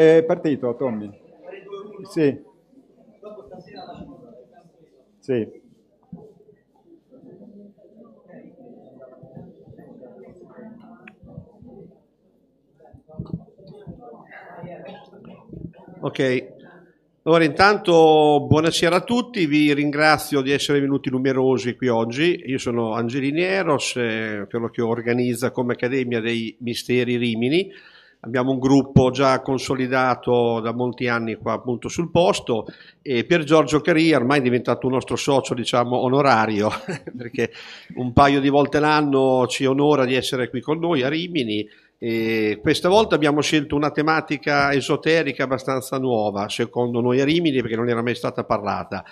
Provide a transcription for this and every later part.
È partito, Tommy. Sì. Sì. Ok, allora intanto buonasera a tutti, vi ringrazio di essere venuti numerosi qui oggi. Io sono Angelini Eros, eh, quello che organizza come Accademia dei Misteri Rimini. Abbiamo un gruppo già consolidato da molti anni qua appunto sul posto e Pier Giorgio Caria ormai è diventato un nostro socio diciamo onorario perché un paio di volte l'anno ci onora di essere qui con noi a Rimini e questa volta abbiamo scelto una tematica esoterica abbastanza nuova, secondo noi a Rimini, perché non era mai stata parlata,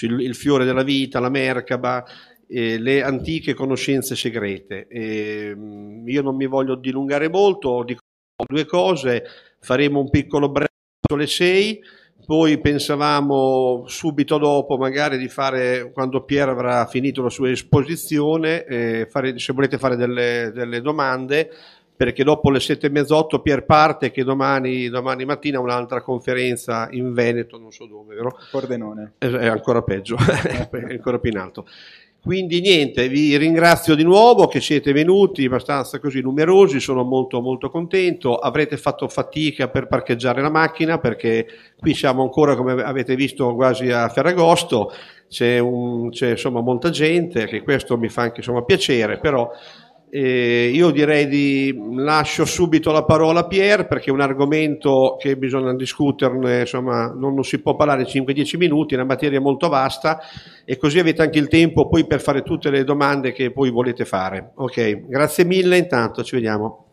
il fiore della vita, la Merkaba, eh, le antiche conoscenze segrete. E, io non mi voglio dilungare molto, due cose, faremo un piccolo break alle 6, poi pensavamo subito dopo magari di fare, quando Pier avrà finito la sua esposizione, eh, fare, se volete fare delle, delle domande, perché dopo le sette e mezza, otto Pier parte che domani, domani mattina ha un'altra conferenza in Veneto, non so dove, vero? Pordenone. È ancora peggio, è ancora più in alto. Quindi niente, vi ringrazio di nuovo che siete venuti abbastanza così numerosi, sono molto molto contento, avrete fatto fatica per parcheggiare la macchina perché qui siamo ancora come avete visto quasi a Ferragosto, c'è, un, c'è insomma molta gente, che questo mi fa anche insomma piacere, però eh, io direi di lascio subito la parola a Pier perché è un argomento che bisogna discuterne, insomma, non, si può parlare 5-10 minuti, è una materia molto vasta e così avete anche il tempo poi per fare tutte le domande che poi volete fare. Ok, grazie mille, intanto ci vediamo.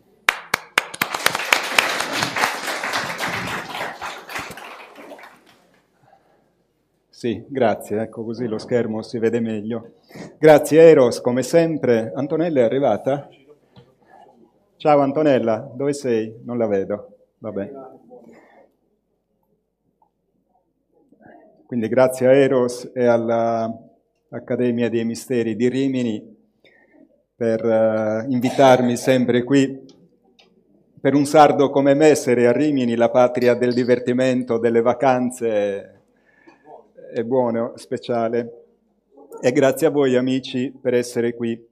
Sì, grazie, ecco così lo schermo si vede meglio. Grazie Eros, come sempre. Antonella è arrivata? Ciao Antonella, dove sei? Non la vedo. Vabbè. Quindi grazie a Eros e all'Accademia dei Misteri di Rimini per uh, invitarmi sempre qui. Per un sardo come me essere a Rimini, la patria del divertimento, delle vacanze, è buono, speciale. E grazie a voi amici per essere qui.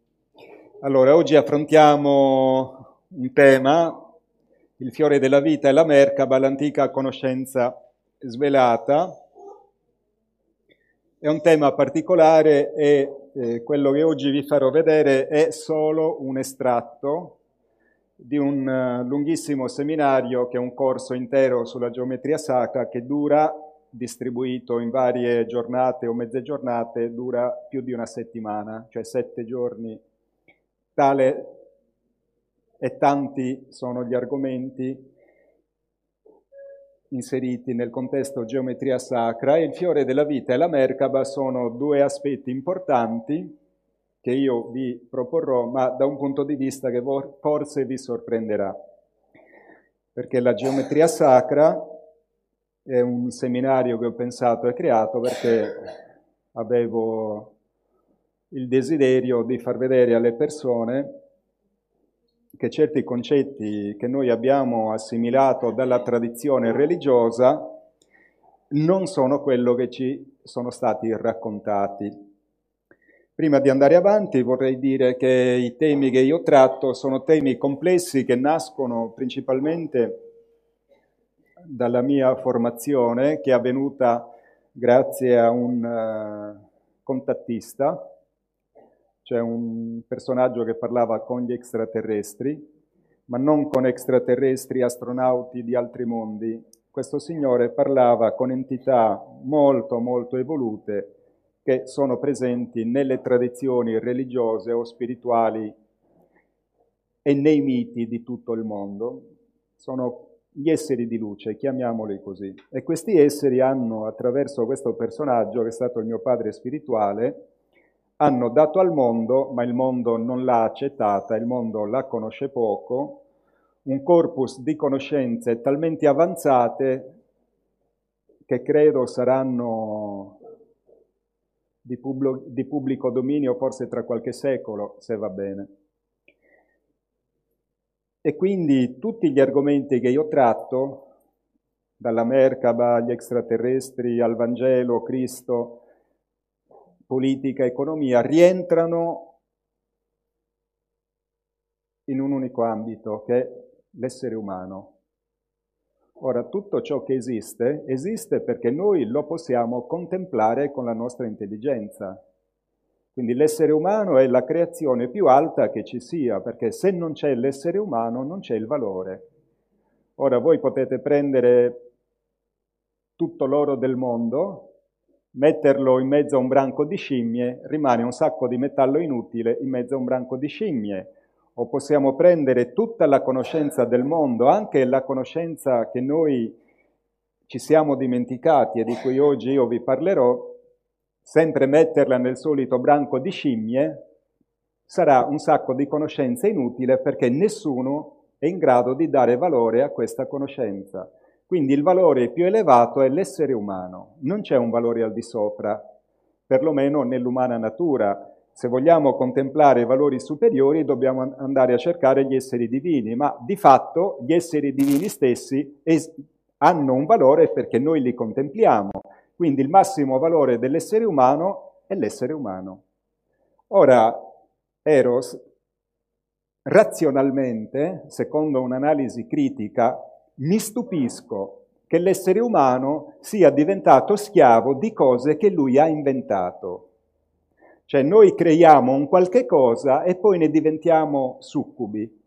Allora, oggi affrontiamo un tema, il fiore della vita e la Merkaba, l'antica conoscenza svelata. È un tema particolare e eh, quello che oggi vi farò vedere è solo un estratto di un uh, lunghissimo seminario che è un corso intero sulla geometria sacra che dura distribuito in varie giornate o mezze giornate dura più di una settimana, cioè sette giorni. Tale e tanti sono gli argomenti inseriti nel contesto geometria sacra e il fiore della vita e la Merkaba sono due aspetti importanti che io vi proporrò, ma da un punto di vista che forse vi sorprenderà. Perché la geometria sacra è un seminario che ho pensato e creato perché avevo il desiderio di far vedere alle persone che certi concetti che noi abbiamo assimilato dalla tradizione religiosa non sono quello che ci sono stati raccontati. Prima di andare avanti vorrei dire che i temi che io tratto sono temi complessi che nascono principalmente dalla mia formazione che è avvenuta grazie a un uh, contattista, cioè un personaggio che parlava con gli extraterrestri, ma non con extraterrestri astronauti di altri mondi. Questo signore parlava con entità molto molto evolute che sono presenti nelle tradizioni religiose o spirituali e nei miti di tutto il mondo. Sono gli esseri di luce, chiamiamoli così. E questi esseri hanno, attraverso questo personaggio, che è stato il mio padre spirituale, hanno dato al mondo, ma il mondo non l'ha accettata, il mondo la conosce poco, un corpus di conoscenze talmente avanzate che credo saranno di, pubblico, dominio forse tra qualche secolo, se va bene. E quindi tutti gli argomenti che io tratto dalla Merkaba agli extraterrestri, al Vangelo, Cristo, politica, economia, rientrano in un unico ambito che è l'essere umano. Ora, tutto ciò che esiste, esiste perché noi lo possiamo contemplare con la nostra intelligenza. Quindi l'essere umano è la creazione più alta che ci sia, perché se non c'è l'essere umano non c'è il valore. Ora voi potete prendere tutto l'oro del mondo, metterlo in mezzo a un branco di scimmie, rimane un sacco di metallo inutile in mezzo a un branco di scimmie o possiamo prendere tutta la conoscenza del mondo, anche la conoscenza che noi ci siamo dimenticati e di cui oggi io vi parlerò, sempre metterla nel solito branco di scimmie, sarà un sacco di conoscenza inutile perché nessuno è in grado di dare valore a questa conoscenza. Quindi il valore più elevato è l'essere umano, non c'è un valore al di sopra, perlomeno nell'umana natura. Se vogliamo contemplare valori superiori dobbiamo andare a cercare gli esseri divini, ma di fatto gli esseri divini stessi es- hanno un valore perché noi li contempliamo. Quindi il massimo valore dell'essere umano è l'essere umano. Ora, Eros, razionalmente, secondo un'analisi critica, mi stupisco che l'essere umano sia diventato schiavo di cose che lui ha inventato. Cioè noi creiamo un qualche cosa e poi ne diventiamo succubi.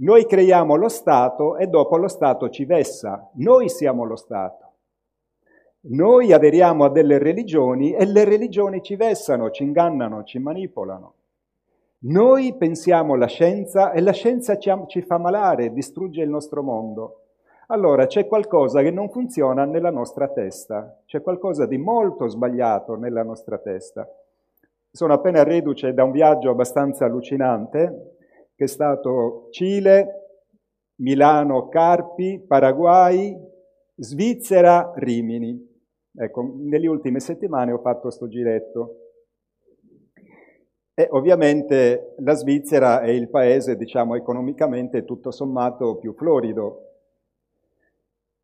Noi creiamo lo Stato e dopo lo Stato ci vessa. Noi siamo lo Stato. Noi aderiamo a delle religioni e le religioni ci vessano, ci ingannano, ci manipolano. Noi pensiamo alla scienza e la scienza ci, ci fa malare, distrugge il nostro mondo. Allora c'è qualcosa che non funziona nella nostra testa, c'è qualcosa di molto sbagliato nella nostra testa. Sono appena reduce da un viaggio abbastanza allucinante, che è stato Cile, Milano, Carpi, Paraguay, Svizzera, Rimini. Ecco, nelle ultime settimane ho fatto questo giretto. E ovviamente la Svizzera è il paese, diciamo, economicamente tutto sommato più florido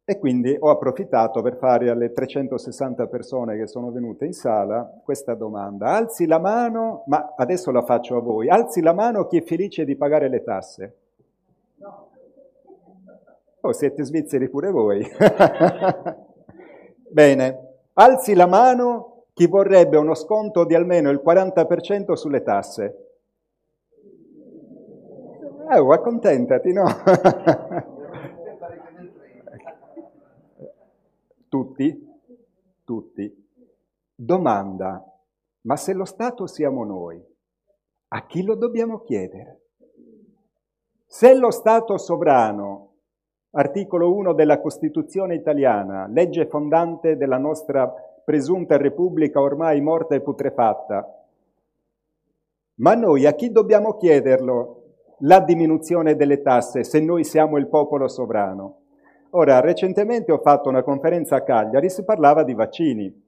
e quindi ho approfittato per fare alle 360 persone che sono venute in sala questa domanda. Alzi la mano, ma adesso la faccio a voi, alzi la mano chi è felice di pagare le tasse. Oh, siete svizzeri pure voi. Bene, alzi la mano chi vorrebbe uno sconto di almeno il 40% sulle tasse. Eh, oh, accontentati, no? Tutti? Tutti. Domanda, ma se lo Stato siamo noi, a chi lo dobbiamo chiedere? Se lo Stato sovrano, articolo 1 della Costituzione italiana, legge fondante della nostra presunta Repubblica ormai morta e putrefatta, ma noi a chi dobbiamo chiederlo la diminuzione delle tasse se noi siamo il popolo sovrano? Ora, recentemente ho fatto una conferenza a Cagliari, si parlava di vaccini.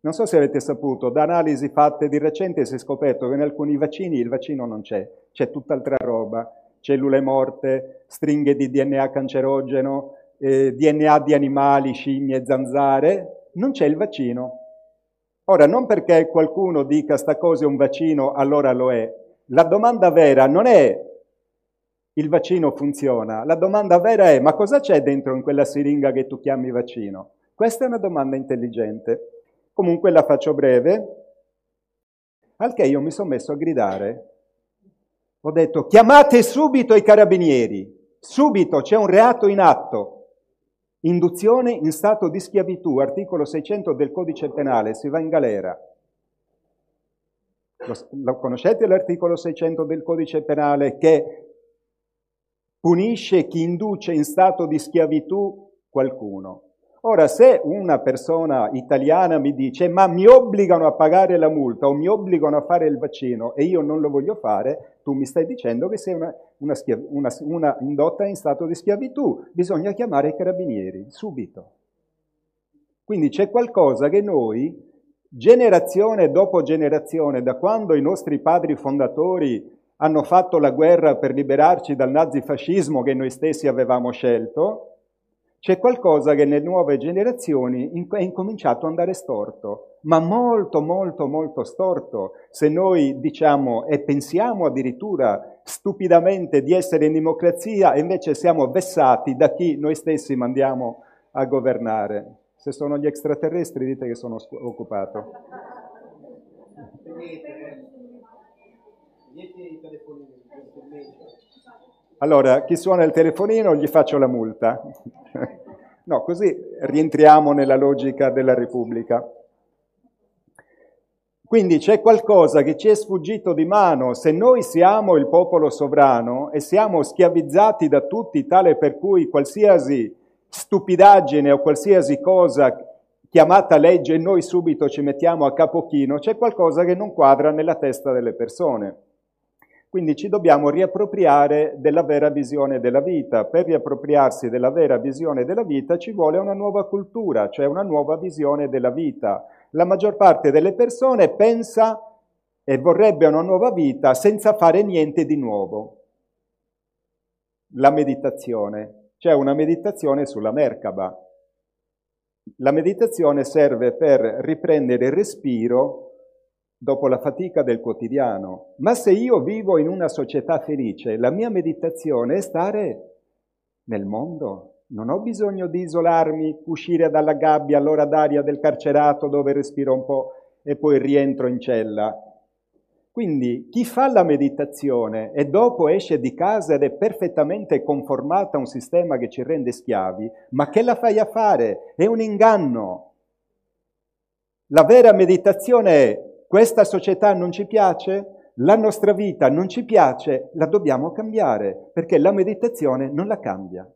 Non so se avete saputo, da analisi fatte di recente si è scoperto che in alcuni vaccini il vaccino non c'è, c'è tutt'altra roba, cellule morte, stringhe di DNA cancerogeno, eh, DNA di animali, scimmie, zanzare, non c'è il vaccino. Ora, non perché qualcuno dica sta cosa è un vaccino, allora lo è. La domanda vera non è il vaccino funziona. La domanda vera è ma cosa c'è dentro in quella siringa che tu chiami vaccino? Questa è una domanda intelligente. Comunque la faccio breve, al che io mi sono messo a gridare. Ho detto chiamate subito i carabinieri, subito c'è un reato in atto. Induzione in stato di schiavitù, articolo 600 del codice penale, si va in galera. Lo, lo conoscete l'articolo 600 del codice penale che punisce chi induce in stato di schiavitù qualcuno. Ora, se una persona italiana mi dice ma mi obbligano a pagare la multa o mi obbligano a fare il vaccino e io non lo voglio fare, tu mi stai dicendo che sei una, una, una, una indotta in stato di schiavitù. Bisogna chiamare i carabinieri, subito. Quindi c'è qualcosa che noi, generazione dopo generazione, da quando i nostri padri fondatori hanno fatto la guerra per liberarci dal nazifascismo che noi stessi avevamo scelto, c'è qualcosa che nelle nuove generazioni è incominciato ad andare storto, ma molto, molto, molto storto. Se noi diciamo e pensiamo addirittura stupidamente di essere in democrazia invece siamo vessati da chi noi stessi mandiamo a governare. Se sono gli extraterrestri dite che sono occupato. Allora, chi suona il telefonino gli faccio la multa. no, così rientriamo nella logica della Repubblica. Quindi c'è qualcosa che ci è sfuggito di mano. Se noi siamo il popolo sovrano e siamo schiavizzati da tutti, tale per cui qualsiasi stupidaggine o qualsiasi cosa chiamata legge noi subito ci mettiamo a capochino, c'è qualcosa che non quadra nella testa delle persone. Quindi ci dobbiamo riappropriare della vera visione della vita. Per riappropriarsi della vera visione della vita ci vuole una nuova cultura, cioè una nuova visione della vita. La maggior parte delle persone pensa e vorrebbe una nuova vita senza fare niente di nuovo. La meditazione. C'è una meditazione sulla Merkaba. La meditazione serve per riprendere il respiro dopo la fatica del quotidiano. Ma se io vivo in una società felice, la mia meditazione è stare nel mondo. Non ho bisogno di isolarmi, uscire dalla gabbia all'ora d'aria del carcerato dove respiro un po' e poi rientro in cella. Quindi chi fa la meditazione e dopo esce di casa ed è perfettamente conformata a un sistema che ci rende schiavi, ma che la fai a fare? È un inganno. La vera meditazione è questa società non ci piace, la nostra vita non ci piace, la dobbiamo cambiare, perché la meditazione non la cambia.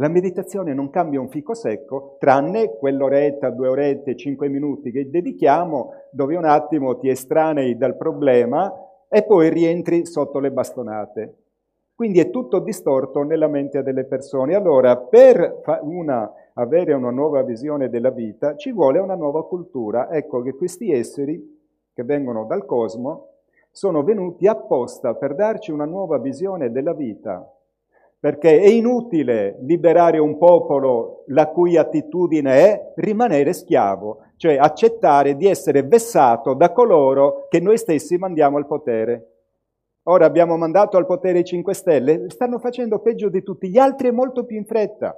La meditazione non cambia un fico secco, tranne quell'oretta, due orette, cinque minuti che dedichiamo, dove un attimo ti estranei dal problema e poi rientri sotto le bastonate. Quindi è tutto distorto nella mente delle persone. Allora, per una, avere una nuova visione della vita ci vuole una nuova cultura. Ecco che questi esseri che vengono dal cosmo sono venuti apposta per darci una nuova visione della vita. Perché è inutile liberare un popolo la cui attitudine è rimanere schiavo, cioè accettare di essere vessato da coloro che noi stessi mandiamo al potere. Ora abbiamo mandato al potere i 5 Stelle, stanno facendo peggio di tutti gli altri e molto più in fretta.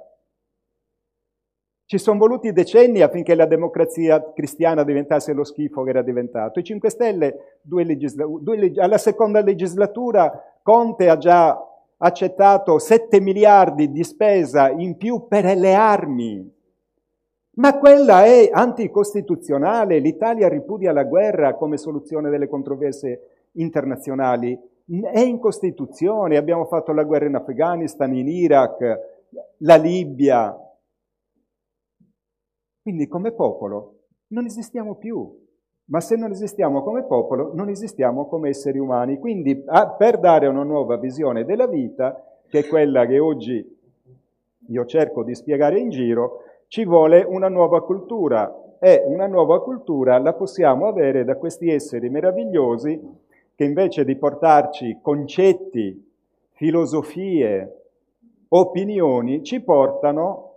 Ci sono voluti decenni affinché la democrazia cristiana diventasse lo schifo che era diventato. I 5 Stelle, legisla- leg- alla seconda legislatura, Conte ha già accettato 7 miliardi di spesa in più per le armi. Ma quella è anticostituzionale. L'Italia ripudia la guerra come soluzione delle controversie internazionali è in Costituzione, abbiamo fatto la guerra in Afghanistan, in Iraq, la Libia. Quindi come popolo non esistiamo più, ma se non esistiamo come popolo non esistiamo come esseri umani. Quindi per dare una nuova visione della vita, che è quella che oggi io cerco di spiegare in giro, ci vuole una nuova cultura e una nuova cultura la possiamo avere da questi esseri meravigliosi che invece di portarci concetti, filosofie, opinioni, ci portano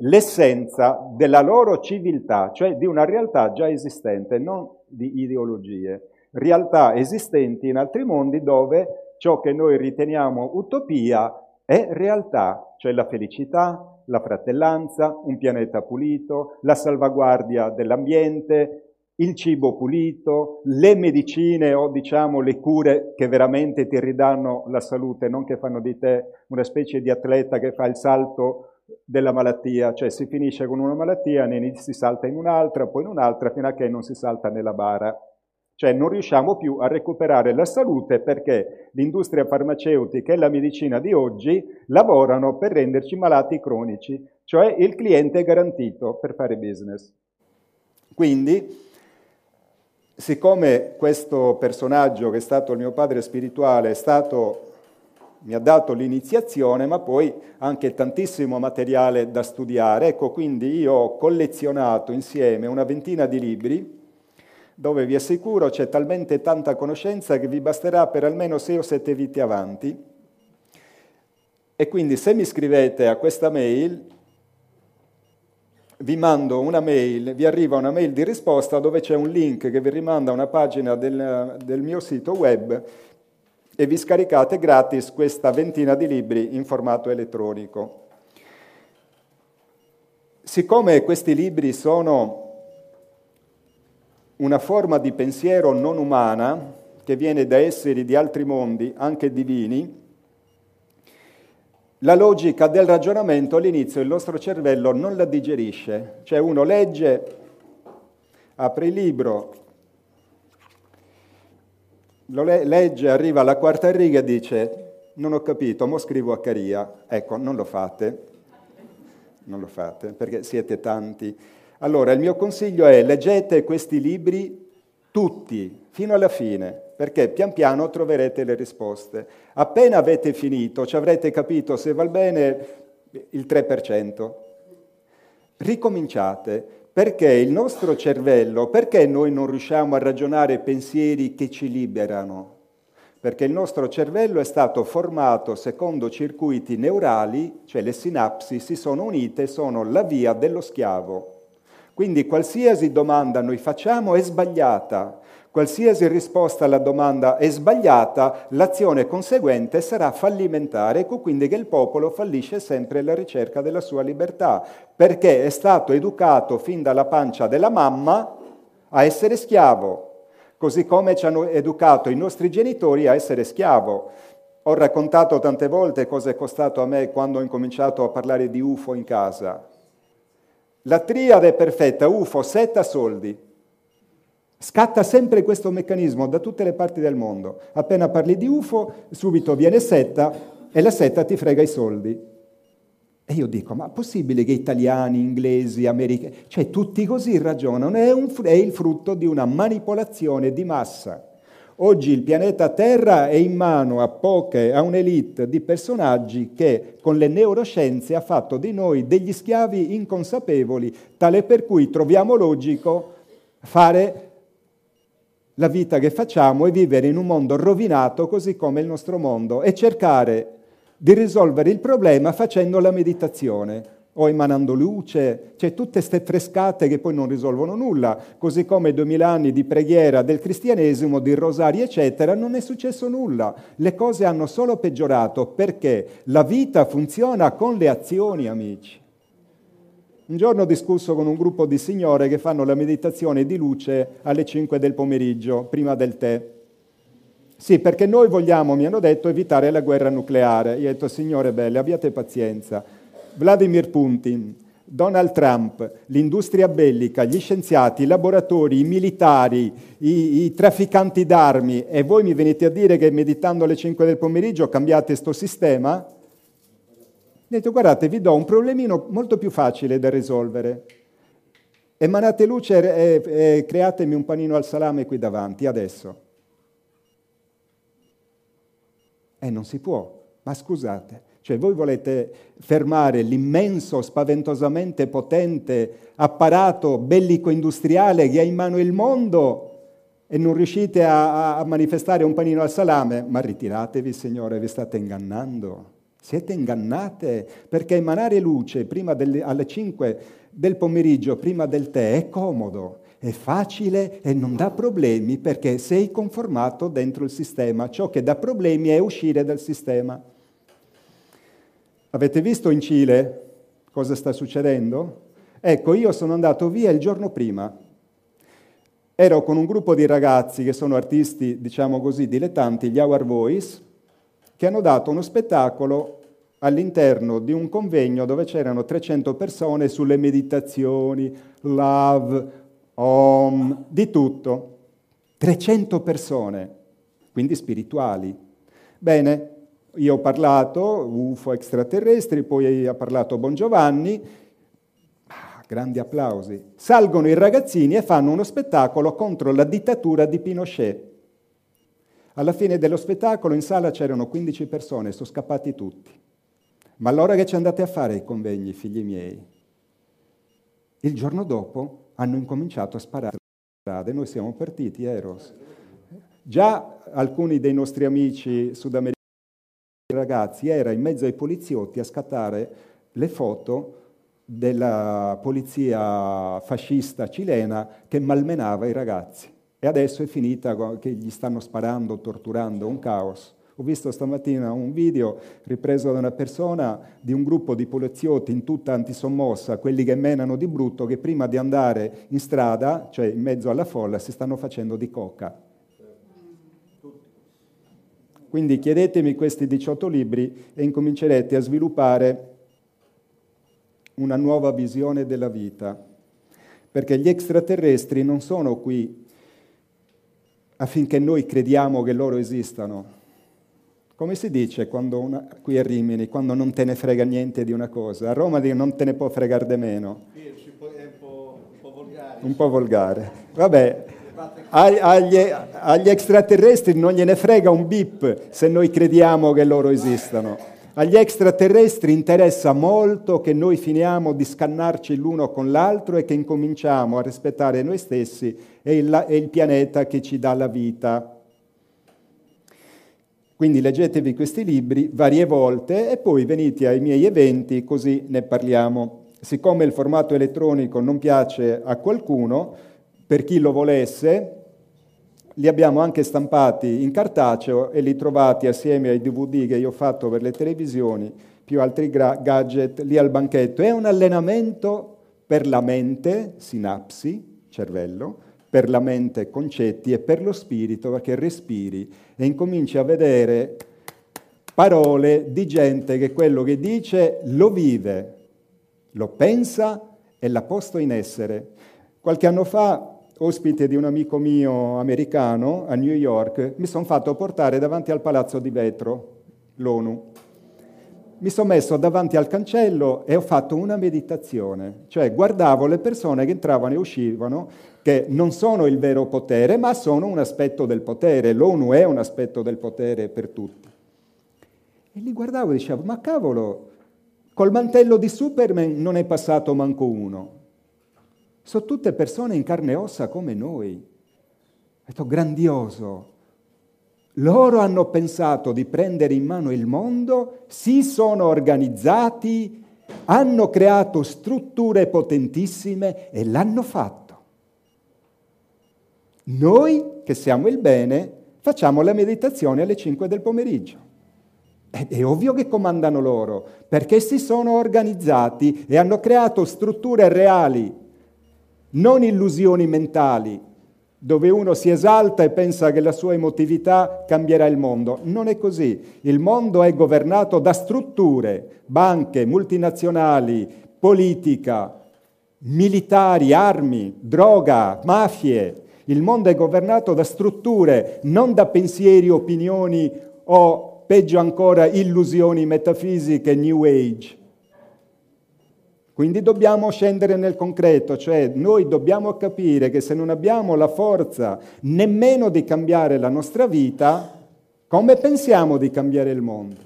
l'essenza della loro civiltà, cioè di una realtà già esistente, non di ideologie, realtà esistenti in altri mondi dove ciò che noi riteniamo utopia è realtà, cioè la felicità, la fratellanza, un pianeta pulito, la salvaguardia dell'ambiente, il cibo pulito, le medicine o diciamo le cure che veramente ti ridanno la salute, non che fanno di te una specie di atleta che fa il salto della malattia, cioè si finisce con una malattia, ne si salta in un'altra, poi in un'altra, fino a che non si salta nella bara. Cioè non riusciamo più a recuperare la salute perché l'industria farmaceutica e la medicina di oggi lavorano per renderci malati cronici, cioè il cliente è garantito per fare business. Quindi siccome questo personaggio che è stato il mio padre spirituale stato, mi ha dato l'iniziazione, ma poi anche tantissimo materiale da studiare, ecco quindi io ho collezionato insieme una ventina di libri dove vi assicuro c'è talmente tanta conoscenza che vi basterà per almeno sei o sette vite avanti. E quindi se mi scrivete a questa mail, vi mando una mail, vi arriva una mail di risposta dove c'è un link che vi rimanda a una pagina del, del mio sito web e vi scaricate gratis questa ventina di libri in formato elettronico. Siccome questi libri sono una forma di pensiero non umana che viene da esseri di altri mondi, anche divini, la logica del ragionamento all'inizio il nostro cervello non la digerisce, cioè uno legge, apre il libro, lo le- legge, arriva alla quarta riga e dice non ho capito, mo scrivo a Caria. Ecco, non lo fate, non lo fate perché siete tanti. Allora, il mio consiglio è leggete questi libri tutti, fino alla fine perché pian piano troverete le risposte. Appena avete finito, ci avrete capito se va bene il 3%. Ricominciate, perché il nostro cervello, perché noi non riusciamo a ragionare pensieri che ci liberano? Perché il nostro cervello è stato formato secondo circuiti neurali, cioè le sinapsi si sono unite, sono la via dello schiavo. Quindi qualsiasi domanda noi facciamo è sbagliata, Qualsiasi risposta alla domanda è sbagliata, l'azione conseguente sarà fallimentare. Ecco quindi che il popolo fallisce sempre alla ricerca della sua libertà, perché è stato educato fin dalla pancia della mamma a essere schiavo, così come ci hanno educato i nostri genitori a essere schiavo. Ho raccontato tante volte cosa è costato a me quando ho incominciato a parlare di UFO in casa. La triade perfetta, UFO, setta soldi. Scatta sempre questo meccanismo da tutte le parti del mondo. Appena parli di UFO, subito viene setta e la setta ti frega i soldi. E io dico, ma è possibile che italiani, inglesi, americani, cioè tutti così ragionano? È, un, è il frutto di una manipolazione di massa. Oggi il pianeta Terra è in mano a poche, a un'elite di personaggi che con le neuroscienze ha fatto di noi degli schiavi inconsapevoli, tale per cui troviamo logico fare la vita che facciamo è vivere in un mondo rovinato così come il nostro mondo e cercare di risolvere il problema facendo la meditazione o emanando luce, cioè tutte queste frescate che poi non risolvono nulla, così come i duemila anni di preghiera del cristianesimo, di rosari, eccetera, non è successo nulla. Le cose hanno solo peggiorato perché la vita funziona con le azioni, amici. Un giorno ho discusso con un gruppo di signore che fanno la meditazione di luce alle 5 del pomeriggio, prima del tè. Sì, perché noi vogliamo, mi hanno detto, evitare la guerra nucleare. Io ho detto, signore belle, abbiate pazienza. Vladimir Putin, Donald Trump, l'industria bellica, gli scienziati, i laboratori, i militari, i, i trafficanti d'armi, e voi mi venite a dire che meditando alle 5 del pomeriggio cambiate questo sistema? Detto, guardate, vi do un problemino molto più facile da risolvere. Emanate luce e, e createmi un panino al salame qui davanti, adesso. E eh, non si può, ma scusate, cioè voi volete fermare l'immenso, spaventosamente potente apparato bellico-industriale che ha in mano il mondo e non riuscite a, a manifestare un panino al salame? Ma ritiratevi, Signore, vi state ingannando. Siete ingannate perché emanare luce prima delle, alle 5 del pomeriggio, prima del tè, è comodo, è facile e non dà problemi perché sei conformato dentro il sistema. Ciò che dà problemi è uscire dal sistema. Avete visto in Cile cosa sta succedendo? Ecco, io sono andato via il giorno prima. Ero con un gruppo di ragazzi che sono artisti, diciamo così, dilettanti, gli Our Voice, che hanno dato uno spettacolo all'interno di un convegno dove c'erano 300 persone sulle meditazioni, love, om, di tutto. 300 persone, quindi spirituali. Bene, io ho parlato, UFO extraterrestri, poi ha parlato Bon Giovanni, ah, grandi applausi. Salgono i ragazzini e fanno uno spettacolo contro la dittatura di Pinochet. Alla fine dello spettacolo in sala c'erano 15 persone, sono scappati tutti. Ma allora che ci andate a fare ai convegni, figli miei? Il giorno dopo hanno incominciato a sparare strade, noi siamo partiti, Eros. Già alcuni dei nostri amici sudamericani ragazzi era in mezzo ai poliziotti a scattare le foto della polizia fascista cilena che malmenava i ragazzi. E adesso è finita che gli stanno sparando, torturando, un caos. Ho visto stamattina un video ripreso da una persona di un gruppo di poliziotti in tutta antisommossa, quelli che menano di brutto, che prima di andare in strada, cioè in mezzo alla folla, si stanno facendo di coca. Quindi chiedetemi questi 18 libri e incomincerete a sviluppare una nuova visione della vita, perché gli extraterrestri non sono qui affinché noi crediamo che loro esistano, come si dice una, qui a Rimini, quando non te ne frega niente di una cosa? A Roma non te ne può fregare di meno. È un po', un po volgare. Un po' volgare. Vabbè, agli, agli extraterrestri non gliene frega un bip se noi crediamo che loro esistano. Agli extraterrestri interessa molto che noi finiamo di scannarci l'uno con l'altro e che incominciamo a rispettare noi stessi e il, e il pianeta che ci dà la vita. Quindi leggetevi questi libri varie volte e poi venite ai miei eventi così ne parliamo. Siccome il formato elettronico non piace a qualcuno, per chi lo volesse, li abbiamo anche stampati in cartaceo e li trovate assieme ai DVD che io ho fatto per le televisioni, più altri gra- gadget lì al banchetto. È un allenamento per la mente, sinapsi, cervello, per la mente concetti e per lo spirito perché respiri e incominci a vedere parole di gente che quello che dice lo vive, lo pensa e l'ha posto in essere. Qualche anno fa, ospite di un amico mio americano a New York, mi sono fatto portare davanti al palazzo di vetro, l'ONU. Mi sono messo davanti al cancello e ho fatto una meditazione, cioè guardavo le persone che entravano e uscivano che non sono il vero potere, ma sono un aspetto del potere. L'ONU è un aspetto del potere per tutti. E li guardavo e dicevo, ma cavolo, col mantello di Superman non è passato manco uno. Sono tutte persone in carne e ossa come noi. Ho detto, grandioso. Loro hanno pensato di prendere in mano il mondo, si sono organizzati, hanno creato strutture potentissime e l'hanno fatto. Noi, che siamo il bene, facciamo la meditazione alle 5 del pomeriggio. È, è ovvio che comandano loro, perché si sono organizzati e hanno creato strutture reali, non illusioni mentali, dove uno si esalta e pensa che la sua emotività cambierà il mondo. Non è così. Il mondo è governato da strutture, banche, multinazionali, politica, militari, armi, droga, mafie, il mondo è governato da strutture, non da pensieri, opinioni o, peggio ancora, illusioni metafisiche New Age. Quindi dobbiamo scendere nel concreto, cioè noi dobbiamo capire che se non abbiamo la forza nemmeno di cambiare la nostra vita, come pensiamo di cambiare il mondo?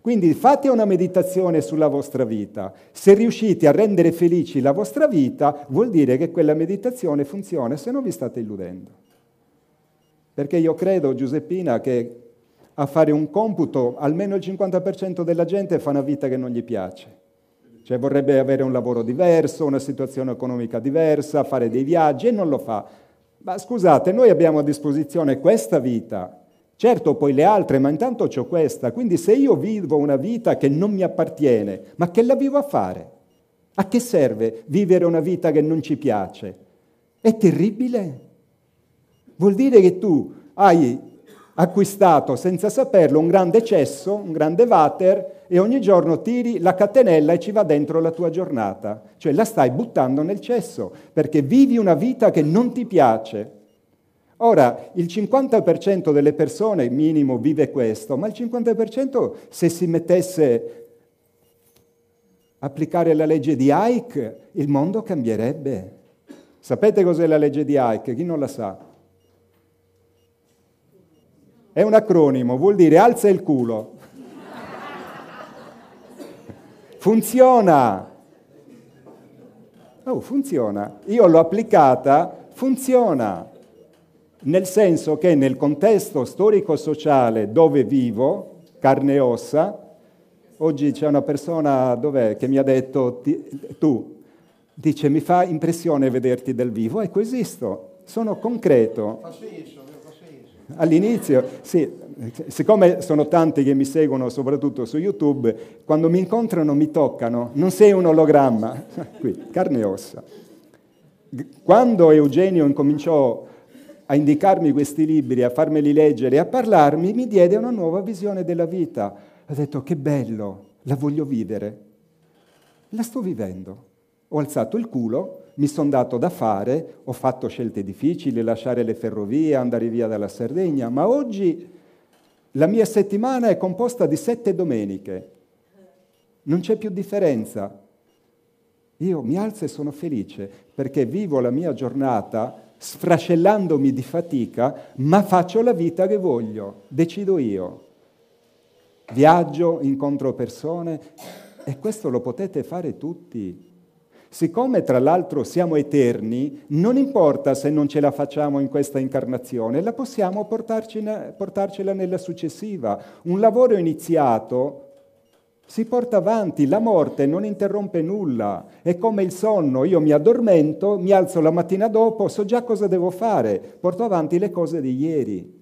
Quindi fate una meditazione sulla vostra vita. Se riuscite a rendere felici la vostra vita, vuol dire che quella meditazione funziona, se no vi state illudendo. Perché io credo, Giuseppina, che a fare un computo almeno il 50% della gente fa una vita che non gli piace. Cioè vorrebbe avere un lavoro diverso, una situazione economica diversa, fare dei viaggi e non lo fa. Ma scusate, noi abbiamo a disposizione questa vita Certo, poi le altre, ma intanto ho questa. Quindi se io vivo una vita che non mi appartiene, ma che la vivo a fare? A che serve vivere una vita che non ci piace? È terribile. Vuol dire che tu hai acquistato senza saperlo un grande cesso, un grande water e ogni giorno tiri la catenella e ci va dentro la tua giornata. Cioè la stai buttando nel cesso perché vivi una vita che non ti piace. Ora, il 50% delle persone minimo vive questo, ma il 50% se si mettesse a applicare la legge di Ike, il mondo cambierebbe. Sapete cos'è la legge di Ike? Chi non la sa? È un acronimo, vuol dire alza il culo. Funziona! Oh, funziona. Io l'ho applicata, funziona nel senso che nel contesto storico-sociale dove vivo, carne e ossa. Oggi c'è una persona che mi ha detto, tu, dice, mi fa impressione vederti dal vivo. Ecco, esisto, sono concreto. Fa senso, fa senso. All'inizio, sì, siccome sono tanti che mi seguono soprattutto su YouTube, quando mi incontrano mi toccano, non sei un ologramma, qui, carne e ossa. Quando Eugenio incominciò a indicarmi questi libri, a farmeli leggere, a parlarmi, mi diede una nuova visione della vita. Ho detto che bello, la voglio vivere. La sto vivendo. Ho alzato il culo, mi sono dato da fare, ho fatto scelte difficili, lasciare le ferrovie, andare via dalla Sardegna, ma oggi la mia settimana è composta di sette domeniche. Non c'è più differenza. Io mi alzo e sono felice perché vivo la mia giornata sfrascellandomi di fatica, ma faccio la vita che voglio, decido io. Viaggio, incontro persone e questo lo potete fare tutti. Siccome tra l'altro siamo eterni, non importa se non ce la facciamo in questa incarnazione, la possiamo portarcela nella successiva. Un lavoro iniziato si porta avanti, la morte non interrompe nulla, è come il sonno, io mi addormento, mi alzo la mattina dopo, so già cosa devo fare, porto avanti le cose di ieri.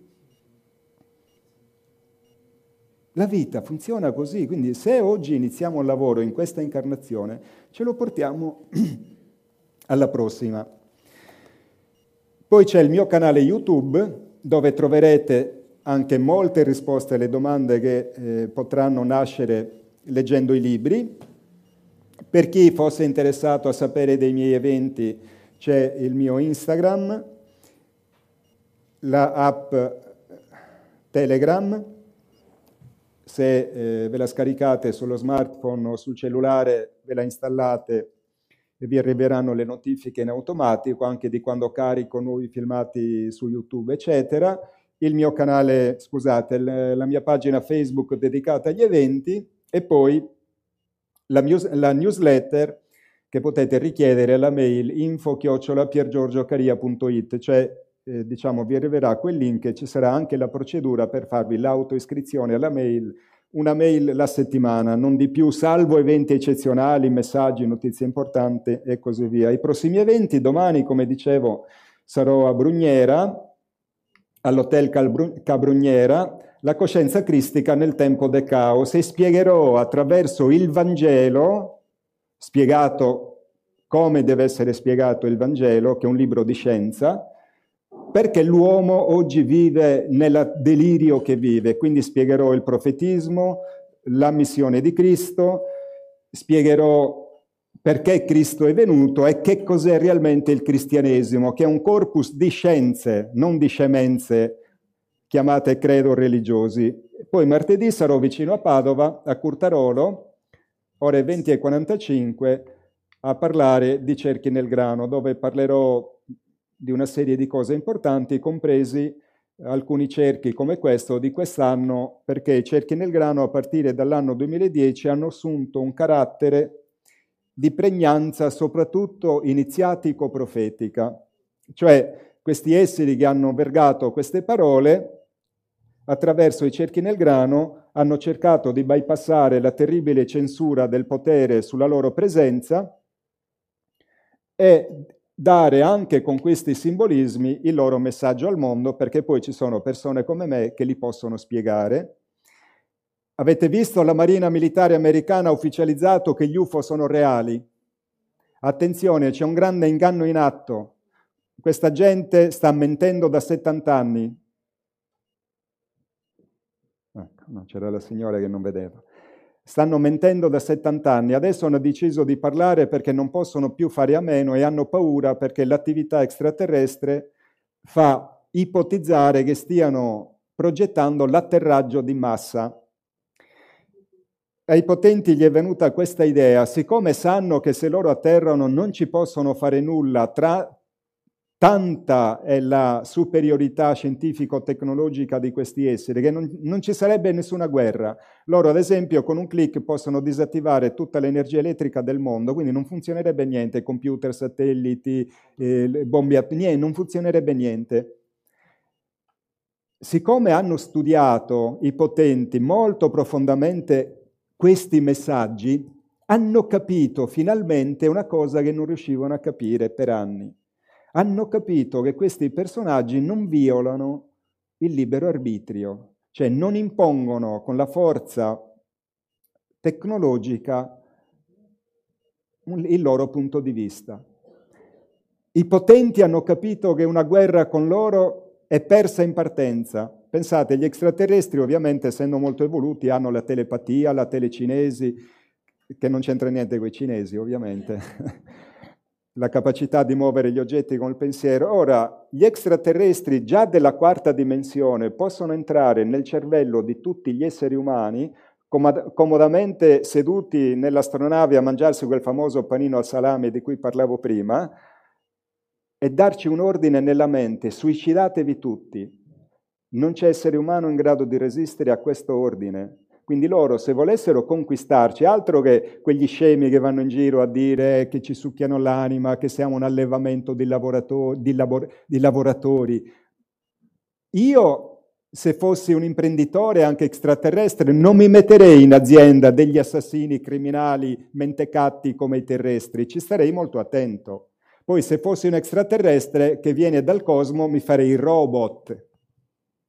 La vita funziona così, quindi se oggi iniziamo il lavoro in questa incarnazione, ce lo portiamo alla prossima. Poi c'è il mio canale YouTube dove troverete anche molte risposte alle domande che eh, potranno nascere leggendo i libri. Per chi fosse interessato a sapere dei miei eventi c'è il mio Instagram, la app Telegram, se eh, ve la scaricate sullo smartphone o sul cellulare, ve la installate e vi arriveranno le notifiche in automatico anche di quando carico nuovi filmati su YouTube, eccetera. Il mio canale, scusate, la mia pagina Facebook dedicata agli eventi e poi la, news, la newsletter che potete richiedere alla mail info-piergiorgiocaria.it, cioè eh, diciamo vi arriverà quel link e ci sarà anche la procedura per farvi l'autoiscrizione alla mail, una mail la settimana, non di più, salvo eventi eccezionali, messaggi, notizie importanti e così via. I prossimi eventi, domani, come dicevo, sarò a Brugnera, all'Hotel Cabrugnera, la coscienza cristica nel tempo del caos e spiegherò attraverso il Vangelo, spiegato come deve essere spiegato il Vangelo, che è un libro di scienza, perché l'uomo oggi vive nel delirio che vive. Quindi spiegherò il profetismo, la missione di Cristo, spiegherò perché Cristo è venuto e che cos'è realmente il cristianesimo, che è un corpus di scienze, non di scemenze chiamate credo religiosi. Poi martedì sarò vicino a Padova, a Curtarolo, ore 20 e 45, a parlare di cerchi nel grano, dove parlerò di una serie di cose importanti, compresi alcuni cerchi come questo di quest'anno, perché i cerchi nel grano a partire dall'anno 2010 hanno assunto un carattere di pregnanza soprattutto iniziatico-profetica, cioè questi esseri che hanno vergato queste parole attraverso i cerchi nel grano, hanno cercato di bypassare la terribile censura del potere sulla loro presenza e dare anche con questi simbolismi il loro messaggio al mondo, perché poi ci sono persone come me che li possono spiegare. Avete visto la Marina Militare Americana ha ufficializzato che gli UFO sono reali? Attenzione, c'è un grande inganno in atto. Questa gente sta mentendo da 70 anni, no, c'era la signora che non vedeva. Stanno mentendo da 70 anni, adesso hanno deciso di parlare perché non possono più fare a meno e hanno paura perché l'attività extraterrestre fa ipotizzare che stiano progettando l'atterraggio di massa. Ai potenti gli è venuta questa idea, siccome sanno che se loro atterrano non ci possono fare nulla tra, tanta è la superiorità scientifico-tecnologica di questi esseri che non, non, ci sarebbe nessuna guerra. Loro, ad esempio, con un clic possono disattivare tutta l'energia elettrica del mondo, quindi non funzionerebbe niente, computer, satelliti, eh, bombe, niente, non funzionerebbe niente. siccome hanno studiato i potenti molto profondamente questi messaggi, hanno capito finalmente una cosa che non riuscivano a capire per anni. Hanno capito che questi personaggi non violano il libero arbitrio, cioè non impongono con la forza tecnologica il loro punto di vista. I potenti hanno capito che una guerra con loro è persa in partenza. Pensate, gli extraterrestri ovviamente essendo molto evoluti hanno la telepatia, la telecinesi, che non c'entra niente con i cinesi ovviamente, la capacità di muovere gli oggetti con il pensiero. Ora, gli extraterrestri già della quarta dimensione possono entrare nel cervello di tutti gli esseri umani comodamente seduti nell'astronave a mangiarsi quel famoso panino al salame di cui parlavo prima, e darci un ordine nella mente, suicidatevi tutti. Non c'è essere umano in grado di resistere a questo ordine. Quindi loro, se volessero conquistarci, altro che quegli scemi che vanno in giro a dire che ci succhiano l'anima, che siamo un allevamento di, lavorato- di, lavor- di lavoratori. Io se fossi un imprenditore anche extraterrestre, non mi metterei in azienda degli assassini criminali mentecatti come i terrestri, ci starei molto attento. Poi se fossi un extraterrestre che viene dal cosmo mi farei il robot.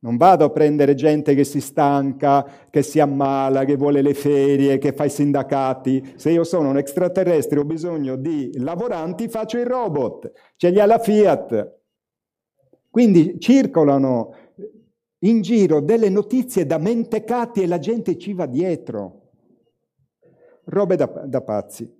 Non vado a prendere gente che si stanca, che si ammala, che vuole le ferie, che fa i sindacati. Se io sono un extraterrestre e ho bisogno di lavoranti, faccio il robot. Ce li ha la Fiat. Quindi circolano in giro delle notizie da mentecati e la gente ci va dietro. Robe da, da pazzi.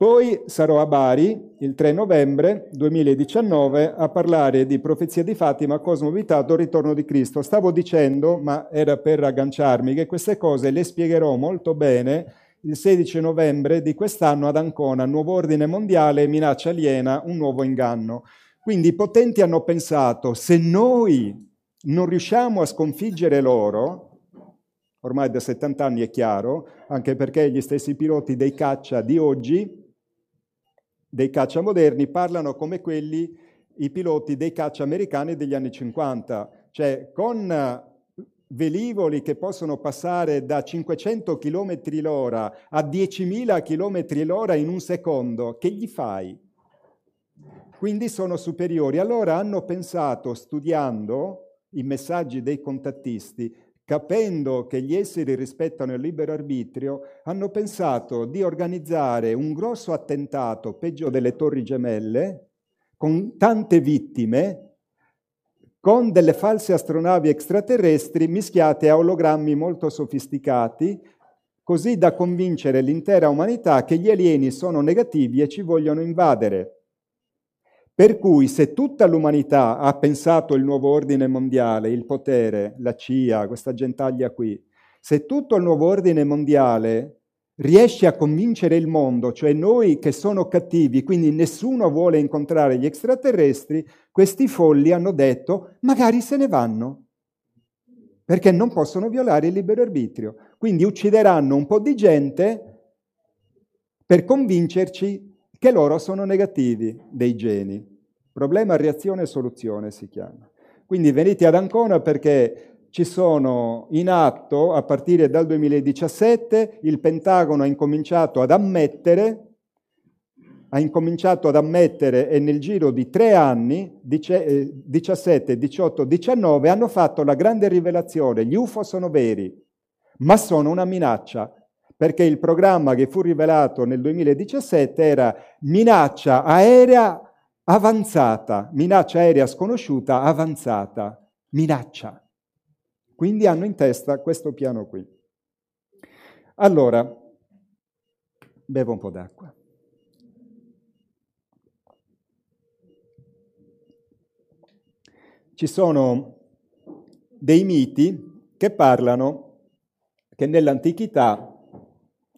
Poi sarò a Bari il 3 novembre 2019 a parlare di profezia di Fatima, Cosmo Vitato, ritorno di Cristo. Stavo dicendo, ma era per agganciarmi, che queste cose le spiegherò molto bene il 16 novembre di quest'anno ad Ancona, nuovo ordine mondiale, minaccia aliena, un nuovo inganno. Quindi i potenti hanno pensato, se noi non riusciamo a sconfiggere loro, ormai da 70 anni è chiaro, anche perché gli stessi piloti dei caccia di oggi, dei caccia moderni, parlano come quelli, i piloti dei caccia americani degli anni 50, cioè con velivoli che possono passare da 500 km l'ora a 10.000 km l'ora in un secondo, che gli fai? Quindi sono superiori. Allora hanno pensato, studiando, i messaggi dei contattisti, capendo che gli esseri rispettano il libero arbitrio, hanno pensato di organizzare un grosso attentato, peggio delle torri gemelle, con tante vittime, con delle false astronavi extraterrestri mischiate a ologrammi molto sofisticati, così da convincere l'intera umanità che gli alieni sono negativi e ci vogliono invadere. Per cui se tutta l'umanità ha pensato il nuovo ordine mondiale, il potere, la CIA, questa gentaglia qui, se tutto il nuovo ordine mondiale riesce a convincere il mondo, cioè noi che sono cattivi, quindi nessuno vuole incontrare gli extraterrestri, questi folli hanno detto magari se ne vanno, perché non possono violare il libero arbitrio. Quindi uccideranno un po' di gente per convincerci che loro sono negativi dei geni. Problema, reazione e soluzione si chiama. Quindi venite ad Ancona perché ci sono in atto, a partire dal 2017, il Pentagono ha incominciato ad ammettere, ha incominciato ad ammettere e nel giro di tre anni, 17, 18, 19, hanno fatto la grande rivelazione, gli UFO sono veri, ma sono una minaccia perché il programma che fu rivelato nel 2017 era minaccia aerea avanzata, minaccia aerea sconosciuta avanzata, minaccia. Quindi hanno in testa questo piano qui. Allora, bevo un po' d'acqua. Ci sono dei miti che parlano che nell'antichità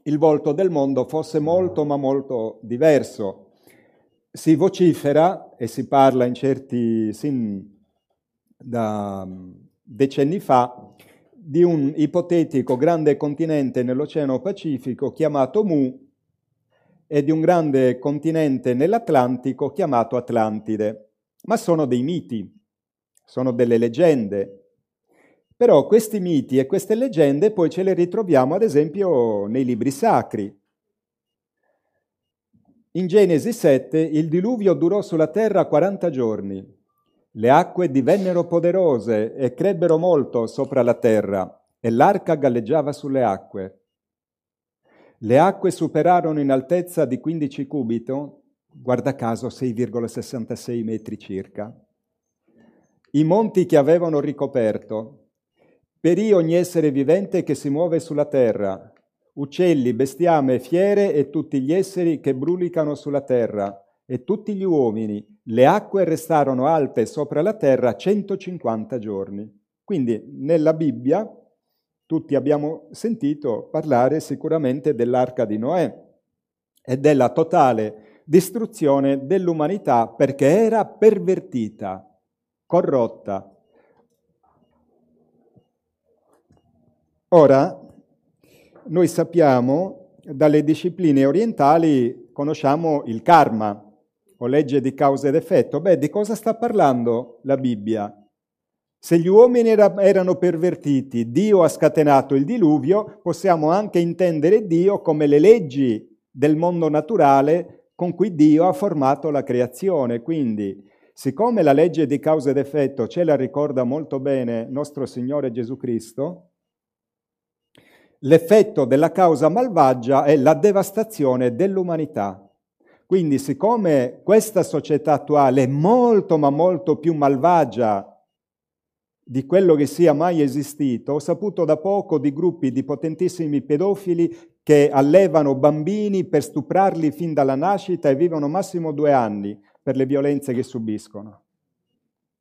il volto del mondo fosse molto ma molto diverso. Si vocifera e si parla in certi, sin da decenni fa, di un ipotetico grande continente nell'Oceano Pacifico chiamato Mu e di un grande continente nell'Atlantico chiamato Atlantide. Ma sono dei miti, sono delle leggende. Però questi miti e queste leggende poi ce le ritroviamo ad esempio nei libri sacri. In Genesi 7 il diluvio durò sulla terra 40 giorni. Le acque divennero poderose e crebbero molto sopra la terra e l'arca galleggiava sulle acque. Le acque superarono in altezza di 15 cubito, guarda caso 6,66 metri circa. I monti che avevano ricoperto, perì ogni essere vivente che si muove sulla terra, uccelli, bestiame, fiere e tutti gli esseri che brulicano sulla terra, e tutti gli uomini. Le acque restarono alte sopra la terra 150 giorni. Quindi nella Bibbia tutti abbiamo sentito parlare sicuramente dell'arca di Noè e della totale distruzione dell'umanità perché era pervertita, corrotta. Ora, noi sappiamo dalle discipline orientali, conosciamo il karma o legge di causa ed effetto. Beh, di cosa sta parlando la Bibbia? Se gli uomini era, erano pervertiti, Dio ha scatenato il diluvio, possiamo anche intendere Dio come le leggi del mondo naturale con cui Dio ha formato la creazione. Quindi, siccome la legge di causa ed effetto ce la ricorda molto bene nostro Signore Gesù Cristo, l'effetto della causa malvagia è la devastazione dell'umanità. Quindi, siccome questa società attuale è molto ma molto più malvagia di quello che sia mai esistito, ho saputo da poco di gruppi di potentissimi pedofili che allevano bambini per stuprarli fin dalla nascita e vivono massimo due anni per le violenze che subiscono.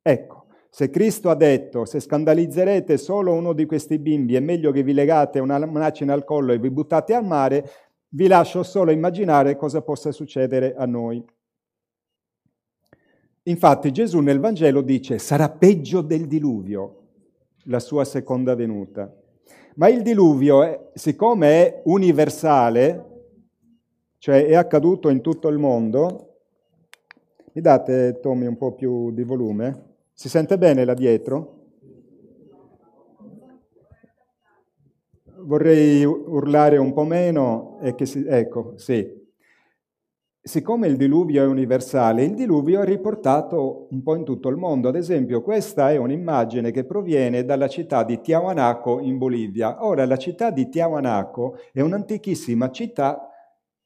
Ecco, se Cristo ha detto se scandalizzerete solo uno di questi bimbi è meglio che vi legate una macina al collo e vi buttate al mare, vi lascio solo immaginare cosa possa succedere a noi. Infatti Gesù nel Vangelo dice sarà peggio del diluvio la sua seconda venuta. Ma il diluvio, è, siccome è universale, cioè è accaduto in tutto il mondo, mi date Tommy un po' più di volume? Si sente bene là dietro? Vorrei urlare un po' meno e che si... Ecco, sì. Siccome il diluvio è universale, il diluvio è riportato un po' in tutto il mondo. Ad esempio, questa è un'immagine che proviene dalla città di Tiahuanaco in Bolivia. Ora, la città di Tiahuanaco è un'antichissima città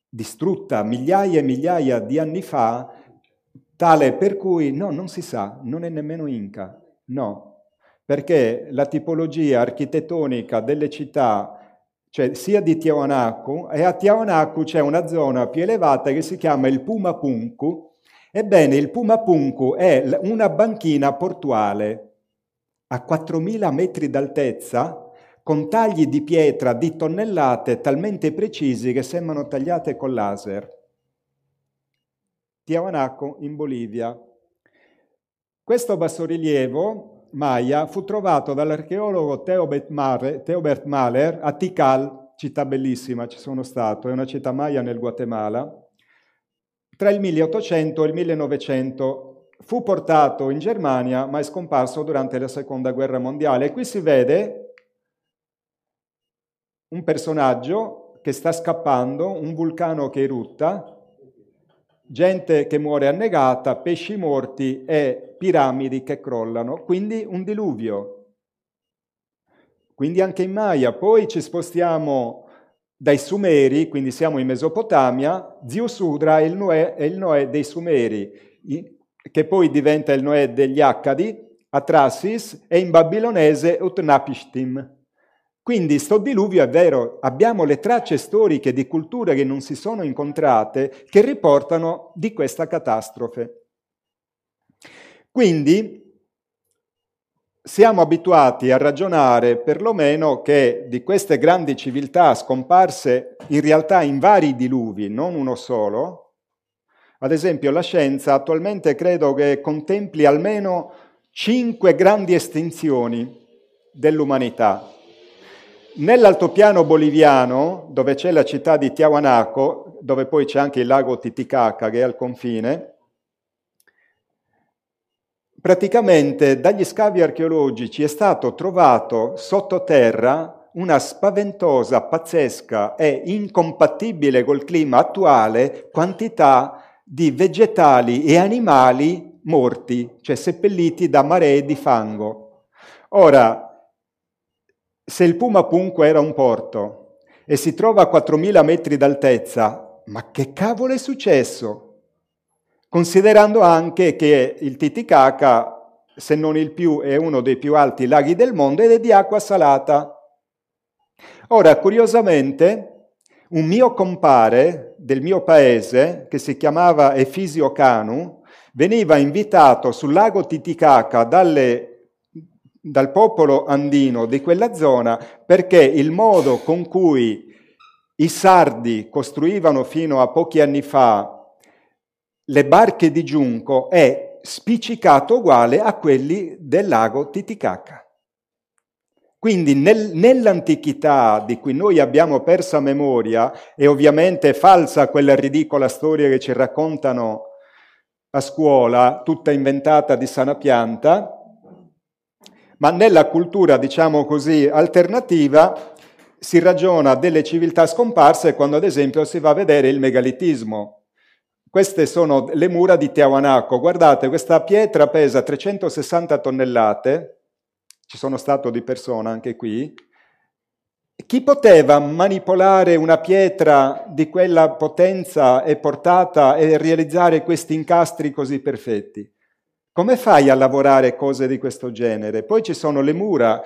distrutta migliaia e migliaia di anni fa, tale per cui no, non si sa, non è nemmeno Inca, no, perché la tipologia architettonica delle città cioè sia di Tiahuanaco, e a Tiahuanaco c'è una zona più elevata che si chiama il Pumapunku. Ebbene, il Pumapunku è una banchina portuale a 4.000 metri d'altezza, con tagli di pietra di tonnellate talmente precisi che sembrano tagliate con laser. Tiahuanaco in Bolivia. Questo bassorilievo Maya fu trovato dall'archeologo Theobert Mahler a Tikal, città bellissima, ci sono stato, è una città maya nel Guatemala, tra il 1800 e il 1900. Fu portato in Germania, ma è scomparso durante la seconda guerra mondiale. E qui si vede un personaggio che sta scappando, un vulcano che erutta, gente che muore annegata, pesci morti e piramidi che crollano, quindi un diluvio. Quindi anche in Maya. Poi ci spostiamo dai Sumeri, quindi siamo in Mesopotamia, Ziusudra è il Noè, è il Noè dei Sumeri, che poi diventa il Noè degli Accadi, Atrasis, e in babilonese Utnapishtim. Quindi sto diluvio è vero, abbiamo le tracce storiche di culture che non si sono incontrate che riportano di questa catastrofe. Quindi siamo abituati a ragionare perlomeno che di queste grandi civiltà scomparse in realtà in vari diluvi, non uno solo, ad esempio la scienza attualmente credo che contempli almeno cinque grandi estinzioni dell'umanità Nell'altopiano boliviano, dove c'è la città di Tiahuanaco, dove poi c'è anche il lago Titicaca che è al confine, praticamente dagli scavi archeologici è stato trovato sottoterra una spaventosa, pazzesca e incompatibile col clima attuale quantità di vegetali e animali morti, cioè seppelliti da maree di fango. Ora, se il Puma Punco era un porto e si trova a 4.000 metri d'altezza, ma che cavolo è successo? Considerando anche che il Titicaca, se non il più, è uno dei più alti laghi del mondo ed è di acqua salata. Ora, curiosamente, un mio compare del mio paese, che si chiamava Efisio Canu, veniva invitato sul lago Titicaca dalle, dal popolo andino di quella zona perché il modo con cui i sardi costruivano fino a pochi anni fa le barche di giunco è spiccicato uguale a quelli del lago Titicaca. Quindi nel, nell'antichità di cui noi abbiamo persa memoria, e ovviamente è falsa quella ridicola storia che ci raccontano a scuola, tutta inventata di sana pianta, ma nella cultura, diciamo così, alternativa si ragiona delle civiltà scomparse quando ad esempio si va a vedere il megalitismo. Queste sono le mura di Tiahuanaco. Guardate, questa pietra pesa 360 tonnellate, ci sono stato di persona anche qui, chi poteva manipolare una pietra di quella potenza e portata e realizzare questi incastri così perfetti? Come fai a lavorare cose di questo genere? Poi ci sono le mura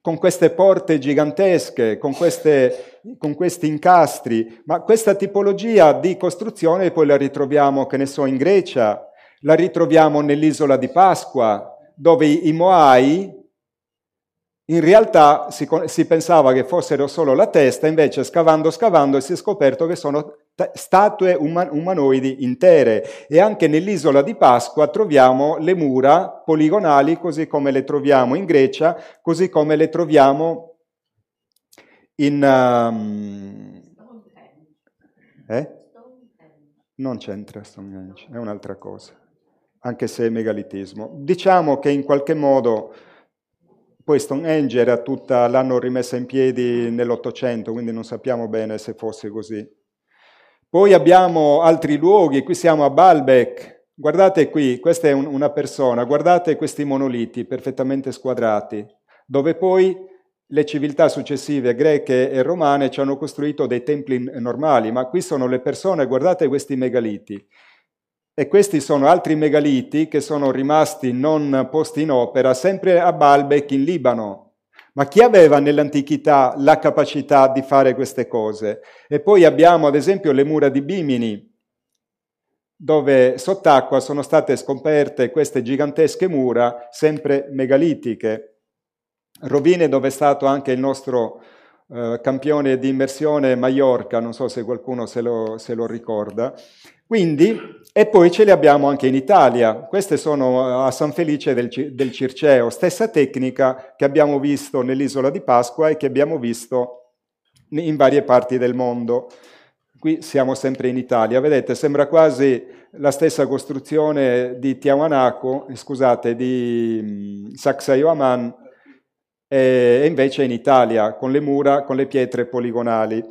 con queste porte gigantesche, con, queste, con questi incastri, ma questa tipologia di costruzione poi la ritroviamo, che ne so, in Grecia, la ritroviamo nell'isola di Pasqua, dove i Moai in realtà si, si, pensava che fossero solo la testa, invece scavando scavando si è scoperto che sono statue uman- umanoidi intere e anche nell'isola di Pasqua troviamo le mura poligonali così come le troviamo in Grecia, così come le troviamo in... Um... Eh? Non c'entra Stonehenge, è un'altra cosa, anche se è megalitismo. Diciamo che in qualche modo poi Stonehenge era tutta, l'hanno rimessa in piedi nell'Ottocento, quindi non sappiamo bene se fosse così. Poi abbiamo altri luoghi, qui siamo a Baalbek, guardate qui, questa è un, una persona, guardate questi monoliti perfettamente squadrati, dove poi le civiltà successive greche e romane ci hanno costruito dei templi normali, ma qui sono le persone, guardate questi megaliti. E questi sono altri megaliti che sono rimasti non posti in opera, sempre a Baalbek in Libano. Ma chi aveva nell'antichità la capacità di fare queste cose? E poi abbiamo ad esempio le mura di Bimini, dove sott'acqua sono state scoperte queste gigantesche mura, sempre megalitiche. Rovine dove è stato anche il nostro eh, campione di immersione Mallorca, non so se qualcuno se lo, se lo ricorda. Quindi, e poi ce le abbiamo anche in Italia. Queste sono a San Felice del, del Circeo, stessa tecnica che abbiamo visto nell'isola di Pasqua e che abbiamo visto in varie parti del mondo. Qui siamo sempre in Italia, vedete, sembra quasi la stessa costruzione di Tiahuanaco, scusate, di Sacsayhuaman, e invece in Italia, con le mura, con le pietre poligonali.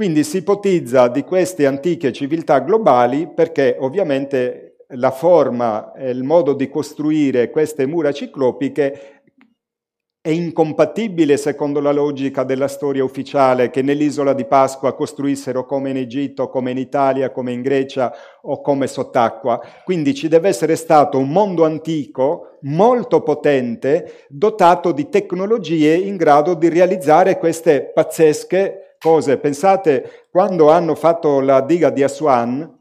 Quindi si ipotizza di queste antiche civiltà globali perché ovviamente la forma e il modo di costruire queste mura ciclopiche è incompatibile secondo la logica della storia ufficiale che nell'isola di Pasqua costruissero come in Egitto, come in Italia, come in Grecia o come sott'acqua. Quindi ci deve essere stato un mondo antico molto potente, dotato di tecnologie in grado di realizzare queste pazzesche cose. Pensate, quando hanno fatto la diga di Aswan,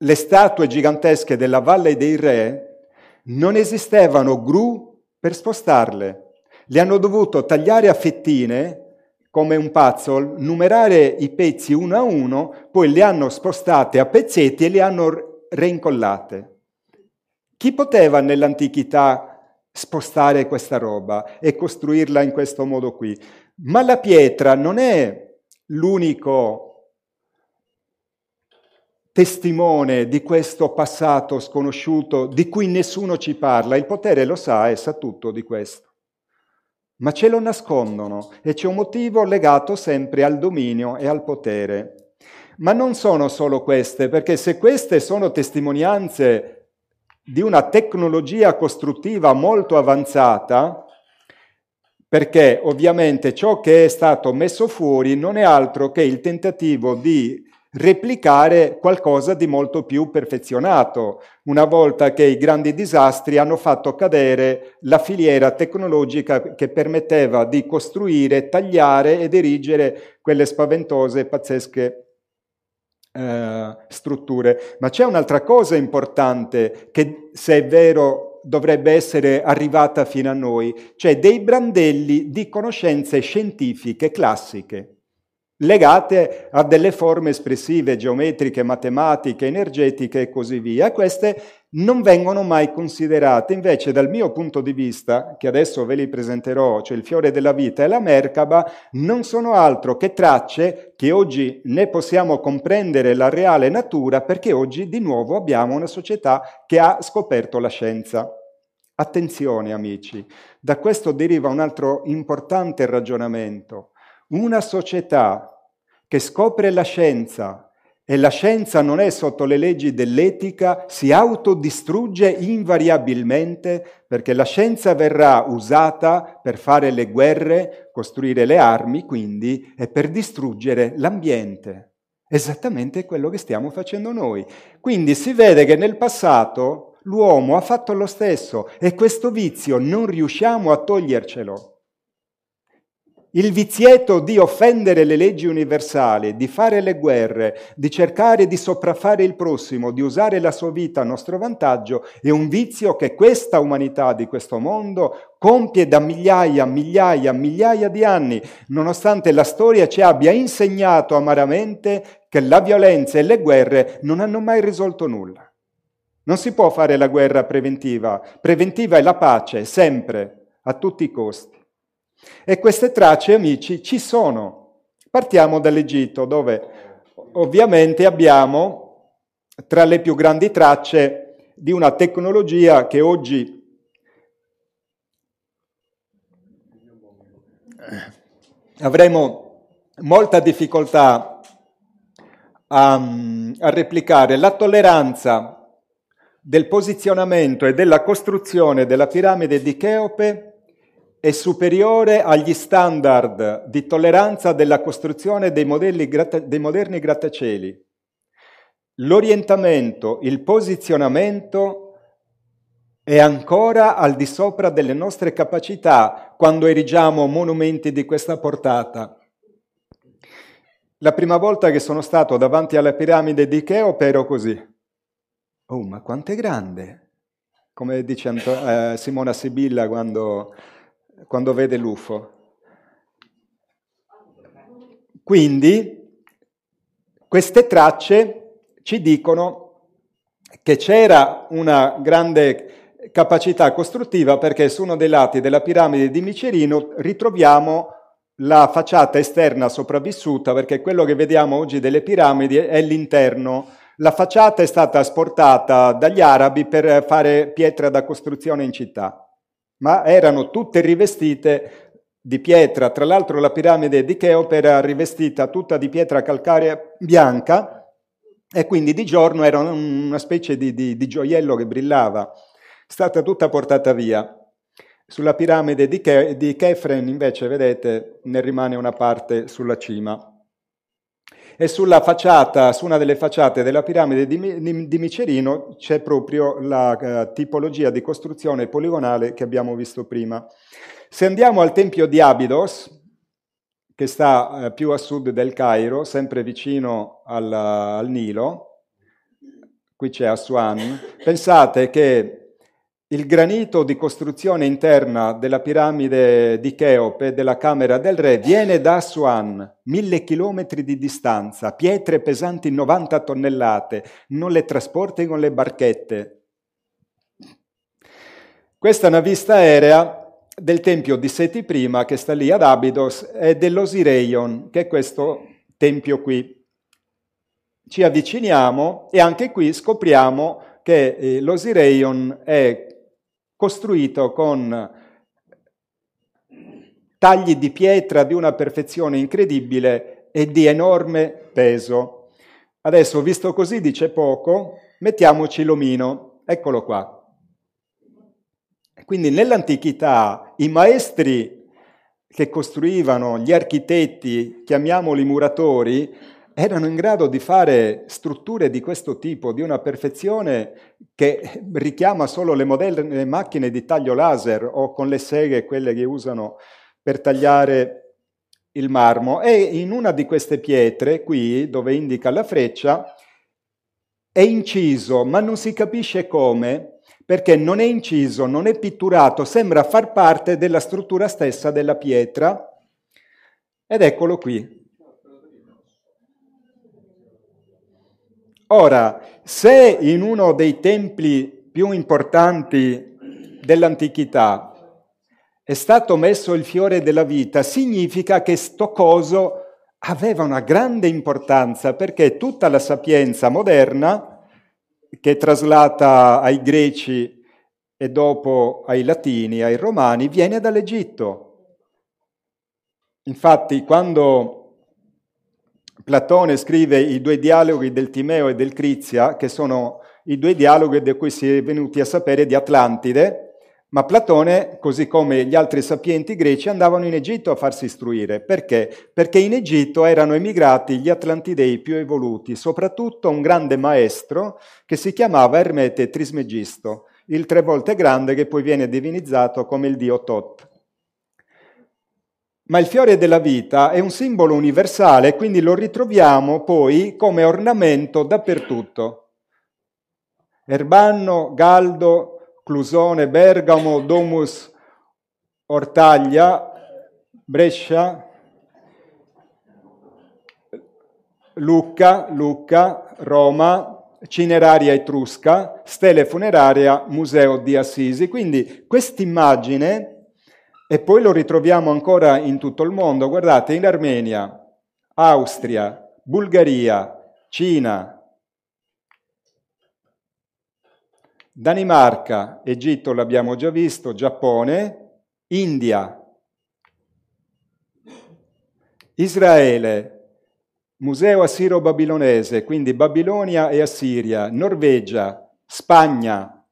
le statue gigantesche della Valle dei Re non esistevano gru per spostarle. Le hanno dovuto tagliare a fettine come un puzzle, numerare i pezzi uno a uno, poi le hanno spostate a pezzetti e le hanno reincollate. Chi poteva nell'antichità spostare questa roba e costruirla in questo modo qui? Ma la pietra non è l'unico testimone di questo passato sconosciuto di cui nessuno ci parla. Il potere lo sa e sa tutto di questo. Ma ce lo nascondono e c'è un motivo legato sempre al dominio e al potere. Ma non sono solo queste, perché se queste sono testimonianze di una tecnologia costruttiva molto avanzata, perché ovviamente ciò che è stato messo fuori non è altro che il tentativo di replicare qualcosa di molto più perfezionato, una volta che i grandi disastri hanno fatto cadere la filiera tecnologica che permetteva di costruire, tagliare ed erigere quelle spaventose e pazzesche eh, strutture. Ma c'è un'altra cosa importante che, se è vero, dovrebbe essere arrivata fino a noi, cioè dei brandelli di conoscenze scientifiche classiche legate a delle forme espressive geometriche, matematiche, energetiche e così via. Queste non vengono mai considerate. Invece, dal mio punto di vista, che adesso ve li presenterò, cioè il fiore della vita e la Merkaba, non sono altro che tracce che oggi ne possiamo comprendere la reale natura perché oggi di nuovo abbiamo una società che ha scoperto la scienza. Attenzione amici, da questo deriva un altro importante ragionamento. Una società che scopre la scienza e la scienza non è sotto le leggi dell'etica, si autodistrugge invariabilmente perché la scienza verrà usata per fare le guerre, costruire le armi, quindi, e per distruggere l'ambiente. Esattamente quello che stiamo facendo noi. Quindi si vede che nel passato l'uomo ha fatto lo stesso e questo vizio non riusciamo a togliercelo. Il vizietto di offendere le leggi universali, di fare le guerre, di cercare di sopraffare il prossimo, di usare la sua vita a nostro vantaggio, è un vizio che questa umanità di questo mondo compie da migliaia, migliaia, migliaia di anni, nonostante la storia ci abbia insegnato amaramente che la violenza e le guerre non hanno mai risolto nulla. Non si può fare la guerra preventiva. Preventiva è la pace, sempre, a tutti i costi. E queste tracce, amici, ci sono. Partiamo dall'Egitto, dove ovviamente abbiamo tra le più grandi tracce di una tecnologia che oggi avremo molta difficoltà a, a replicare. La tolleranza del posizionamento e della costruzione della piramide di Cheope è superiore agli standard di tolleranza della costruzione dei, gratta- dei moderni grattacieli. L'orientamento, il posizionamento è ancora al di sopra delle nostre capacità quando erigiamo monumenti di questa portata. La prima volta che sono stato davanti alla piramide di Cheope ero così. Oh, ma quanto è grande! Come dice Anto- eh, Simona Sibilla quando quando vede l'UFO. Quindi queste tracce ci dicono che c'era una grande capacità costruttiva perché su uno dei lati della piramide di Micerino ritroviamo la facciata esterna sopravvissuta perché quello che vediamo oggi delle piramidi è l'interno. La facciata è stata asportata dagli arabi per fare pietra da costruzione in città ma erano tutte rivestite di pietra. Tra l'altro la piramide di Cheope era rivestita tutta di pietra calcarea bianca e quindi di giorno era una specie di, di, di gioiello che brillava. È stata tutta portata via. Sulla piramide di, Ke- Kefren invece, vedete, ne rimane una parte sulla cima e sulla facciata, su una delle facciate della piramide di, Micerino c'è proprio la uh, tipologia di costruzione poligonale che abbiamo visto prima. Se andiamo al tempio di Abidos, che sta uh, più a sud del Cairo, sempre vicino al, al Nilo, qui c'è Aswan, pensate che il granito di costruzione interna della piramide di Cheope, della Camera del Re, viene da Aswan, mille chilometri di distanza, pietre pesanti 90 tonnellate, non le trasporti con le barchette. Questa è una vista aerea del tempio di Seti I, che sta lì ad Abidos, e dell'Osireion, che è questo tempio qui. ci avviciniamo e anche qui scopriamo che eh, l'Osireion è costruito con tagli di pietra di una perfezione incredibile e di enorme peso. Adesso, visto così, dice poco, mettiamoci l'omino. Eccolo qua. Quindi nell'antichità i maestri che costruivano, gli architetti, chiamiamoli muratori, erano in grado di fare strutture di questo tipo, di una perfezione che richiama solo le moderne macchine di taglio laser o con le seghe, quelle che usano per tagliare il marmo. E in una di queste pietre, qui dove indica la freccia, è inciso, ma non si capisce come, perché non è inciso, non è pitturato, sembra far parte della struttura stessa della pietra. Ed eccolo qui. Ora, se in uno dei templi più importanti dell'antichità è stato messo il fiore della vita, significa che sto coso aveva una grande importanza perché tutta la sapienza moderna che è traslata ai greci e dopo ai latini, ai romani, viene dall'Egitto. Infatti, quando Platone scrive i due dialoghi del Timeo e del Crizia, che sono i due dialoghi di cui si è venuti a sapere di Atlantide, ma Platone, così come gli altri sapienti greci, andavano in Egitto a farsi istruire. Perché? Perché in Egitto erano emigrati gli Atlantidei più evoluti, soprattutto un grande maestro che si chiamava Ermete Trismegisto, il tre volte grande che poi viene divinizzato come il dio Tot. Ma il fiore della vita è un simbolo universale, quindi lo ritroviamo poi come ornamento dappertutto. Erbanno, Galdo, Clusone, Bergamo, Domus, Ortaglia, Brescia, Lucca, Lucca, Roma, Cineraria Etrusca, Stele Funeraria, Museo di Assisi. Quindi quest'immagine, e poi lo ritroviamo ancora in tutto il mondo, guardate, in Armenia, Austria, Bulgaria, Cina, Danimarca, Egitto l'abbiamo già visto, Giappone, India, Israele, Museo Assiro-Babilonese, quindi Babilonia e Assiria, Norvegia, Spagna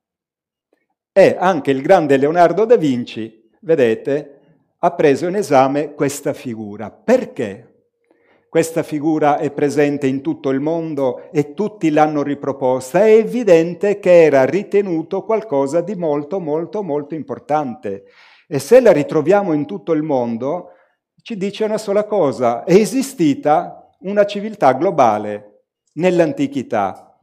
e anche il grande Leonardo da Vinci, vedete, ha preso in esame questa figura. Perché? Questa figura è presente in tutto il mondo e tutti l'hanno riproposta. È evidente che era ritenuto qualcosa di molto, molto, molto importante. E se la ritroviamo in tutto il mondo, ci dice una sola cosa. È esistita una civiltà globale nell'antichità,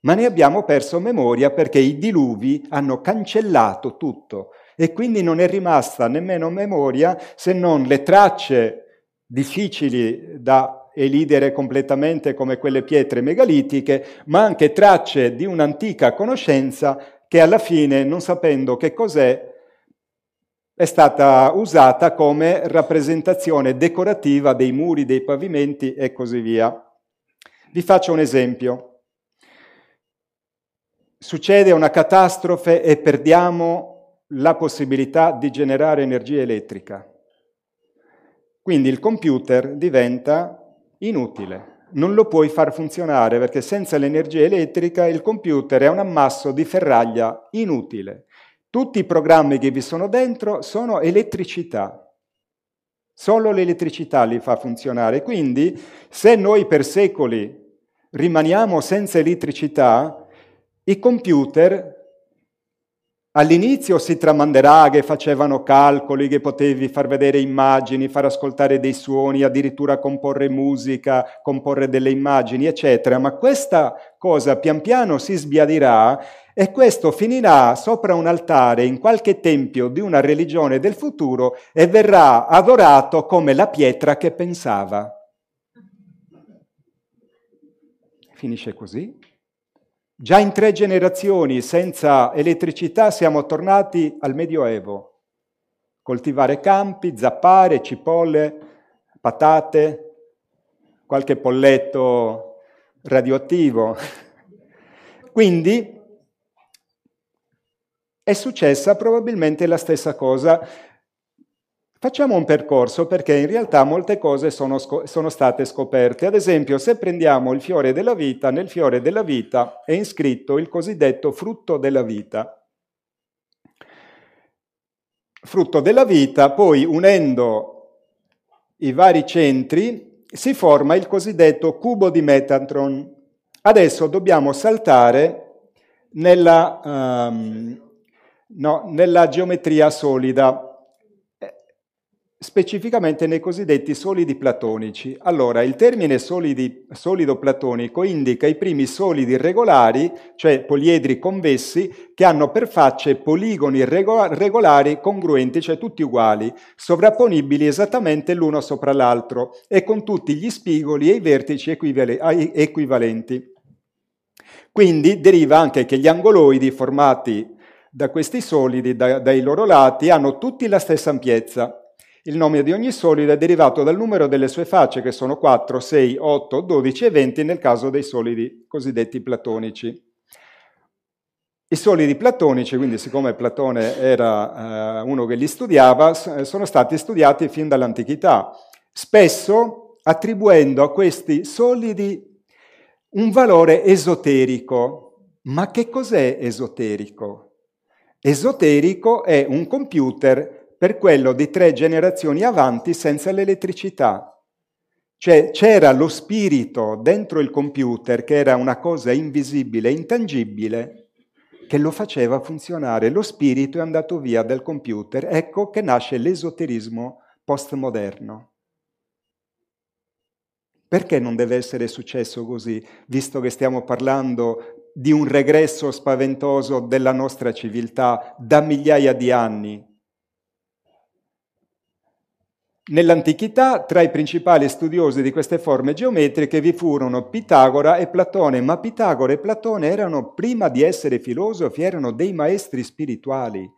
ma ne abbiamo perso memoria perché i diluvi hanno cancellato tutto e quindi non è rimasta nemmeno memoria se non le tracce difficili da elidere completamente come quelle pietre megalitiche, ma anche tracce di un'antica conoscenza che alla fine, non sapendo che cos'è, è stata usata come rappresentazione decorativa dei muri, dei pavimenti e così via. Vi faccio un esempio. Succede una catastrofe e perdiamo la possibilità di generare energia elettrica. Quindi il computer diventa inutile, non lo puoi far funzionare perché senza l'energia elettrica il computer è un ammasso di ferraglia inutile. Tutti i programmi che vi sono dentro sono elettricità. Solo l'elettricità li fa funzionare. Quindi se noi per secoli rimaniamo senza elettricità, i computer All'inizio si tramanderà che facevano calcoli, che potevi far vedere immagini, far ascoltare dei suoni, addirittura comporre musica, comporre delle immagini, eccetera, ma questa cosa pian piano si sbiadirà e questo finirà sopra un altare in qualche tempio di una religione del futuro e verrà adorato come la pietra che pensava. Finisce così. Già in tre generazioni senza elettricità siamo tornati al Medioevo. Coltivare campi, zappare, cipolle, patate, qualche polletto radioattivo. Quindi è successa probabilmente la stessa cosa. Facciamo un percorso perché in realtà molte cose sono, sono, state scoperte. Ad esempio, se prendiamo il fiore della vita, nel fiore della vita è iscritto il cosiddetto frutto della vita. Frutto della vita, poi unendo i vari centri, si forma il cosiddetto cubo di Metatron. Adesso dobbiamo saltare nella, um, no, nella geometria solida specificamente nei cosiddetti solidi platonici. Allora, il termine solidi, solido platonico indica i primi solidi regolari, cioè poliedri convessi, che hanno per facce poligoni regolari congruenti, cioè tutti uguali, sovrapponibili esattamente l'uno sopra l'altro e con tutti gli spigoli e i vertici equivalenti. Quindi deriva anche che gli angoloidi formati da questi solidi, da, dai loro lati, hanno tutti la stessa ampiezza, il nome di ogni solido è derivato dal numero delle sue facce, che sono 4, 6, 8, 12 e 20 nel caso dei solidi cosiddetti platonici. I solidi platonici, quindi siccome Platone era eh, uno che li studiava, sono stati studiati fin dall'antichità, spesso attribuendo a questi solidi un valore esoterico. Ma che cos'è esoterico? Esoterico è un computer per quello di tre generazioni avanti senza l'elettricità. Cioè c'era lo spirito dentro il computer che era una cosa invisibile, intangibile, che lo faceva funzionare. Lo spirito è andato via dal computer. Ecco che nasce l'esoterismo postmoderno. Perché non deve essere successo così, visto che stiamo parlando di un regresso spaventoso della nostra civiltà da migliaia di anni? Nell'antichità, tra i principali studiosi di queste forme geometriche vi furono Pitagora e Platone, ma Pitagora e Platone erano, prima di essere filosofi, erano dei maestri spirituali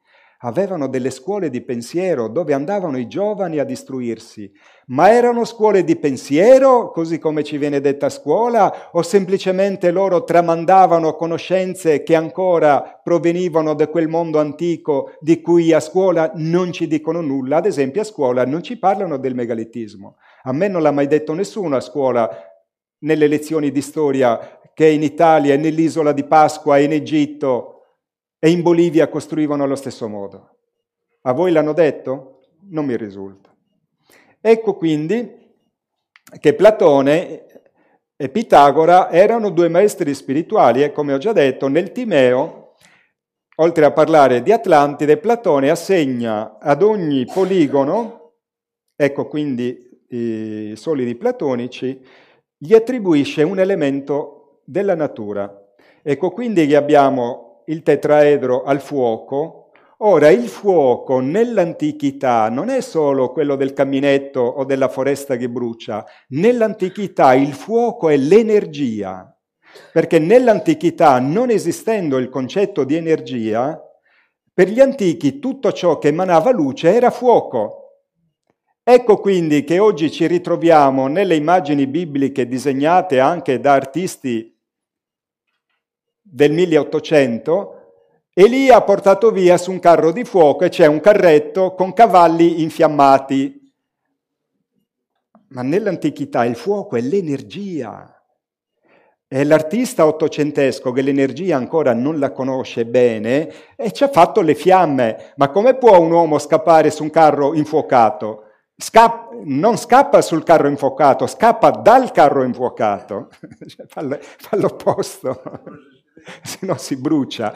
avevano delle scuole di pensiero dove andavano i giovani ad istruirsi, ma erano scuole di pensiero, così come ci viene detta scuola, o semplicemente loro tramandavano conoscenze che ancora provenivano da quel mondo antico di cui a scuola non ci dicono nulla? Ad esempio a scuola non ci parlano del megalitismo. A me non l'ha mai detto nessuno a scuola nelle lezioni di storia che in Italia, nell'isola di Pasqua in Egitto e in Bolivia costruivano allo stesso modo. A voi l'hanno detto? Non mi risulta. Ecco quindi che Platone e Pitagora erano due maestri spirituali e come ho già detto nel Timeo, oltre a parlare di Atlantide, Platone assegna ad ogni poligono, ecco quindi i solidi platonici, gli attribuisce un elemento della natura. Ecco quindi che abbiamo il tetraedro al fuoco, Ora, il fuoco nell'antichità non è solo quello del caminetto o della foresta che brucia, nell'antichità il fuoco è l'energia, perché nell'antichità, non esistendo il concetto di energia, per gli antichi tutto ciò che emanava luce era fuoco. Ecco quindi che oggi ci ritroviamo nelle immagini bibliche disegnate anche da artisti del 1800, Elia ha portato via su un carro di fuoco e c'è un carretto con cavalli infiammati. Ma nell'antichità il fuoco è l'energia. È l'artista ottocentesco che l'energia ancora non la conosce bene e ci ha fatto le fiamme. Ma come può un uomo scappare su un carro infuocato? Scapp- non scappa sul carro infuocato, scappa dal carro infuocato. Cioè, fa l'opposto. se no si brucia.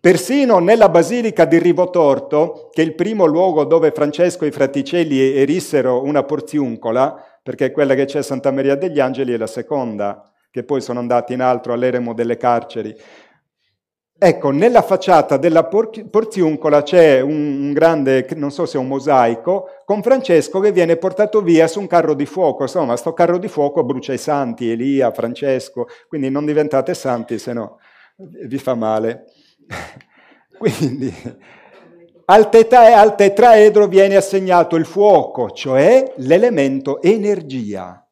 Persino nella basilica di Rivotorto, che è il primo luogo dove Francesco e i fraticelli erissero una porziuncola, perché quella che c'è a Santa Maria degli Angeli è la seconda, che poi sono andati in altro all'eremo delle carceri. Ecco, nella facciata della porziuncola c'è un, grande, non so se è un mosaico, con Francesco che viene portato via su un carro di fuoco. Insomma, sto carro di fuoco brucia i santi, Elia, Francesco, quindi non diventate santi, se no vi fa male. quindi al, teta, al tetraedro viene assegnato il fuoco, cioè l'elemento energia.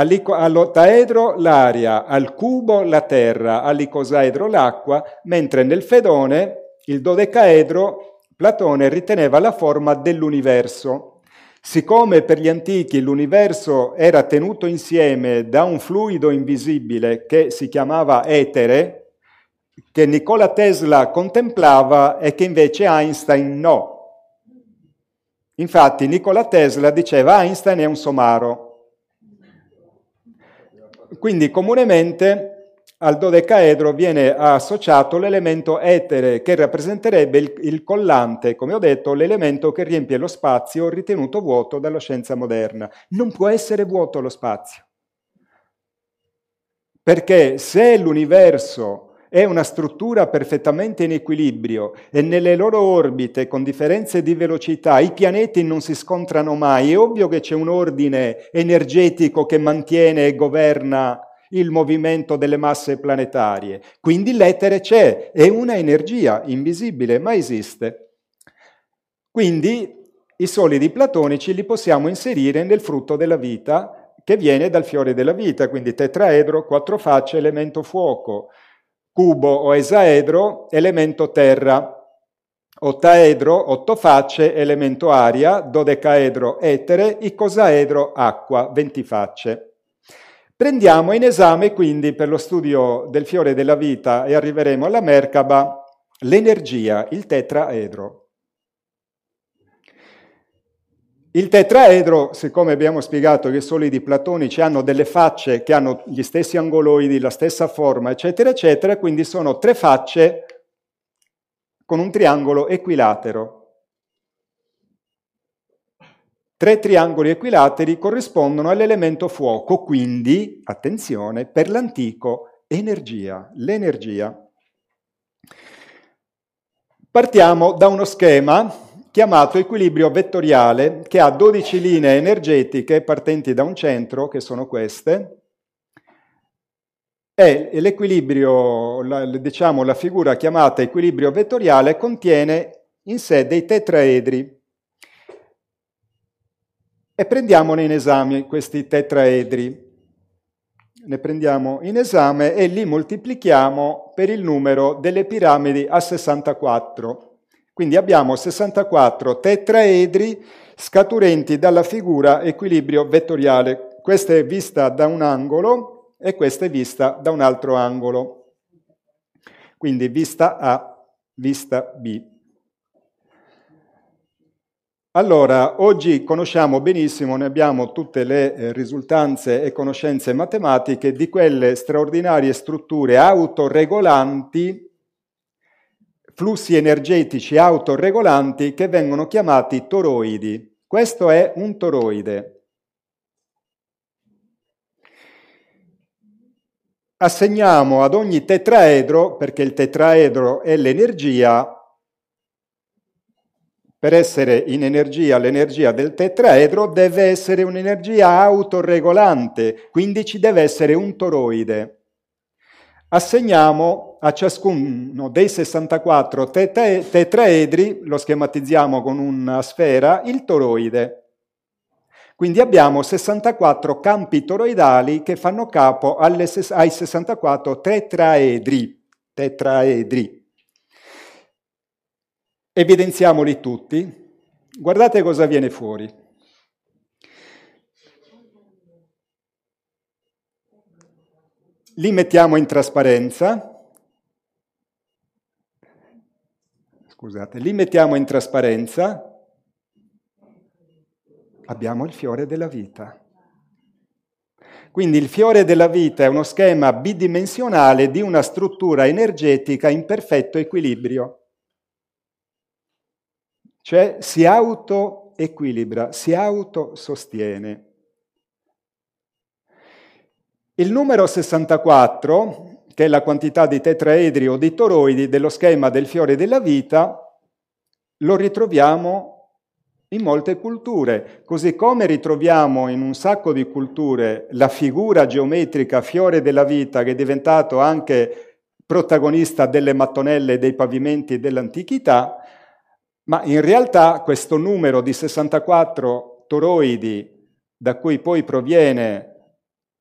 All'ottaedro l'aria, al cubo la terra, all'icosaedro l'acqua, mentre nel fedone, il dodecaedro, Platone riteneva la forma dell'universo. Siccome per gli antichi l'universo era tenuto insieme da un fluido invisibile che si chiamava etere, che Nikola Tesla contemplava e che invece Einstein no. Infatti Nikola Tesla diceva Einstein è un somaro. Quindi comunemente al dodecaedro viene associato l'elemento etere che rappresenterebbe il, il, collante, come ho detto, l'elemento che riempie lo spazio ritenuto vuoto dalla scienza moderna. Non può essere vuoto lo spazio. Perché se l'universo è una struttura perfettamente in equilibrio e nelle loro orbite, con differenze di velocità, i pianeti non si scontrano mai. È ovvio che c'è un ordine energetico che mantiene e governa il movimento delle masse planetarie. Quindi l'etere c'è, è una energia invisibile, ma esiste. Quindi i solidi platonici li possiamo inserire nel frutto della vita che viene dal fiore della vita, quindi tetraedro, quattro facce, elemento fuoco cubo o esaedro, elemento terra, ottaedro, otto facce, elemento aria, dodecaedro, etere, icosaedro, acqua, venti facce. Prendiamo in esame quindi per lo studio del fiore della vita e arriveremo alla Merkaba l'energia, il tetraedro. Il tetraedro, siccome abbiamo spiegato che i solidi platonici hanno delle facce che hanno gli stessi angoloidi, la stessa forma, eccetera, eccetera, quindi sono tre facce con un triangolo equilatero. Tre triangoli equilateri corrispondono all'elemento fuoco, quindi, attenzione, per l'antico energia, l'energia. Partiamo da uno schema chiamato equilibrio vettoriale, che ha 12 linee energetiche partenti da un centro, che sono queste, e l'equilibrio, la, diciamo la figura chiamata equilibrio vettoriale contiene in sé dei tetraedri. E prendiamone in esame questi tetraedri. Ne prendiamo in esame e li moltiplichiamo per il numero delle piramidi a 64. Quindi abbiamo 64 tetraedri scaturenti dalla figura equilibrio vettoriale. Questa è vista da un angolo e questa è vista da un altro angolo. Quindi vista A, vista B. Allora, oggi conosciamo benissimo, ne abbiamo tutte le eh, risultanze e conoscenze matematiche di quelle straordinarie strutture autoregolanti flussi energetici autoregolanti che vengono chiamati toroidi. Questo è un toroide. Assegniamo ad ogni tetraedro, perché il tetraedro è l'energia, per essere in energia l'energia del tetraedro deve essere un'energia autoregolante, quindi ci deve essere un toroide assegniamo a ciascuno dei 64 tetraedri, lo schematizziamo con una sfera, il toroide. Quindi abbiamo 64 campi toroidali che fanno capo alle, ai 64 tetraedri. tetraedri. Evidenziamoli tutti. Guardate cosa viene fuori. li mettiamo in trasparenza, scusate, li mettiamo in trasparenza, abbiamo il fiore della vita. Quindi il fiore della vita è uno schema bidimensionale di una struttura energetica in perfetto equilibrio. Cioè si auto-equilibra, si autosostiene. Il numero 64, che è la quantità di tetraedri o di toroidi dello schema del fiore della vita, lo ritroviamo in molte culture, così come ritroviamo in un sacco di culture la figura geometrica fiore della vita che è diventato anche protagonista delle mattonelle e dei pavimenti dell'antichità, ma in realtà questo numero di 64 toroidi da cui poi proviene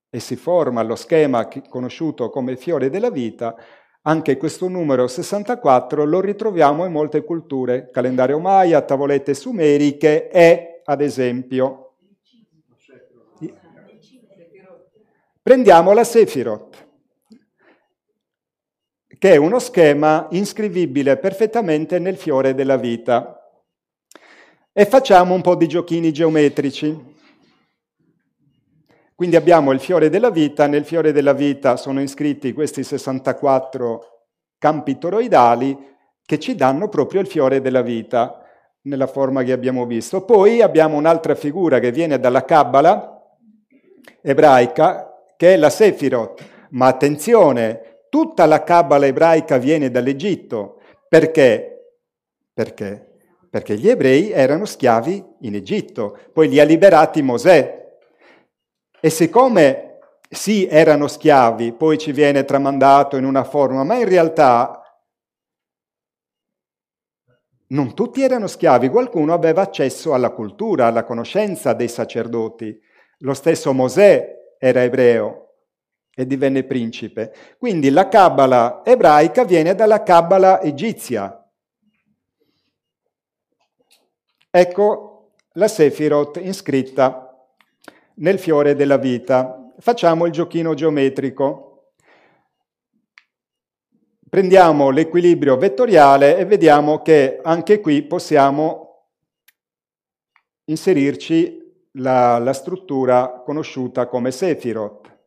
e si forma lo schema conosciuto come fiore della vita, anche questo numero 64 lo ritroviamo in molte culture, calendario Maya, tavolette sumeriche e, ad esempio, prendiamo la Sefirot, che è uno schema iscrivibile perfettamente nel fiore della vita. E facciamo un po' di giochini geometrici. Quindi abbiamo il fiore della vita, nel fiore della vita sono iscritti questi 64 campi toroidali che ci danno proprio il fiore della vita nella forma che abbiamo visto. Poi abbiamo un'altra figura che viene dalla Kabbala ebraica che è la Sefirot. Ma attenzione, tutta la Kabbala ebraica viene dall'Egitto. Perché? Perché? Perché gli ebrei erano schiavi in Egitto, poi li ha liberati Mosè, e siccome sì, erano schiavi, poi ci viene tramandato in una forma, ma in realtà non tutti erano schiavi, qualcuno aveva accesso alla cultura, alla conoscenza dei sacerdoti. Lo stesso Mosè era ebreo e divenne principe. Quindi la Kabbala ebraica viene dalla Kabbala egizia. Ecco la Sefirot iscritta nel fiore della vita. Facciamo il giochino geometrico. Prendiamo l'equilibrio vettoriale e vediamo che anche qui possiamo inserirci la, la struttura conosciuta come Sefirot.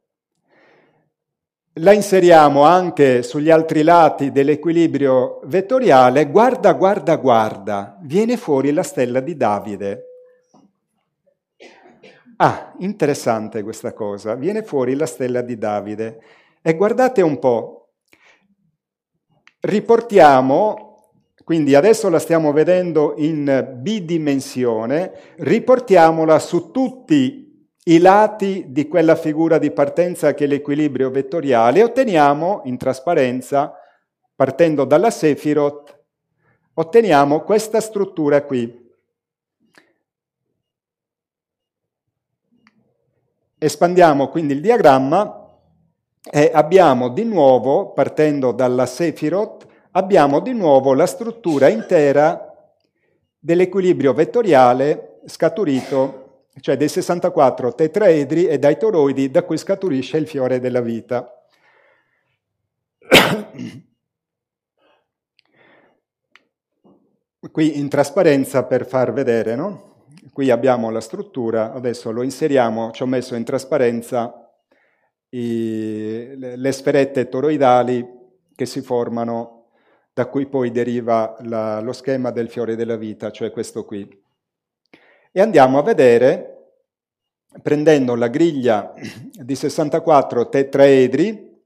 La inseriamo anche sugli altri lati dell'equilibrio vettoriale. Guarda, guarda, guarda, viene fuori la stella di Davide. Ah, interessante questa cosa, viene fuori la stella di Davide. E guardate un po', riportiamo, quindi adesso la stiamo vedendo in bidimensione, riportiamola su tutti i lati di quella figura di partenza che è l'equilibrio vettoriale e otteniamo in trasparenza, partendo dalla Sefirot, otteniamo questa struttura qui. Espandiamo quindi il diagramma e abbiamo di nuovo, partendo dalla Sefirot, abbiamo di nuovo la struttura intera dell'equilibrio vettoriale scaturito, cioè dei 64 tetraedri e dai toroidi da cui scaturisce il fiore della vita. Qui in trasparenza per far vedere, no? Qui abbiamo la struttura, adesso lo inseriamo, ci ho messo in trasparenza i, le sferette toroidali che si formano, da cui poi deriva la, lo schema del fiore della vita, cioè questo qui. E andiamo a vedere, prendendo la griglia di 64 tetraedri,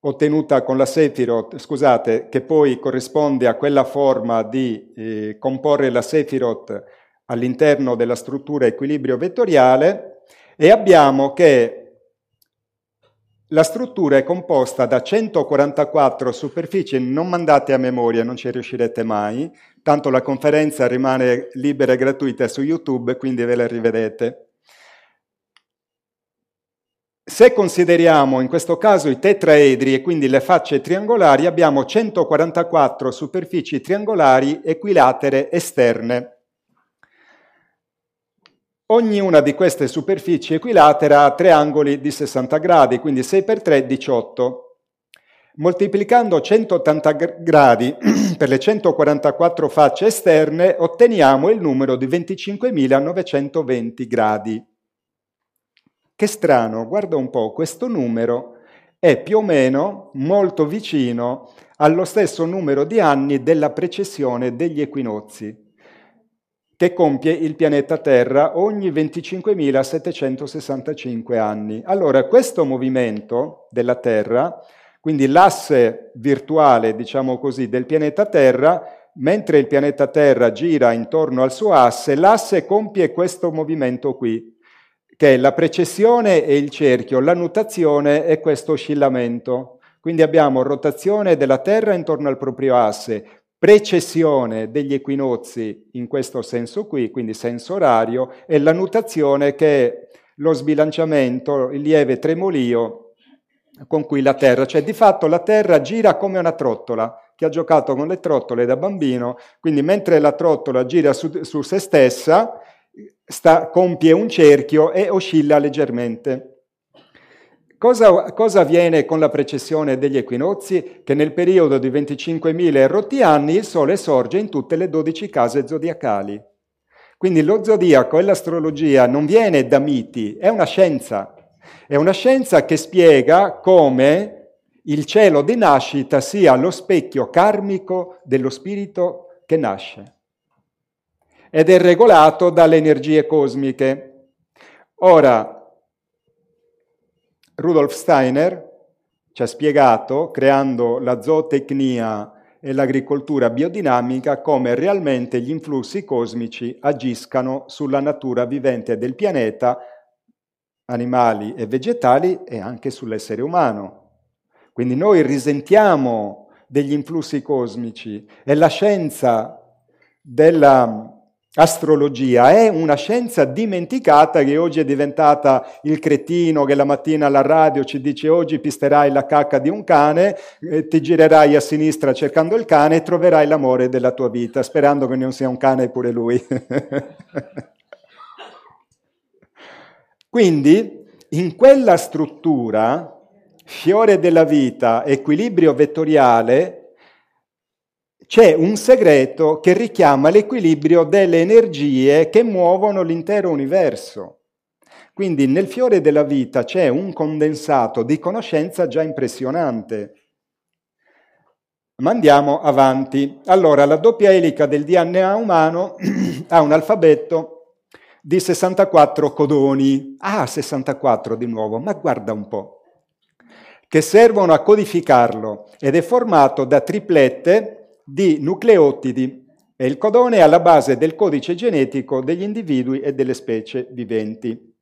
ottenuta con la Sefirot, scusate, che poi corrisponde a quella forma di eh, comporre la Sefirot all'interno della struttura equilibrio vettoriale e abbiamo che la struttura è composta da 144 superfici, non mandate a memoria, non ci riuscirete mai, tanto la conferenza rimane libera e gratuita su YouTube, quindi ve la rivedete. Se consideriamo in questo caso i tetraedri e quindi le facce triangolari, abbiamo 144 superfici triangolari equilatere esterne. Ognuna di queste superfici equilatera ha tre angoli di 60 gradi, quindi 6 per 3 18. Moltiplicando 180 gradi per le 144 facce esterne otteniamo il numero di 25.920 gradi. Che strano, guarda un po', questo numero è più o meno molto vicino allo stesso numero di anni della precessione degli equinozi che compie il pianeta Terra ogni 25.765 anni. Allora, questo movimento della Terra, quindi l'asse virtuale, diciamo così, del pianeta Terra, mentre il pianeta Terra gira intorno al suo asse, l'asse compie questo movimento qui, che è la precessione e il cerchio, la nutazione e questo oscillamento. Quindi abbiamo rotazione della Terra intorno al proprio asse, precessione degli equinozi in questo senso qui, quindi senso orario, e la nutazione che è lo sbilanciamento, il lieve tremolio con cui la Terra, cioè di fatto la Terra gira come una trottola, che ha giocato con le trottole da bambino, quindi mentre la trottola gira su, su se stessa, sta, compie un cerchio e oscilla leggermente. Cosa, cosa, avviene con la precessione degli equinozi? Che nel periodo di 25.000 rotti anni il Sole sorge in tutte le 12 case zodiacali. Quindi lo zodiaco e l'astrologia non viene da miti, è una scienza. È una scienza che spiega come il cielo di nascita sia lo specchio karmico dello spirito che nasce. Ed è regolato dalle energie cosmiche. Ora, Rudolf Steiner ci ha spiegato, creando la zootecnia e l'agricoltura biodinamica, come realmente gli influssi cosmici agiscano sulla natura vivente del pianeta, animali e vegetali, e anche sull'essere umano. Quindi noi risentiamo degli influssi cosmici e la scienza dell'astrologia è una scienza dimenticata che oggi è diventata il cretino che la mattina alla radio ci dice oggi pisterai la cacca di un cane, ti girerai a sinistra cercando il cane e troverai l'amore della tua vita, sperando che non sia un cane pure lui. Quindi in quella struttura fiore della vita, equilibrio vettoriale, c'è un segreto che richiama l'equilibrio delle energie che muovono l'intero universo. Quindi nel fiore della vita c'è un condensato di conoscenza già impressionante. Ma andiamo avanti. Allora, la doppia elica del DNA umano ha un alfabeto di 64 codoni. Ah, 64 di nuovo, ma guarda un po' che servono a codificarlo ed è formato da triplette di nucleotidi e il codone è alla base del codice genetico degli individui e delle specie viventi.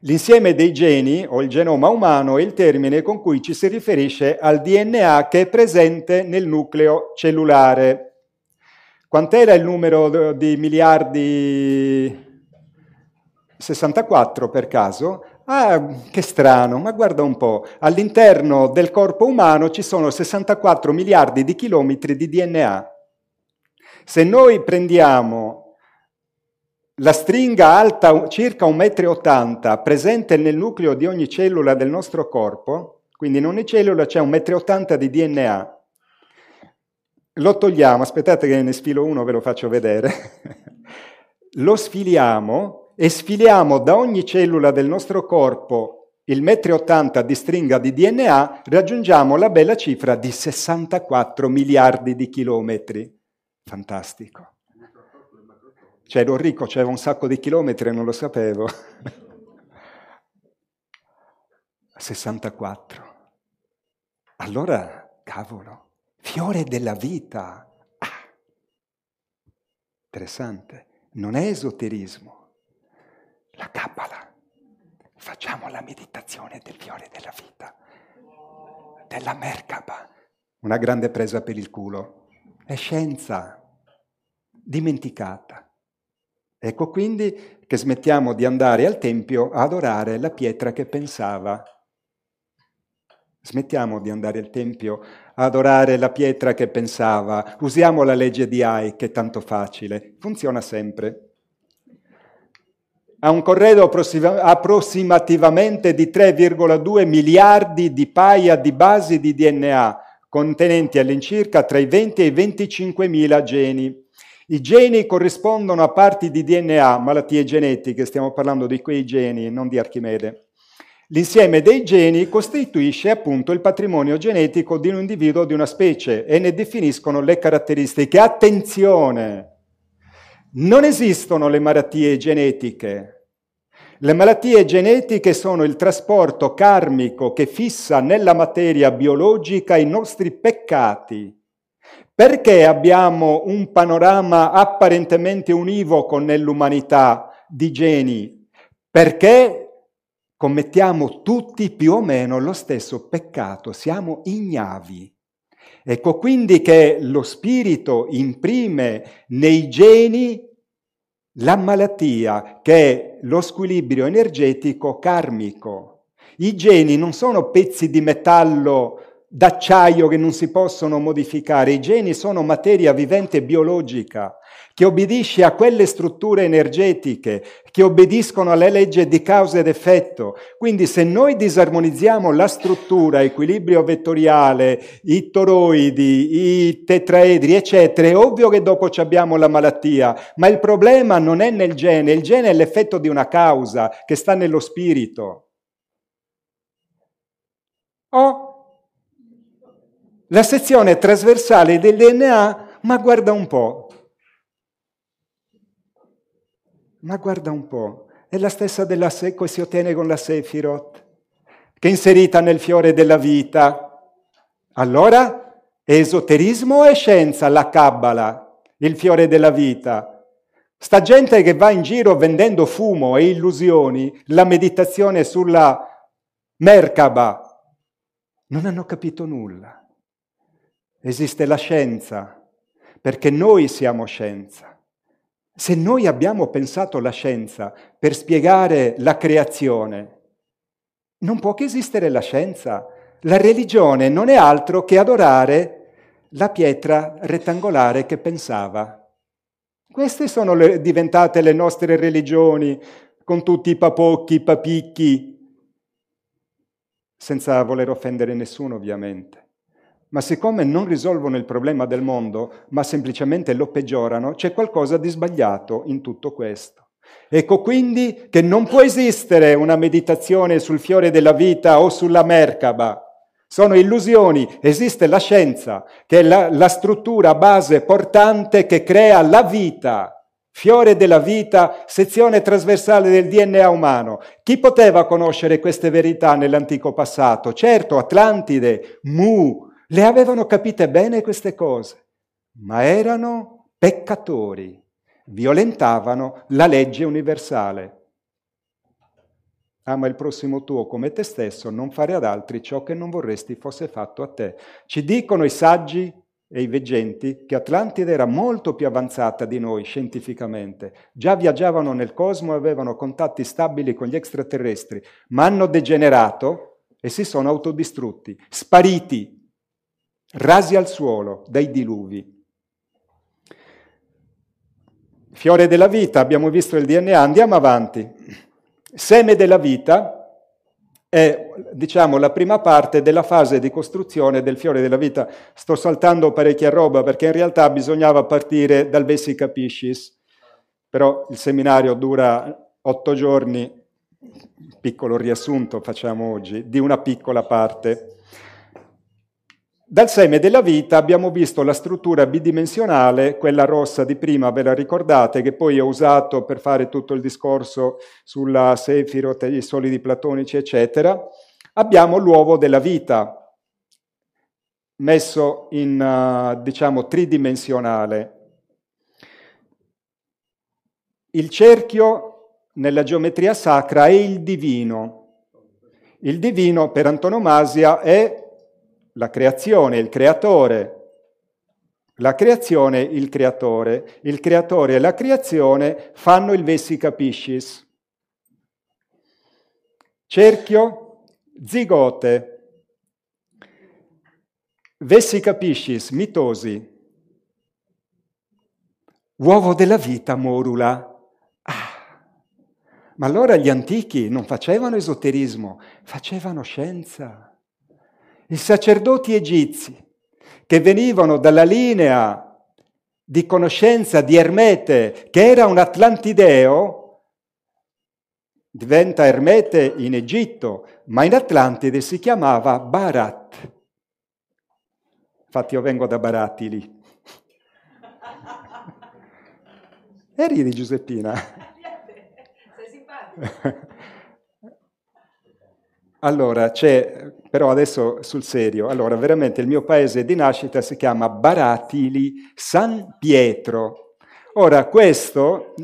L'insieme dei geni o il genoma umano è il termine con cui ci si riferisce al DNA che è presente nel nucleo cellulare. Quant'era il numero di miliardi? 64 per caso? Ah, che strano, ma guarda un po', all'interno del corpo umano ci sono 64 miliardi di chilometri di DNA. Se noi prendiamo la stringa alta circa 1,80 m presente nel nucleo di ogni cellula del nostro corpo, quindi in ogni cellula c'è 1,80 m di DNA, lo togliamo, aspettate che ne sfilo uno, ve lo faccio vedere, lo sfiliamo e sfiliamo da ogni cellula del nostro corpo il 1,80 m di stringa di DNA, raggiungiamo la bella cifra di 64 miliardi di chilometri. Fantastico. Cioè, ero ricco, c'era un sacco di chilometri e non lo sapevo. 64. Allora, cavolo, fiore della vita. Ah, interessante. Non è esoterismo la Kabbalah. Facciamo la meditazione del fiore della vita, della Merkaba. Una grande presa per il culo. È scienza dimenticata. Ecco quindi che smettiamo di andare al Tempio a adorare la pietra che pensava. Smettiamo di andare al Tempio a adorare la pietra che pensava. Usiamo la legge di Ai, che è tanto facile. Funziona sempre ha un corredo approssimativamente di 3,2 miliardi di paia di basi di DNA, contenenti all'incirca tra i 20 e i 25 mila geni. I geni corrispondono a parti di DNA, malattie genetiche, stiamo parlando di quei geni, non di Archimede. L'insieme dei geni costituisce appunto il patrimonio genetico di un individuo o di una specie e ne definiscono le caratteristiche. Attenzione! Non esistono le malattie genetiche, le malattie genetiche sono il trasporto karmico che fissa nella materia biologica i nostri peccati. Perché abbiamo un panorama apparentemente univoco nell'umanità di geni? Perché commettiamo tutti più o meno lo stesso peccato, siamo ignavi. Ecco quindi che lo spirito imprime nei geni la malattia, che è lo squilibrio energetico karmico. I geni non sono pezzi di metallo d'acciaio che non si possono modificare, i geni sono materia vivente biologica che obbedisce a quelle strutture energetiche, che obbediscono alle leggi di causa ed effetto. Quindi se noi disarmonizziamo la struttura, equilibrio vettoriale, i toroidi, i tetraedri, eccetera, è ovvio che dopo abbiamo la malattia, ma il problema non è nel gene, il gene è l'effetto di una causa che sta nello spirito. O la sezione trasversale del DNA, ma guarda un po', Ma guarda un po', è la stessa della se- che si ottiene con la Sefirot, che è inserita nel fiore della vita. Allora, è esoterismo o è scienza la Kabbalah, il fiore della vita? Sta gente che va in giro vendendo fumo e illusioni, la meditazione sulla Merkaba, non hanno capito nulla. Esiste la scienza, perché noi siamo scienza. Se noi abbiamo pensato la scienza per spiegare la creazione, non può che esistere la scienza. La religione non è altro che adorare la pietra rettangolare che pensava. Queste sono le, diventate le nostre religioni, con tutti i papocchi, i papicchi, senza voler offendere nessuno ovviamente ma siccome non risolvono il problema del mondo, ma semplicemente lo peggiorano, c'è qualcosa di sbagliato in tutto questo. Ecco quindi che non può esistere una meditazione sul fiore della vita o sulla Merkaba. Sono illusioni, esiste la scienza, che è la, la struttura base portante che crea la vita, fiore della vita, sezione trasversale del DNA umano. Chi poteva conoscere queste verità nell'antico passato? Certo, Atlantide, Mu, le avevano capite bene queste cose, ma erano peccatori, violentavano la legge universale. Ama il prossimo tuo come te stesso, non fare ad altri ciò che non vorresti fosse fatto a te. Ci dicono i saggi e i veggenti che Atlantide era molto più avanzata di noi scientificamente. Già viaggiavano nel cosmo e avevano contatti stabili con gli extraterrestri, ma hanno degenerato e si sono autodistrutti, spariti rasi al suolo dai diluvi. Fiore della vita, abbiamo visto il DNA, andiamo avanti. Seme della vita è, diciamo, la prima parte della fase di costruzione del fiore della vita. Sto saltando parecchia roba perché in realtà bisognava partire dal Vesica Piscis, però il seminario dura otto giorni, piccolo riassunto facciamo oggi, di una piccola parte. Dal seme della vita abbiamo visto la struttura bidimensionale, quella rossa di prima, ve la ricordate, che poi ho usato per fare tutto il discorso sulla Sefirot, i solidi platonici, eccetera. Abbiamo l'uovo della vita, messo in, uh, diciamo, tridimensionale. Il cerchio nella geometria sacra è il divino. Il divino per antonomasia è la creazione, il creatore, la creazione, il creatore, il creatore e la creazione fanno il Vesica Piscis. Cerchio, zigote, Vesica Piscis, mitosi, uovo della vita, morula. Ah, ma allora gli antichi non facevano esoterismo, facevano scienza i sacerdoti egizi che venivano dalla linea di conoscenza di Ermete, che era un atlantideo, diventa Ermete in Egitto, ma in Atlantide si chiamava Barat. Infatti io vengo da Baratili. E ridi Giuseppina. Sei simpatico. Allora, c'è, però adesso sul serio, allora veramente il mio paese di nascita si chiama Baratili San Pietro. Ora, questo,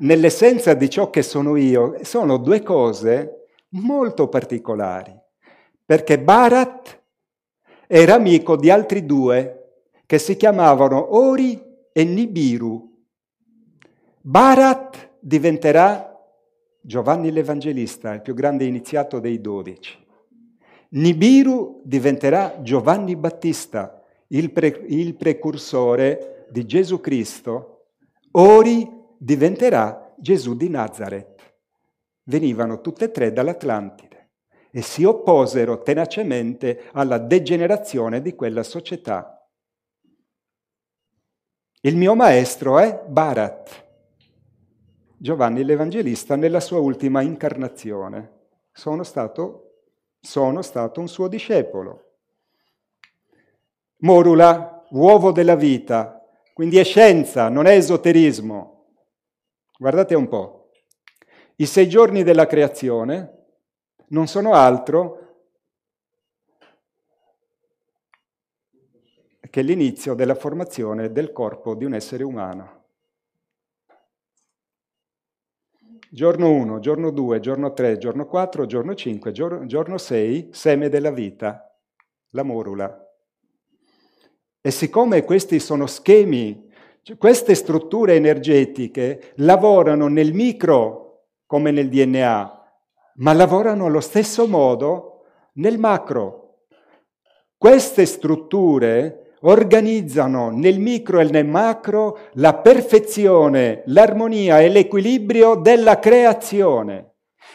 nell'essenza di ciò che sono io, sono due cose molto particolari, perché Barat era amico di altri due che si chiamavano Ori e Nibiru. Barat diventerà Giovanni l'Evangelista, il più grande iniziato dei dodici. Nibiru diventerà Giovanni Battista, il, pre- il precursore di Gesù Cristo. Ori diventerà Gesù di Nazareth. Venivano tutte e tre dall'Atlantide e si opposero tenacemente alla degenerazione di quella società. Il mio maestro è Barat, Giovanni l'Evangelista nella sua ultima incarnazione. Sono stato, sono stato un suo discepolo. Morula, uovo della vita, quindi è scienza, non è esoterismo. Guardate un po'. I sei giorni della creazione non sono altro che l'inizio della formazione del corpo di un essere umano. Giorno 1, giorno 2, giorno 3, giorno 4, giorno 5, giorno 6, seme della vita, la morula. E siccome questi sono schemi, cioè queste strutture energetiche lavorano nel micro come nel DNA, ma lavorano allo stesso modo nel macro. Queste strutture organizzano nel micro e nel macro la perfezione, l'armonia e l'equilibrio della creazione.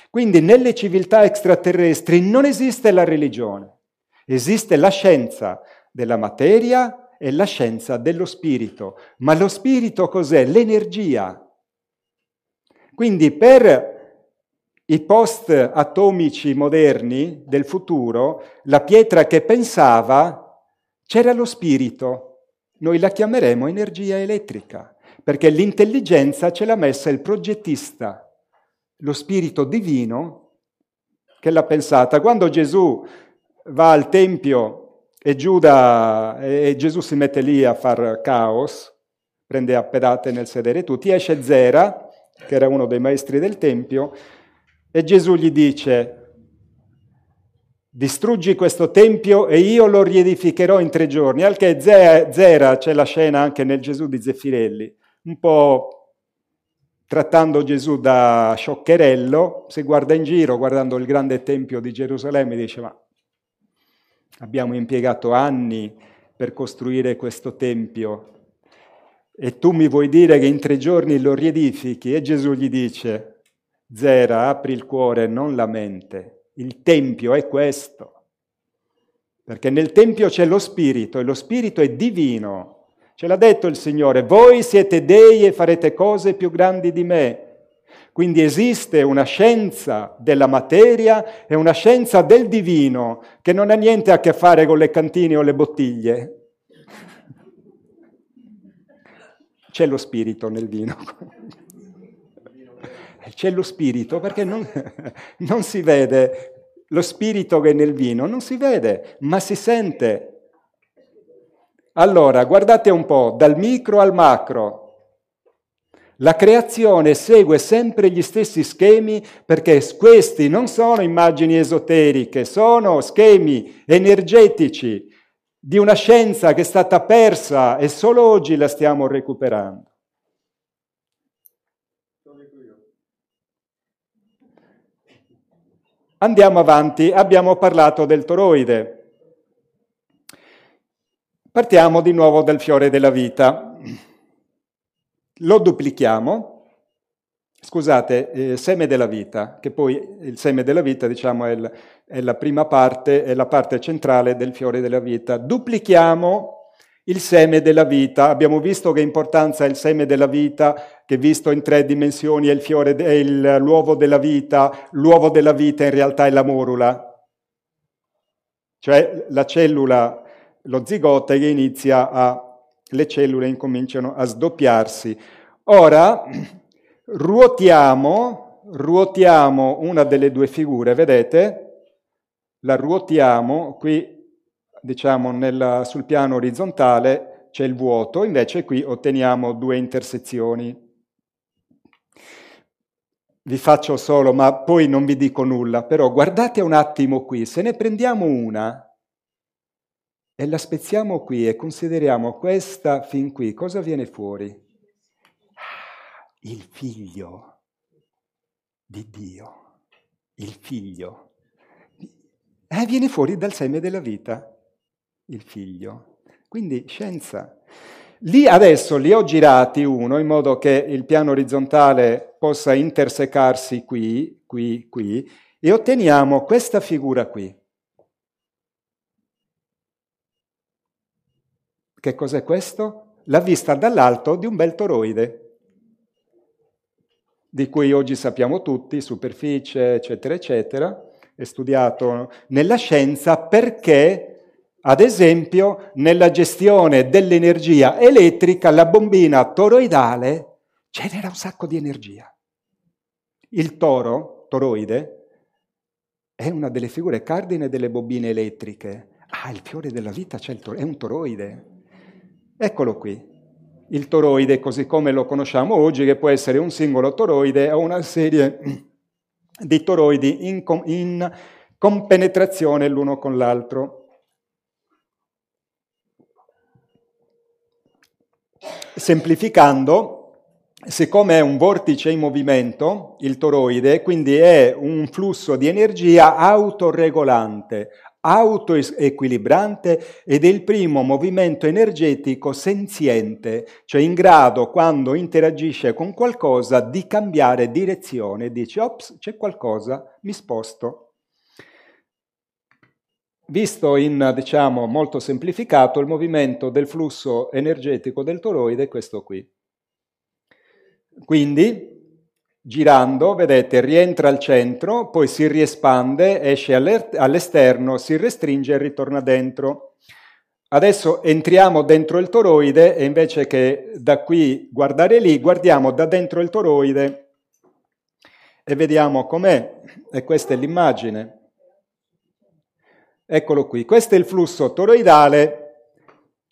Quindi nelle civiltà extraterrestri non esiste la religione, esiste la scienza della materia e la scienza dello spirito. Ma lo spirito cos'è? L'energia. Quindi per i post atomici moderni del futuro, la pietra che pensava c'era lo spirito, noi la chiameremo energia elettrica, perché l'intelligenza ce l'ha messa il progettista, lo spirito divino che l'ha pensata. Quando Gesù va al Tempio e, Giuda, e Gesù si mette lì a far caos, prende a pedate nel sedere tutti, esce Zera, che era uno dei maestri del Tempio, e Gesù gli dice, distruggi questo tempio e io lo riedificherò in tre giorni. Al che Zera, c'è la scena anche nel Gesù di Zeffirelli, un po' trattando Gesù da scioccherello, si guarda in giro guardando il grande tempio di Gerusalemme dice ma abbiamo impiegato anni per costruire questo tempio e tu mi vuoi dire che in tre giorni lo riedifichi? E Gesù gli dice, Zera, apri il cuore, non la mente il Tempio è questo, perché nel Tempio c'è lo Spirito e lo Spirito è divino. Ce l'ha detto il Signore, voi siete dei e farete cose più grandi di me. Quindi esiste una scienza della materia e una scienza del divino che non ha niente a che fare con le cantine o le bottiglie. C'è lo spirito nel vino. C'è lo spirito perché non, non si vede, lo spirito che è nel vino non si vede, ma si sente. Allora, guardate un po', dal micro al macro. La creazione segue sempre gli stessi schemi perché questi non sono immagini esoteriche, sono schemi energetici di una scienza che è stata persa e solo oggi la stiamo recuperando. Andiamo avanti, abbiamo parlato del toroide. Partiamo di nuovo dal fiore della vita. Lo duplichiamo. Scusate, eh, seme della vita, che poi il seme della vita, diciamo, è, il, è la prima parte, è la parte centrale del fiore della vita. Duplichiamo il seme della vita. Abbiamo visto che importanza ha il seme della vita, che visto in tre dimensioni è, il fiore, è il, l'uovo della vita. L'uovo della vita in realtà è la morula, cioè la cellula, lo zigote che inizia a, le cellule incominciano a sdoppiarsi. Ora ruotiamo, ruotiamo una delle due figure, vedete? La ruotiamo, qui diciamo nella, sul piano orizzontale c'è il vuoto, invece qui otteniamo due intersezioni. Vi faccio solo, ma poi non vi dico nulla, però guardate un attimo qui, se ne prendiamo una e la spezziamo qui e consideriamo questa fin qui, cosa viene fuori? il figlio di Dio, il figlio. Eh, viene fuori dal seme della vita, il figlio. Quindi scienza. Lì adesso li ho girati uno in modo che il piano orizzontale possa intersecarsi qui, qui, qui, e otteniamo questa figura qui. Che cos'è questo? La vista dall'alto di un bel toroide, di cui oggi sappiamo tutti, superficie, eccetera, eccetera, è studiato nella scienza perché ad esempio, nella gestione dell'energia elettrica, la bombina toroidale genera un sacco di energia. Il toro, toroide, è una delle figure cardine delle bobine elettriche. Ah, il fiore della vita è un toroide. Eccolo qui. Il toroide, così come lo conosciamo oggi, che può essere un singolo toroide o una serie di toroidi in, in compenetrazione l'uno con l'altro. Semplificando, siccome è un vortice in movimento, il toroide, quindi è un flusso di energia autoregolante, autoequilibrante ed è il primo movimento energetico senziente, cioè in grado, quando interagisce con qualcosa, di cambiare direzione. Dice, ops, c'è qualcosa, mi sposto. Visto in, diciamo, molto semplificato, il movimento del flusso energetico del toroide è questo qui. Quindi, girando, vedete, rientra al centro, poi si riespande, esce all'esterno, si restringe e ritorna dentro. Adesso entriamo dentro il toroide e invece che da qui guardare lì, guardiamo da dentro il toroide e vediamo com'è. E questa è l'immagine. Eccolo qui, questo è il flusso toroidale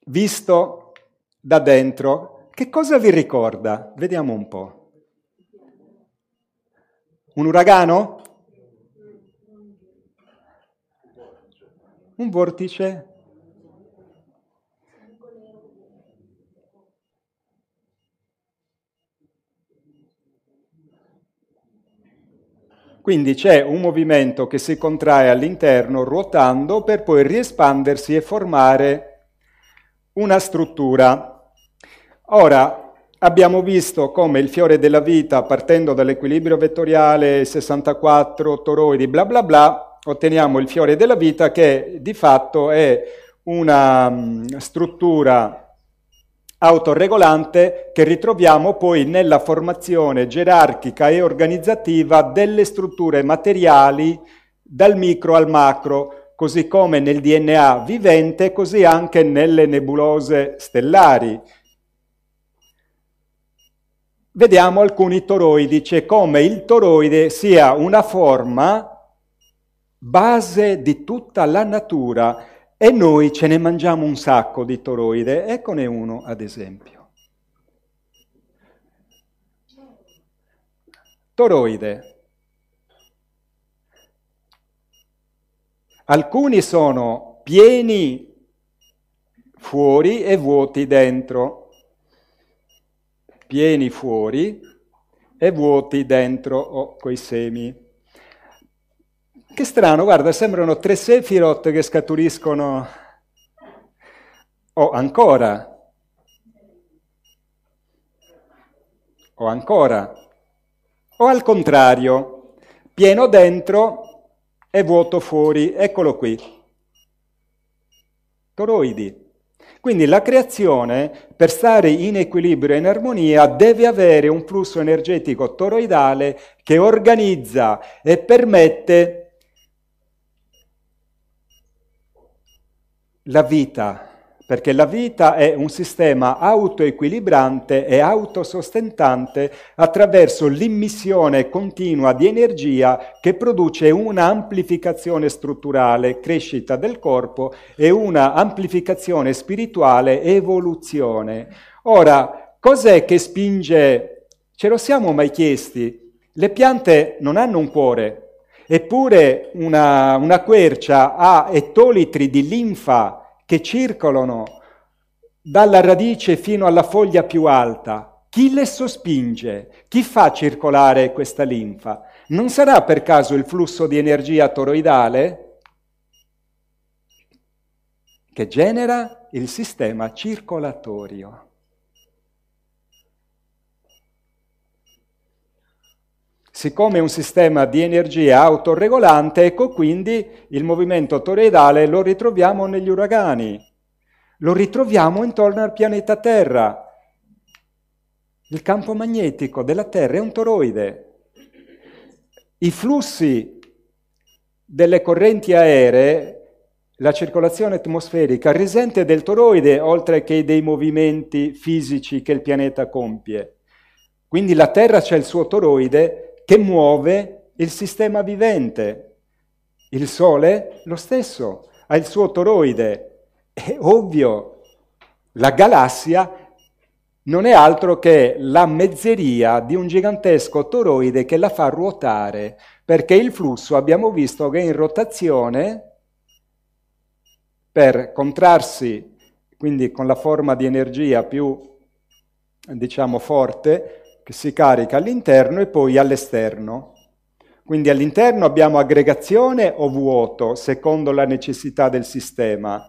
visto da dentro. Che cosa vi ricorda? Vediamo un po'. Un uragano? Un vortice? Quindi c'è un movimento che si contrae all'interno ruotando per poi riespandersi e formare una struttura. Ora, abbiamo visto come il fiore della vita, partendo dall'equilibrio vettoriale 64 toroidi, bla bla bla, otteniamo il fiore della vita che di fatto è una mm, struttura autoregolante che ritroviamo poi nella formazione gerarchica e organizzativa delle strutture materiali dal micro al macro, così come nel DNA vivente, così anche nelle nebulose stellari. Vediamo alcuni toroidi, c'è come il toroide sia una forma base di tutta la natura e noi ce ne mangiamo un sacco di toroide, eccone uno ad esempio. Toroide. Alcuni sono pieni fuori e vuoti dentro. Pieni fuori e vuoti dentro oh, coi semi. Che strano, guarda, sembrano tre Sefirot che scaturiscono... O ancora. O ancora. O al contrario, pieno dentro e vuoto fuori. Eccolo qui. Toroidi. Quindi la creazione, per stare in equilibrio e in armonia, deve avere un flusso energetico toroidale che organizza e permette la vita, perché la vita è un sistema autoequilibrante e autosostentante attraverso l'immissione continua di energia che produce una amplificazione strutturale, crescita del corpo e una amplificazione spirituale, evoluzione. Ora, cos'è che spinge? Ce lo siamo mai chiesti? Le piante non hanno un cuore, Eppure una, una quercia ha ettolitri di linfa che circolano dalla radice fino alla foglia più alta. Chi le sospinge? Chi fa circolare questa linfa? Non sarà per caso il flusso di energia toroidale che genera il sistema circolatorio? Siccome è un sistema di energia autoregolante, ecco quindi il movimento toroidale lo ritroviamo negli uragani, lo ritroviamo intorno al pianeta Terra. Il campo magnetico della Terra è un toroide. I flussi delle correnti aeree, la circolazione atmosferica risente del toroide oltre che dei movimenti fisici che il pianeta compie. Quindi la Terra c'è il suo toroide che muove il sistema vivente. Il Sole, lo stesso, ha il suo toroide. È ovvio, la galassia non è altro che la mezzeria di un gigantesco toroide che la fa ruotare, perché il flusso abbiamo visto che è in rotazione per contrarsi, quindi con la forma di energia più, diciamo, forte, che si carica all'interno e poi all'esterno. Quindi all'interno abbiamo aggregazione o vuoto, secondo la necessità del sistema,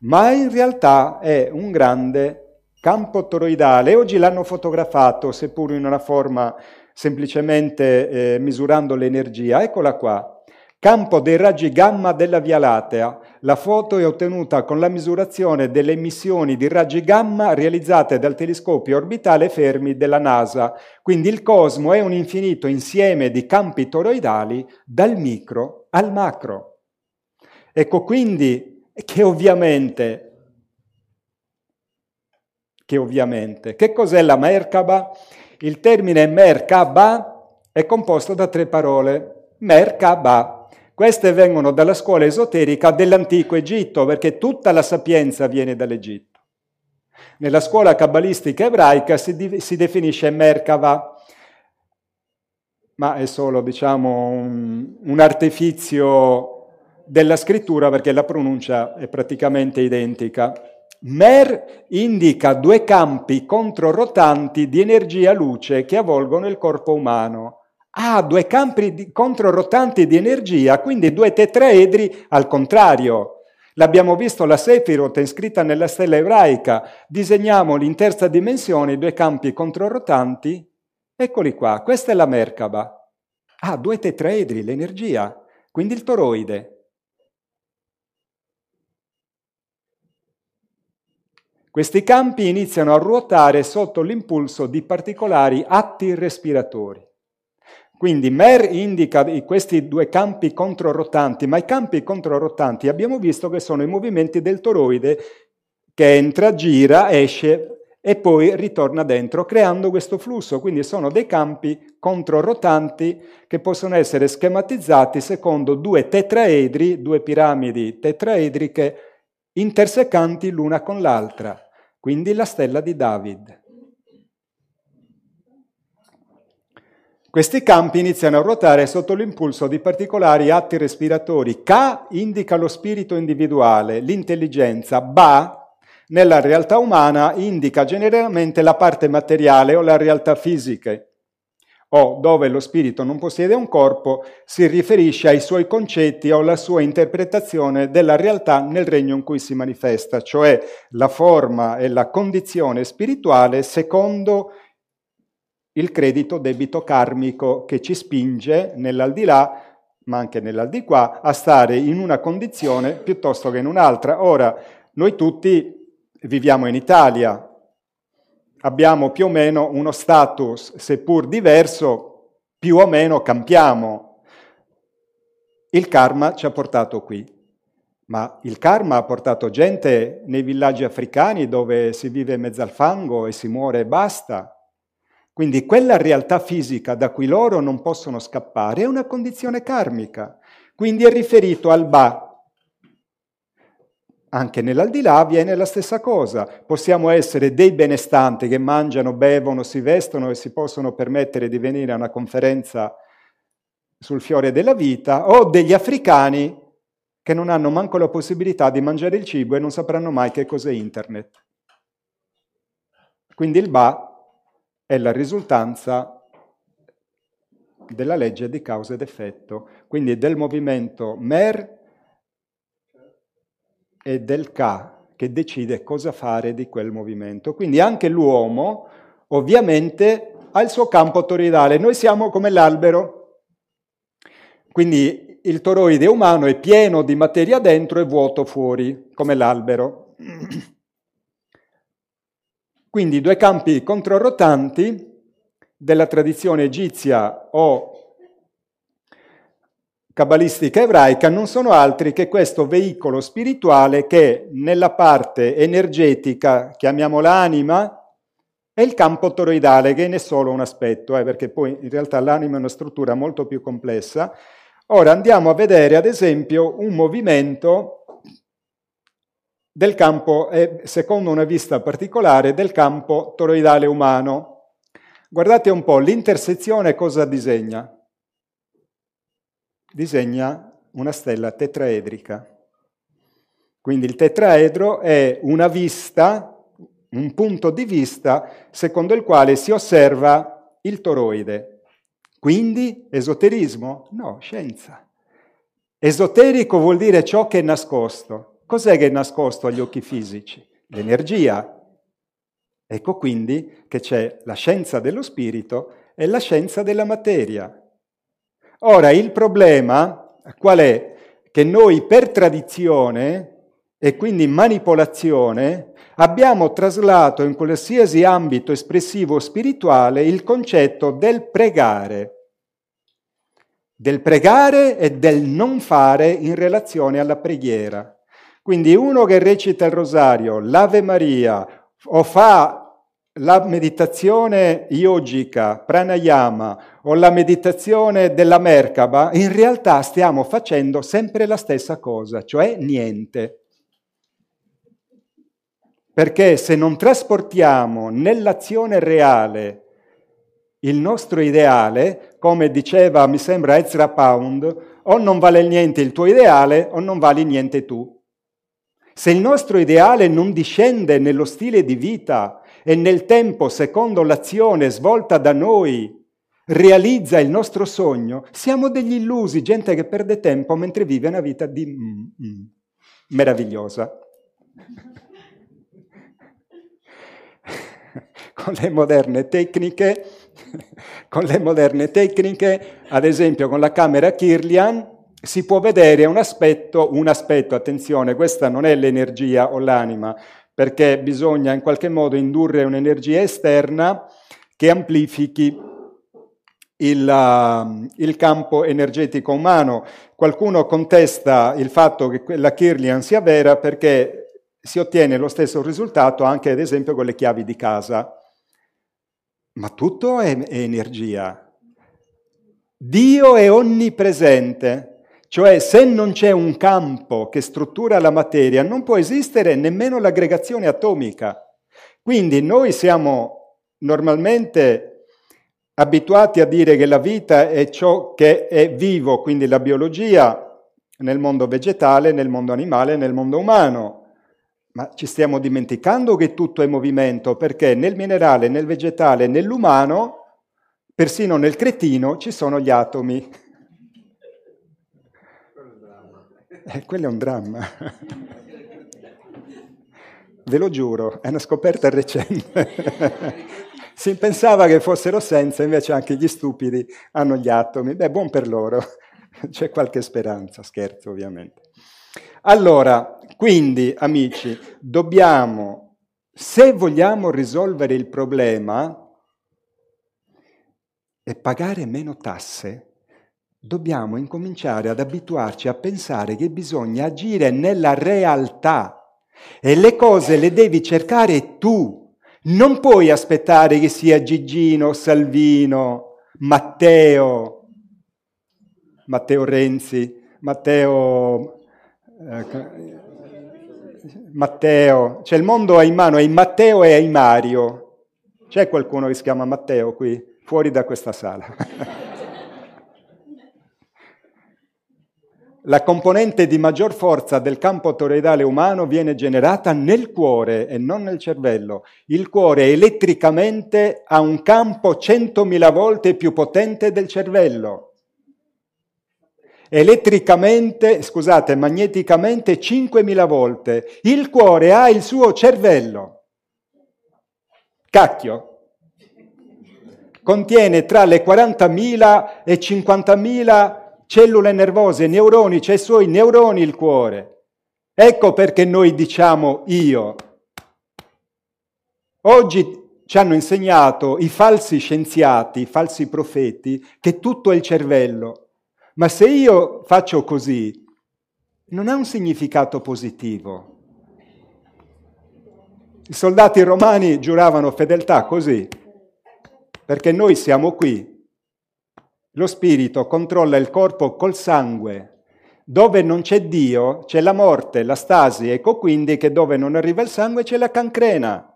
ma in realtà è un grande campo toroidale. Oggi l'hanno fotografato, seppur in una forma semplicemente eh, misurando l'energia. Eccola qua campo dei raggi gamma della Via Lattea. La foto è ottenuta con la misurazione delle emissioni di raggi gamma realizzate dal telescopio orbitale Fermi della NASA. Quindi il cosmo è un infinito insieme di campi toroidali dal micro al macro. Ecco quindi che ovviamente, che ovviamente, che cos'è la Merkaba? Il termine Merkaba è composto da tre parole. Merkaba, queste vengono dalla scuola esoterica dell'antico Egitto, perché tutta la sapienza viene dall'Egitto. Nella scuola cabalistica ebraica si, di, si definisce Merkava, ma è solo diciamo, un, un artifizio della scrittura perché la pronuncia è praticamente identica. Mer indica due campi controrotanti di energia luce che avvolgono il corpo umano ha due campi controrotanti di energia, quindi due tetraedri al contrario. L'abbiamo visto la Sephiroth iscritta nella stella ebraica. Disegniamoli in terza dimensione, due campi controrotanti. Eccoli qua, questa è la Merkaba. Ha due tetraedri, l'energia, quindi il toroide. Questi campi iniziano a ruotare sotto l'impulso di particolari atti respiratori. Quindi MER indica questi due campi controrotanti, ma i campi controrotanti abbiamo visto che sono i movimenti del toroide che entra, gira, esce e poi ritorna dentro, creando questo flusso. Quindi sono dei campi controrotanti che possono essere schematizzati secondo due tetraedri, due piramidi tetraedriche intersecanti l'una con l'altra, quindi la stella di David. Questi campi iniziano a ruotare sotto l'impulso di particolari atti respiratori. K indica lo spirito individuale, l'intelligenza. Ba, nella realtà umana, indica generalmente la parte materiale o la realtà fisica. O, dove lo spirito non possiede un corpo, si riferisce ai suoi concetti o alla sua interpretazione della realtà nel regno in cui si manifesta, cioè la forma e la condizione spirituale secondo il credito debito karmico che ci spinge nell'aldilà, ma anche nell'aldiquà, a stare in una condizione piuttosto che in un'altra. Ora, noi tutti viviamo in Italia, abbiamo più o meno uno status, seppur diverso, più o meno campiamo. Il karma ci ha portato qui. Ma il karma ha portato gente nei villaggi africani dove si vive in mezzo al fango e si muore e basta. Quindi quella realtà fisica da cui loro non possono scappare è una condizione karmica, quindi è riferito al Ba. Anche nell'aldilà avviene la stessa cosa. Possiamo essere dei benestanti che mangiano, bevono, si vestono e si possono permettere di venire a una conferenza sul fiore della vita, o degli africani che non hanno manco la possibilità di mangiare il cibo e non sapranno mai che cos'è internet. Quindi il Ba è la risultanza della legge di causa ed effetto, quindi del movimento MER e del K che decide cosa fare di quel movimento. Quindi anche l'uomo ovviamente ha il suo campo toroidale, noi siamo come l'albero, quindi il toroide umano è pieno di materia dentro e vuoto fuori, come l'albero. Quindi due campi controrotanti della tradizione egizia o cabalistica ebraica non sono altri che questo veicolo spirituale che nella parte energetica, chiamiamola anima, è il campo toroidale, che ne è solo un aspetto, eh, perché poi in realtà l'anima è una struttura molto più complessa. Ora andiamo a vedere, ad esempio, un movimento del campo, secondo una vista particolare, del campo toroidale umano. Guardate un po', l'intersezione cosa disegna? disegna una stella tetraedrica. Quindi il tetraedro è una vista, un punto di vista secondo il quale si osserva il toroide. Quindi esoterismo? No, scienza. Esoterico vuol dire ciò che è nascosto. Cos'è che è nascosto agli occhi fisici? L'energia. Ecco quindi che c'è la scienza dello spirito e la scienza della materia. Ora, il problema qual è? Che noi per tradizione e quindi manipolazione abbiamo traslato in qualsiasi ambito espressivo spirituale il concetto del pregare, del pregare e del non fare in relazione alla preghiera. Quindi uno che recita il rosario, l'Ave Maria o fa la meditazione yogica, pranayama o la meditazione della Merkaba, in realtà stiamo facendo sempre la stessa cosa, cioè niente. Perché se non trasportiamo nell'azione reale il nostro ideale, come diceva, mi sembra, Ezra Pound, o non vale niente il tuo ideale o non vali niente tu. Se il nostro ideale non discende nello stile di vita, e nel tempo, secondo l'azione svolta da noi, realizza il nostro sogno, siamo degli illusi, gente che perde tempo mentre vive una vita di mm, mm, meravigliosa. con le moderne tecniche, con le moderne tecniche, ad esempio con la camera Kirlian, si può vedere un aspetto, un aspetto, attenzione, questa non è l'energia o l'anima, perché bisogna in qualche modo indurre un'energia esterna che amplifichi il, uh, il, campo energetico umano. Qualcuno contesta il fatto che la Kirlian sia vera perché si ottiene lo stesso risultato anche ad esempio con le chiavi di casa. Ma tutto è, è energia. Dio è onnipresente. Cioè se non c'è un campo che struttura la materia, non può esistere nemmeno l'aggregazione atomica. Quindi noi siamo normalmente abituati a dire che la vita è ciò che è vivo, quindi la biologia nel mondo vegetale, nel mondo animale, nel mondo umano. Ma ci stiamo dimenticando che tutto è movimento, perché nel minerale, nel vegetale, nell'umano, persino nel cretino, ci sono gli atomi. Eh, quello è un dramma. Ve lo giuro, è una scoperta recente. si pensava che fossero senza, invece anche gli stupidi hanno gli atomi. Beh, buon per loro, c'è qualche speranza, scherzo ovviamente. Allora, quindi, amici, dobbiamo, se vogliamo risolvere il problema e pagare meno tasse, dobbiamo incominciare ad abituarci a pensare che bisogna agire nella realtà e le cose le devi cercare tu. Non puoi aspettare che sia Gigino, Salvino, Matteo, Matteo Renzi, Matteo, eh, Matteo, cioè il mondo è in mano ai Matteo e ai Mario. C'è qualcuno che si chiama Matteo qui, fuori da questa sala? la componente di maggior forza del campo toroidale umano viene generata nel cuore e non nel cervello. Il cuore elettricamente ha un campo 100.000 volte più potente del cervello. Elettricamente, scusate, magneticamente 5.000 volte. Il cuore ha il suo cervello. Cacchio. Contiene tra le 40.000 e 50.000 cellule nervose, neuroni, c'è i suoi neuroni il cuore. Ecco perché noi diciamo io. Oggi ci hanno insegnato i falsi scienziati, i falsi profeti, che tutto è il cervello. Ma se io faccio così, non ha un significato positivo. I soldati romani giuravano fedeltà così, perché noi siamo qui lo spirito controlla il corpo col sangue. Dove non c'è Dio c'è la morte, la stasi, ecco quindi che dove non arriva il sangue c'è la cancrena.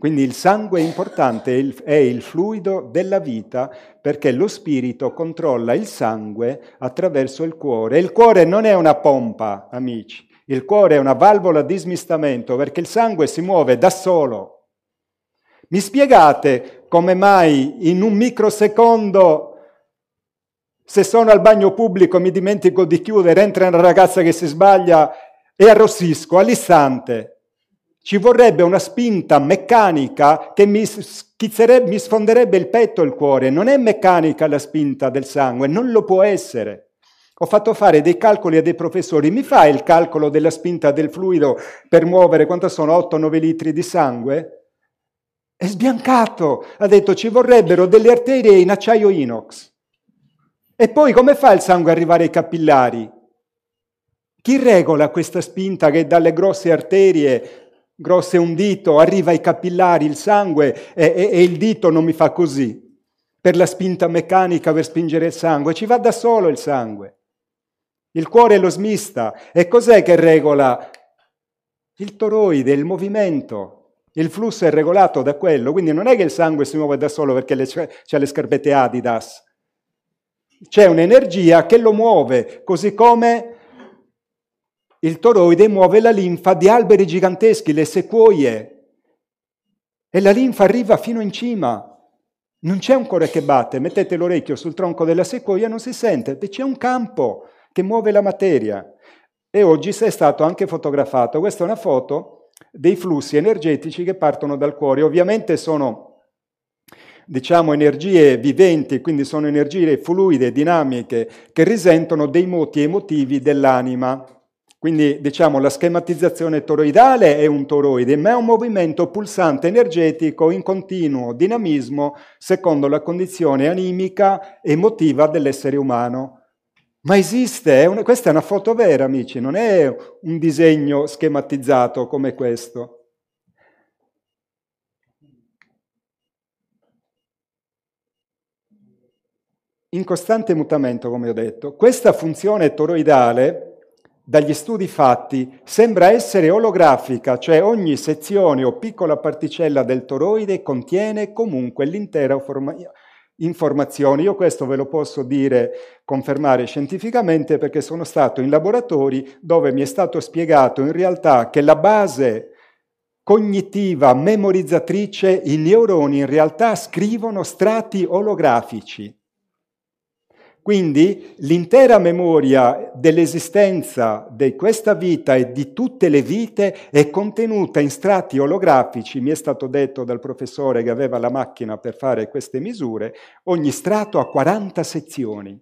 Quindi il sangue è importante, è il fluido della vita perché lo spirito controlla il sangue attraverso il cuore. Il cuore non è una pompa, amici, il cuore è una valvola di smistamento perché il sangue si muove da solo. Mi spiegate come mai in un microsecondo, se sono al bagno pubblico mi dimentico di chiudere, entra una ragazza che si sbaglia e arrossisco all'istante? Ci vorrebbe una spinta meccanica che mi, mi sfonderebbe il petto e il cuore. Non è meccanica la spinta del sangue, non lo può essere. Ho fatto fare dei calcoli a dei professori. Mi fai il calcolo della spinta del fluido per muovere quanto sono 8-9 litri di sangue? È sbiancato, ha detto ci vorrebbero delle arterie in acciaio inox. E poi come fa il sangue ad arrivare ai capillari? Chi regola questa spinta che dalle grosse arterie, grosse un dito, arriva ai capillari il sangue e, e, e il dito non mi fa così? Per la spinta meccanica per spingere il sangue, ci va da solo il sangue. Il cuore lo smista. E cos'è che regola? Il toroide, il movimento, il flusso è regolato da quello, quindi non è che il sangue si muove da solo perché c'è le scarpette Adidas. C'è un'energia che lo muove, così come il toroide muove la linfa di alberi giganteschi, le sequoie, e la linfa arriva fino in cima. Non c'è un cuore che batte, mettete l'orecchio sul tronco della sequoia e non si sente, c'è un campo che muove la materia. E oggi è stato anche fotografato. Questa è una foto dei flussi energetici che partono dal cuore. Ovviamente sono diciamo energie viventi, quindi sono energie fluide, dinamiche, che risentono dei moti emotivi dell'anima. Quindi diciamo la schematizzazione toroidale è un toroide, ma è un movimento pulsante energetico in continuo dinamismo secondo la condizione animica emotiva dell'essere umano. Ma esiste, è una, questa è una foto vera, amici, non è un disegno schematizzato come questo. In costante mutamento, come ho detto, questa funzione toroidale, dagli studi fatti, sembra essere olografica, cioè ogni sezione o piccola particella del toroide contiene comunque l'intera formazione informazioni. Io questo ve lo posso dire, confermare scientificamente perché sono stato in laboratori dove mi è stato spiegato in realtà che la base cognitiva memorizzatrice, i neuroni in realtà scrivono strati olografici. Quindi l'intera memoria dell'esistenza di questa vita e di tutte le vite è contenuta in strati olografici, mi è stato detto dal professore che aveva la macchina per fare queste misure, ogni strato ha 40 sezioni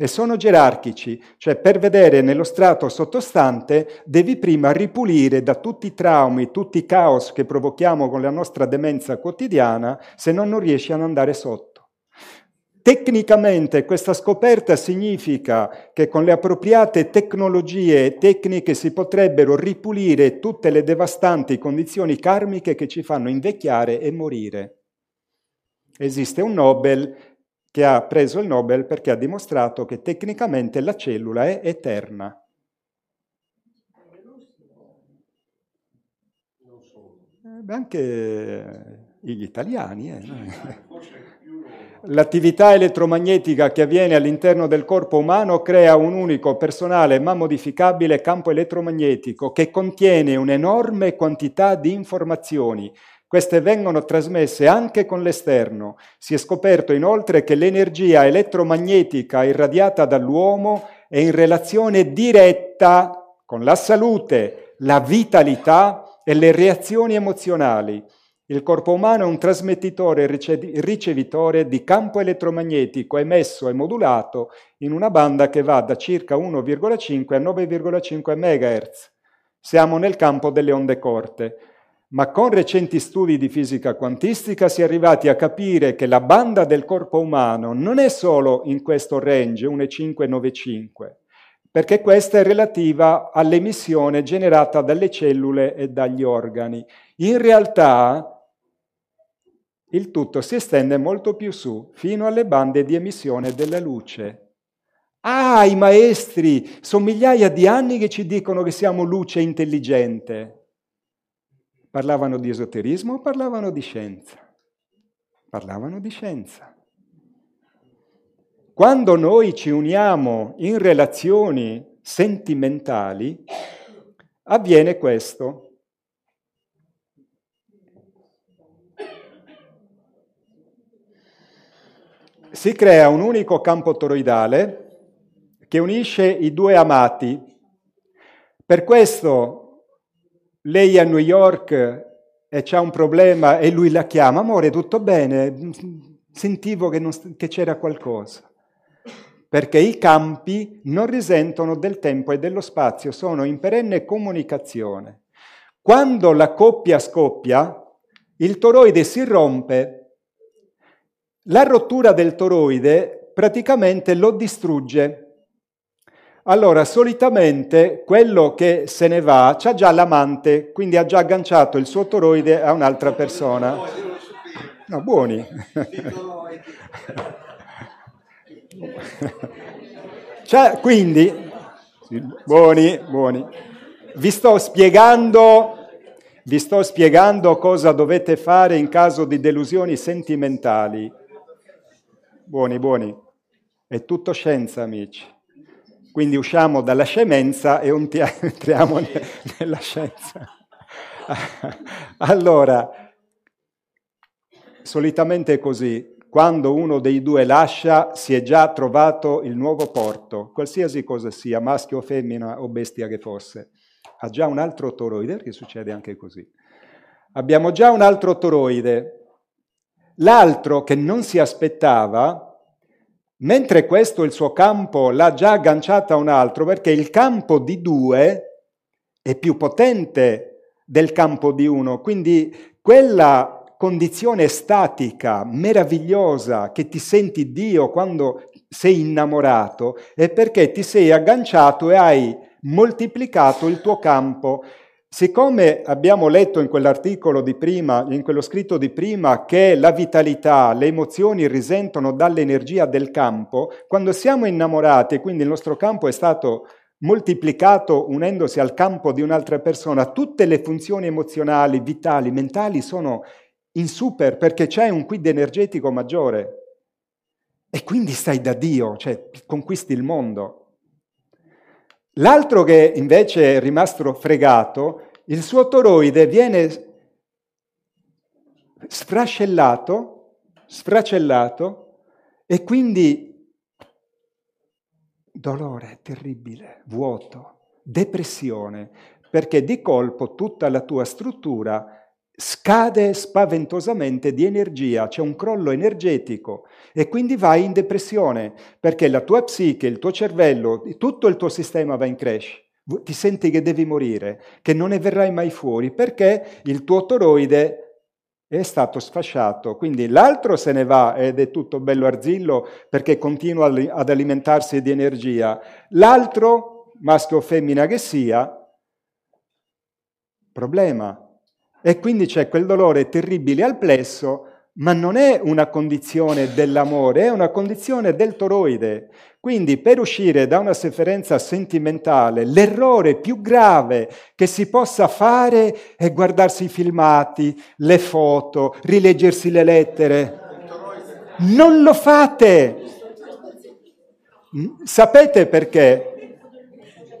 e sono gerarchici, cioè per vedere nello strato sottostante devi prima ripulire da tutti i traumi, tutti i caos che provochiamo con la nostra demenza quotidiana, se no non riesci ad andare sotto. Tecnicamente questa scoperta significa che con le appropriate tecnologie e tecniche si potrebbero ripulire tutte le devastanti condizioni karmiche che ci fanno invecchiare e morire. Esiste un Nobel che ha preso il Nobel perché ha dimostrato che tecnicamente la cellula è eterna. Eh, beh, anche gli italiani. Eh. L'attività elettromagnetica che avviene all'interno del corpo umano crea un unico, personale ma modificabile campo elettromagnetico che contiene un'enorme quantità di informazioni. Queste vengono trasmesse anche con l'esterno. Si è scoperto inoltre che l'energia elettromagnetica irradiata dall'uomo è in relazione diretta con la salute, la vitalità e le reazioni emozionali. Il corpo umano è un trasmettitore e ricevitore di campo elettromagnetico emesso e modulato in una banda che va da circa 1,5 a 9,5 MHz. Siamo nel campo delle onde corte, ma con recenti studi di fisica quantistica si è arrivati a capire che la banda del corpo umano non è solo in questo range 1,5-9,5, perché questa è relativa all'emissione generata dalle cellule e dagli organi. In realtà il tutto si estende molto più su, fino alle bande di emissione della luce. Ah, i maestri, sono migliaia di anni che ci dicono che siamo luce intelligente. Parlavano di esoterismo o parlavano di scienza? Parlavano di scienza. Quando noi ci uniamo in relazioni sentimentali, avviene questo. Si crea un unico campo toroidale che unisce i due amati. Per questo lei è a New York e c'è un problema e lui la chiama, amore, tutto bene, sentivo che, non, che c'era qualcosa. Perché i campi non risentono del tempo e dello spazio, sono in perenne comunicazione. Quando la coppia scoppia, il toroide si rompe la rottura del toroide praticamente lo distrugge. Allora, solitamente quello che se ne va ha già l'amante, quindi ha già agganciato il suo toroide a un'altra persona. No, buoni. cioè, quindi, buoni, buoni. Vi sto vi sto spiegando cosa dovete fare in caso di delusioni sentimentali. Buoni, buoni. È tutto scienza, amici. Quindi usciamo dalla scemenza e entriamo nella scienza. Allora, solitamente è così. Quando uno dei due lascia, si è già trovato il nuovo porto, qualsiasi cosa sia, maschio o femmina o bestia che fosse. Ha già un altro toroide, che succede anche così. Abbiamo già un altro toroide, L'altro che non si aspettava, mentre questo il suo campo l'ha già agganciata a un altro, perché il campo di due è più potente del campo di uno, quindi quella condizione statica, meravigliosa, che ti senti Dio quando sei innamorato, è perché ti sei agganciato e hai moltiplicato il tuo campo Siccome abbiamo letto in quell'articolo di prima, in quello scritto di prima, che la vitalità, le emozioni risentono dall'energia del campo, quando siamo innamorati e quindi il nostro campo è stato moltiplicato unendosi al campo di un'altra persona, tutte le funzioni emozionali, vitali, mentali sono in super perché c'è un quid energetico maggiore. E quindi stai da Dio, cioè conquisti il mondo. L'altro che invece è rimasto fregato, il suo toroide viene sfrascellato, sfracellato e quindi dolore terribile, vuoto, depressione, perché di colpo tutta la tua struttura scade spaventosamente di energia, c'è un crollo energetico e quindi vai in depressione perché la tua psiche, il tuo cervello, tutto il tuo sistema va in crash. Ti senti che devi morire, che non ne verrai mai fuori perché il tuo toroide è stato sfasciato. Quindi l'altro se ne va ed è tutto bello arzillo perché continua ad alimentarsi di energia. L'altro, maschio o femmina che sia, problema, e quindi c'è quel dolore terribile al plesso, ma non è una condizione dell'amore, è una condizione del toroide. Quindi per uscire da una sofferenza sentimentale, l'errore più grave che si possa fare è guardarsi i filmati, le foto, rileggersi le lettere. Non lo fate! Sapete perché?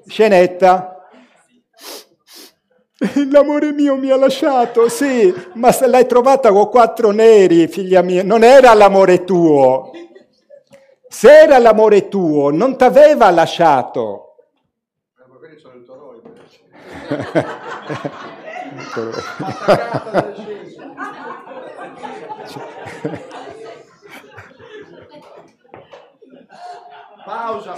Scenetta. L'amore mio mi ha lasciato, sì, ma se l'hai trovata con quattro neri, figlia mia, non era l'amore tuo. Se era l'amore tuo, non t'aveva lasciato. Ma quelli sono il toroide. Pausa.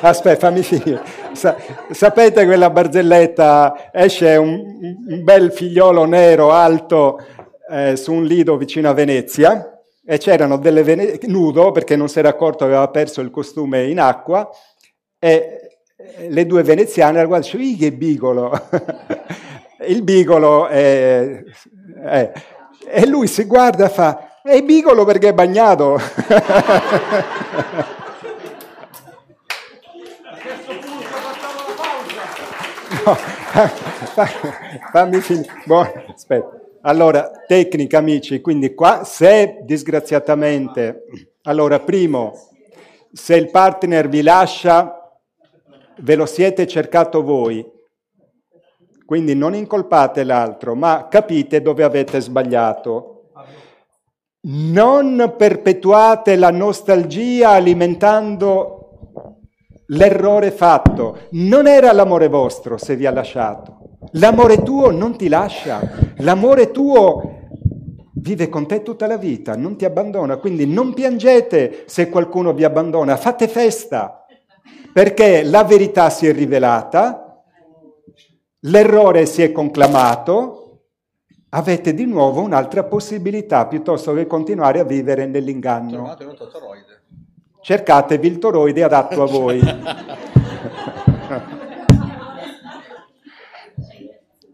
Aspetta, fammi finire. Sa- sapete quella barzelletta? Esce un, un bel figliolo nero alto eh, su un lido vicino a Venezia e c'erano delle vene- nudo perché non si era accorto che aveva perso il costume in acqua e le due veneziane la guardano e che bigolo! il bigolo è, è, e lui si guarda e fa è bigolo perché è bagnato. fammi finire. Boh, aspetta. Allora, tecnica amici, quindi qua se disgraziatamente, allora primo, se il partner vi lascia, ve lo siete cercato voi, quindi non incolpate l'altro, ma capite dove avete sbagliato. Non perpetuate la nostalgia alimentando l'errore fatto. Non era l'amore vostro se vi ha lasciato. L'amore tuo non ti lascia. L'amore tuo vive con te tutta la vita, non ti abbandona. Quindi non piangete se qualcuno vi abbandona, fate festa. Perché la verità si è rivelata, l'errore si è conclamato, avete di nuovo un'altra possibilità piuttosto che continuare a vivere nell'inganno. Cercatevi il toroide adatto a voi.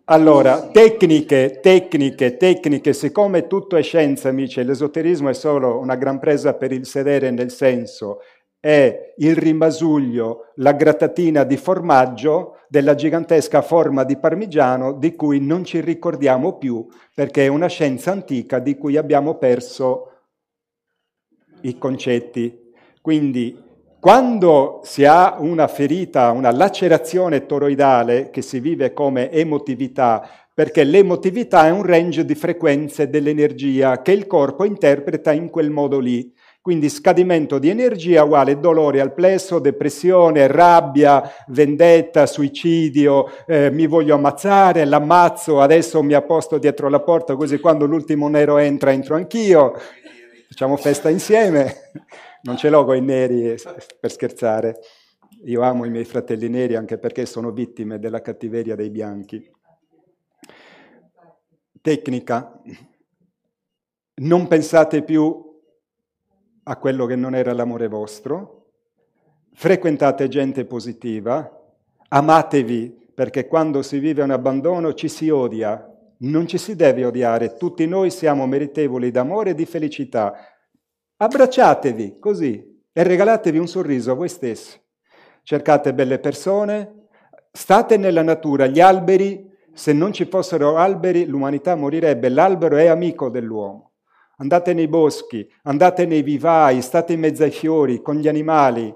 Allora, tecniche, tecniche, tecniche, siccome tutto è scienza, amici, l'esoterismo è solo una gran presa per il sedere nel senso, è il rimasuglio, la grattatina di formaggio della gigantesca forma di parmigiano di cui non ci ricordiamo più perché è una scienza antica di cui abbiamo perso i concetti. Quindi quando si ha una ferita, una lacerazione toroidale che si vive come emotività, perché l'emotività è un range di frequenze dell'energia che il corpo interpreta in quel modo lì. Quindi scadimento di energia uguale dolore al plesso, depressione, rabbia, vendetta, suicidio, eh, mi voglio ammazzare, l'ammazzo, adesso mi apposto dietro la porta così quando l'ultimo nero entra entro anch'io, facciamo festa insieme non ce l'ho con i neri per scherzare. Io amo i miei fratelli neri anche perché sono vittime della cattiveria dei bianchi. Tecnica. Non pensate più a quello che non era l'amore vostro. Frequentate gente positiva. Amatevi perché quando si vive un abbandono ci si odia. Non ci si deve odiare. Tutti noi siamo meritevoli d'amore e di felicità Abbracciatevi così e regalatevi un sorriso a voi stessi. Cercate belle persone, state nella natura, gli alberi, se non ci fossero alberi l'umanità morirebbe, l'albero è amico dell'uomo. Andate nei boschi, andate nei vivai, state in mezzo ai fiori, con gli animali,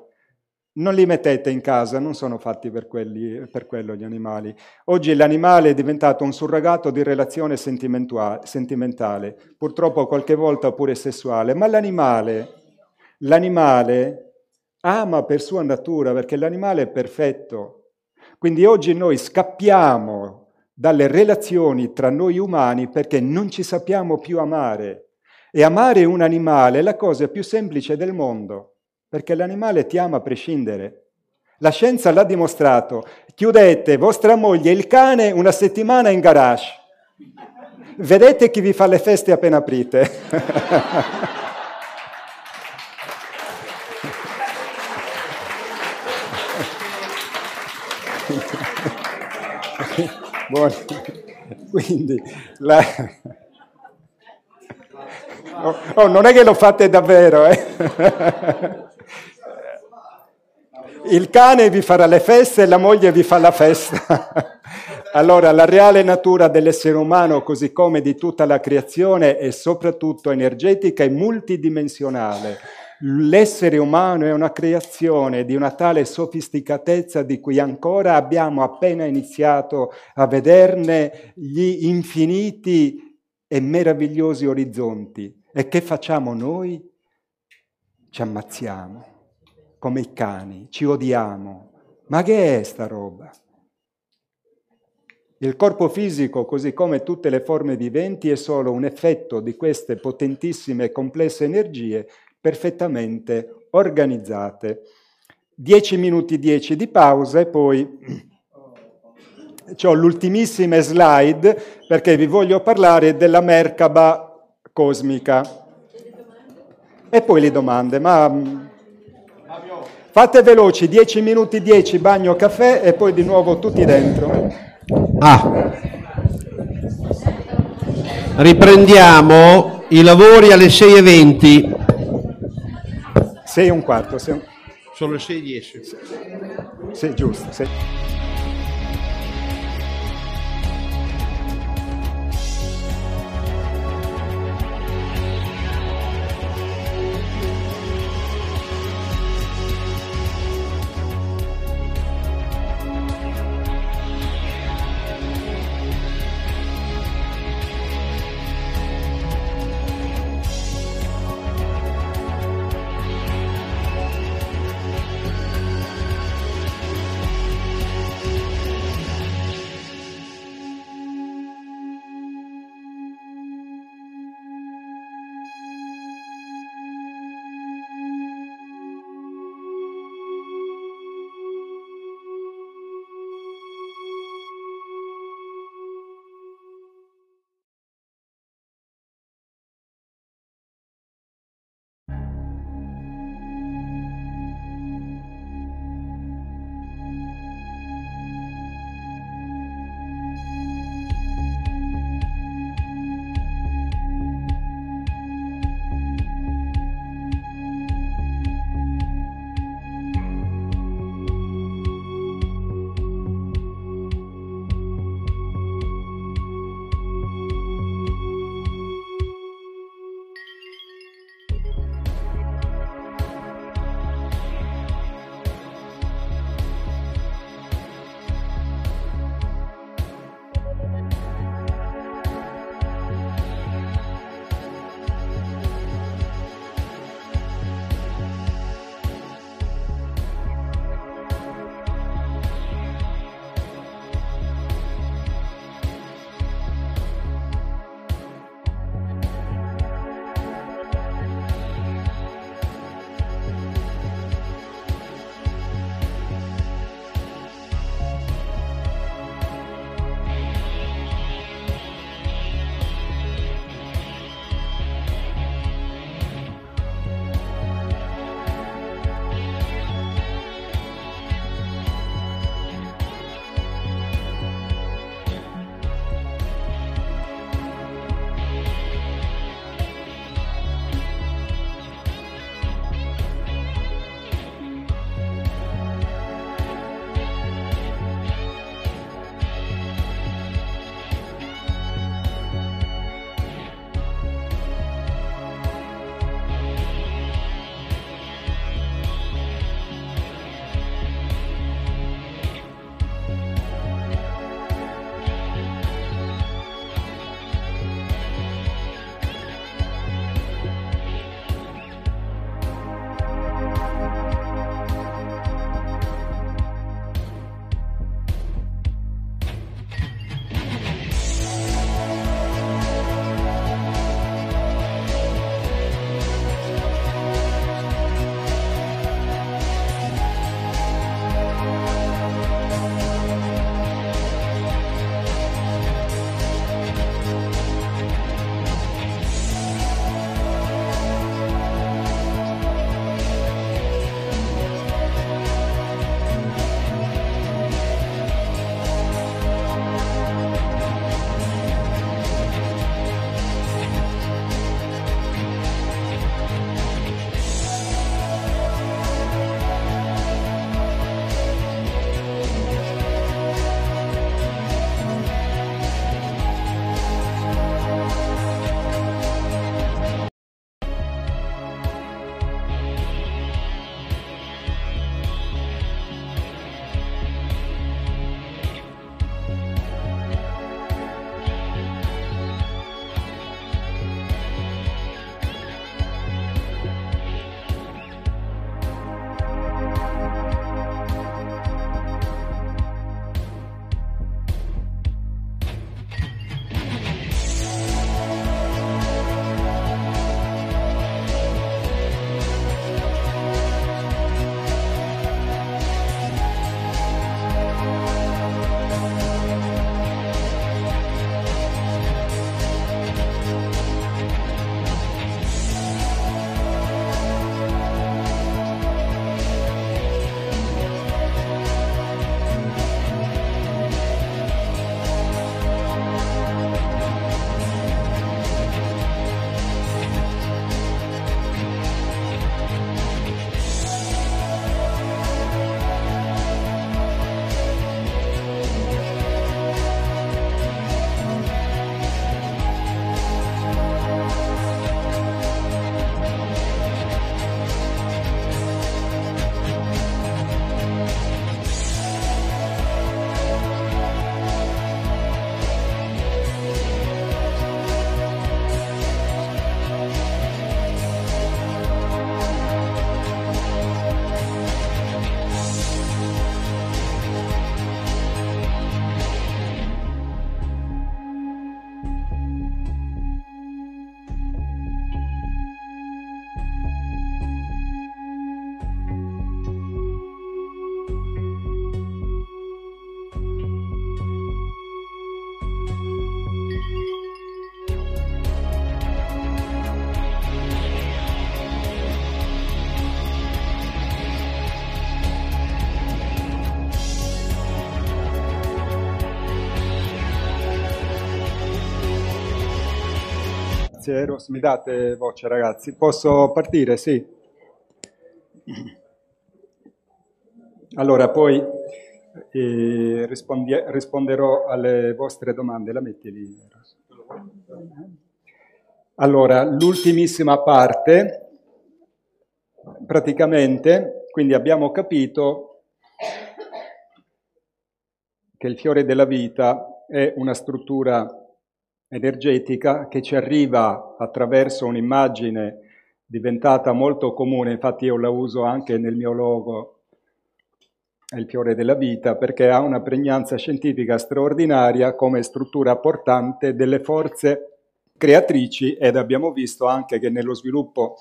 non li mettete in casa, non sono fatti per, quelli, per quello gli animali. Oggi l'animale è diventato un surrogato di relazione sentimentale, purtroppo qualche volta pure sessuale, ma l'animale, l'animale ama per sua natura, perché l'animale è perfetto. Quindi oggi noi scappiamo dalle relazioni tra noi umani perché non ci sappiamo più amare. E amare un animale è la cosa più semplice del mondo perché l'animale ti ama a prescindere. La scienza l'ha dimostrato. Chiudete vostra moglie e il cane una settimana in garage. Vedete chi vi fa le feste appena aprite. Buono. Quindi la... oh, oh, non è che lo fate davvero, eh? Il cane vi farà le feste e la moglie vi fa la festa. Allora, la reale natura dell'essere umano, così come di tutta la creazione, è soprattutto energetica e multidimensionale. L'essere umano è una creazione di una tale sofisticatezza di cui ancora abbiamo appena iniziato a vederne gli infiniti e meravigliosi orizzonti. E che facciamo noi? Ci ammazziamo come i cani, ci odiamo. Ma che è sta roba? Il corpo fisico, così come tutte le forme viventi, è solo un effetto di queste potentissime e complesse energie perfettamente organizzate. 10 minuti 10 di pausa e poi ho l'ultimissima slide perché vi voglio parlare della Merkaba cosmica. E poi le domande, ma fate veloci, 10 minuti 10, bagno, caffè e poi di nuovo tutti dentro. Ah. Riprendiamo i lavori alle 6.20. 6 e un quarto. Sei... Sono le 6.10. Sì, giusto. Sì. Grazie Eros, mi date voce ragazzi. Posso partire? Sì. Allora, poi eh, risponderò alle vostre domande. La metti lì, Eros. Allora, l'ultimissima parte, praticamente, quindi abbiamo capito che il fiore della vita è una struttura energetica che ci arriva attraverso un'immagine diventata molto comune, infatti io la uso anche nel mio logo, è il fiore della vita, perché ha una pregnanza scientifica straordinaria come struttura portante delle forze creatrici ed abbiamo visto anche che nello sviluppo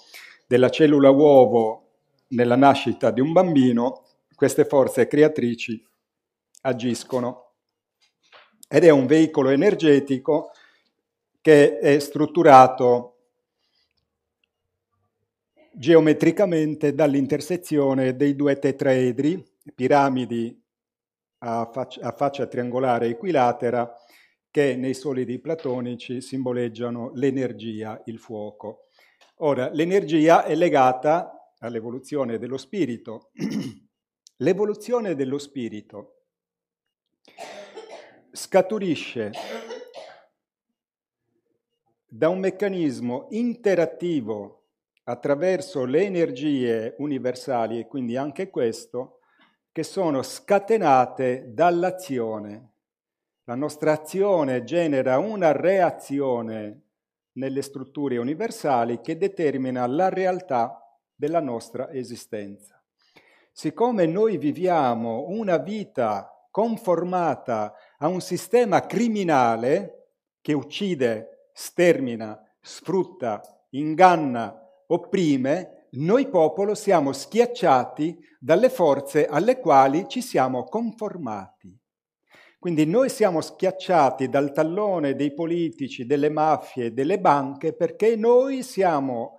della cellula uovo, nella nascita di un bambino, queste forze creatrici agiscono. Ed è un veicolo energetico che è strutturato geometricamente dall'intersezione dei due tetraedri, piramidi a faccia, a faccia triangolare equilatera, che nei solidi platonici simboleggiano l'energia, il fuoco. Ora, l'energia è legata all'evoluzione dello spirito. L'evoluzione dello spirito scaturisce da un meccanismo interattivo attraverso le energie universali, e quindi anche questo, che sono scatenate dall'azione. La nostra azione genera una reazione nelle strutture universali che determina la realtà della nostra esistenza. Siccome noi viviamo una vita conformata a un sistema criminale che uccide stermina, sfrutta, inganna, opprime, noi popolo siamo schiacciati dalle forze alle quali ci siamo conformati. Quindi noi siamo schiacciati dal tallone dei politici, delle mafie, delle banche, perché noi siamo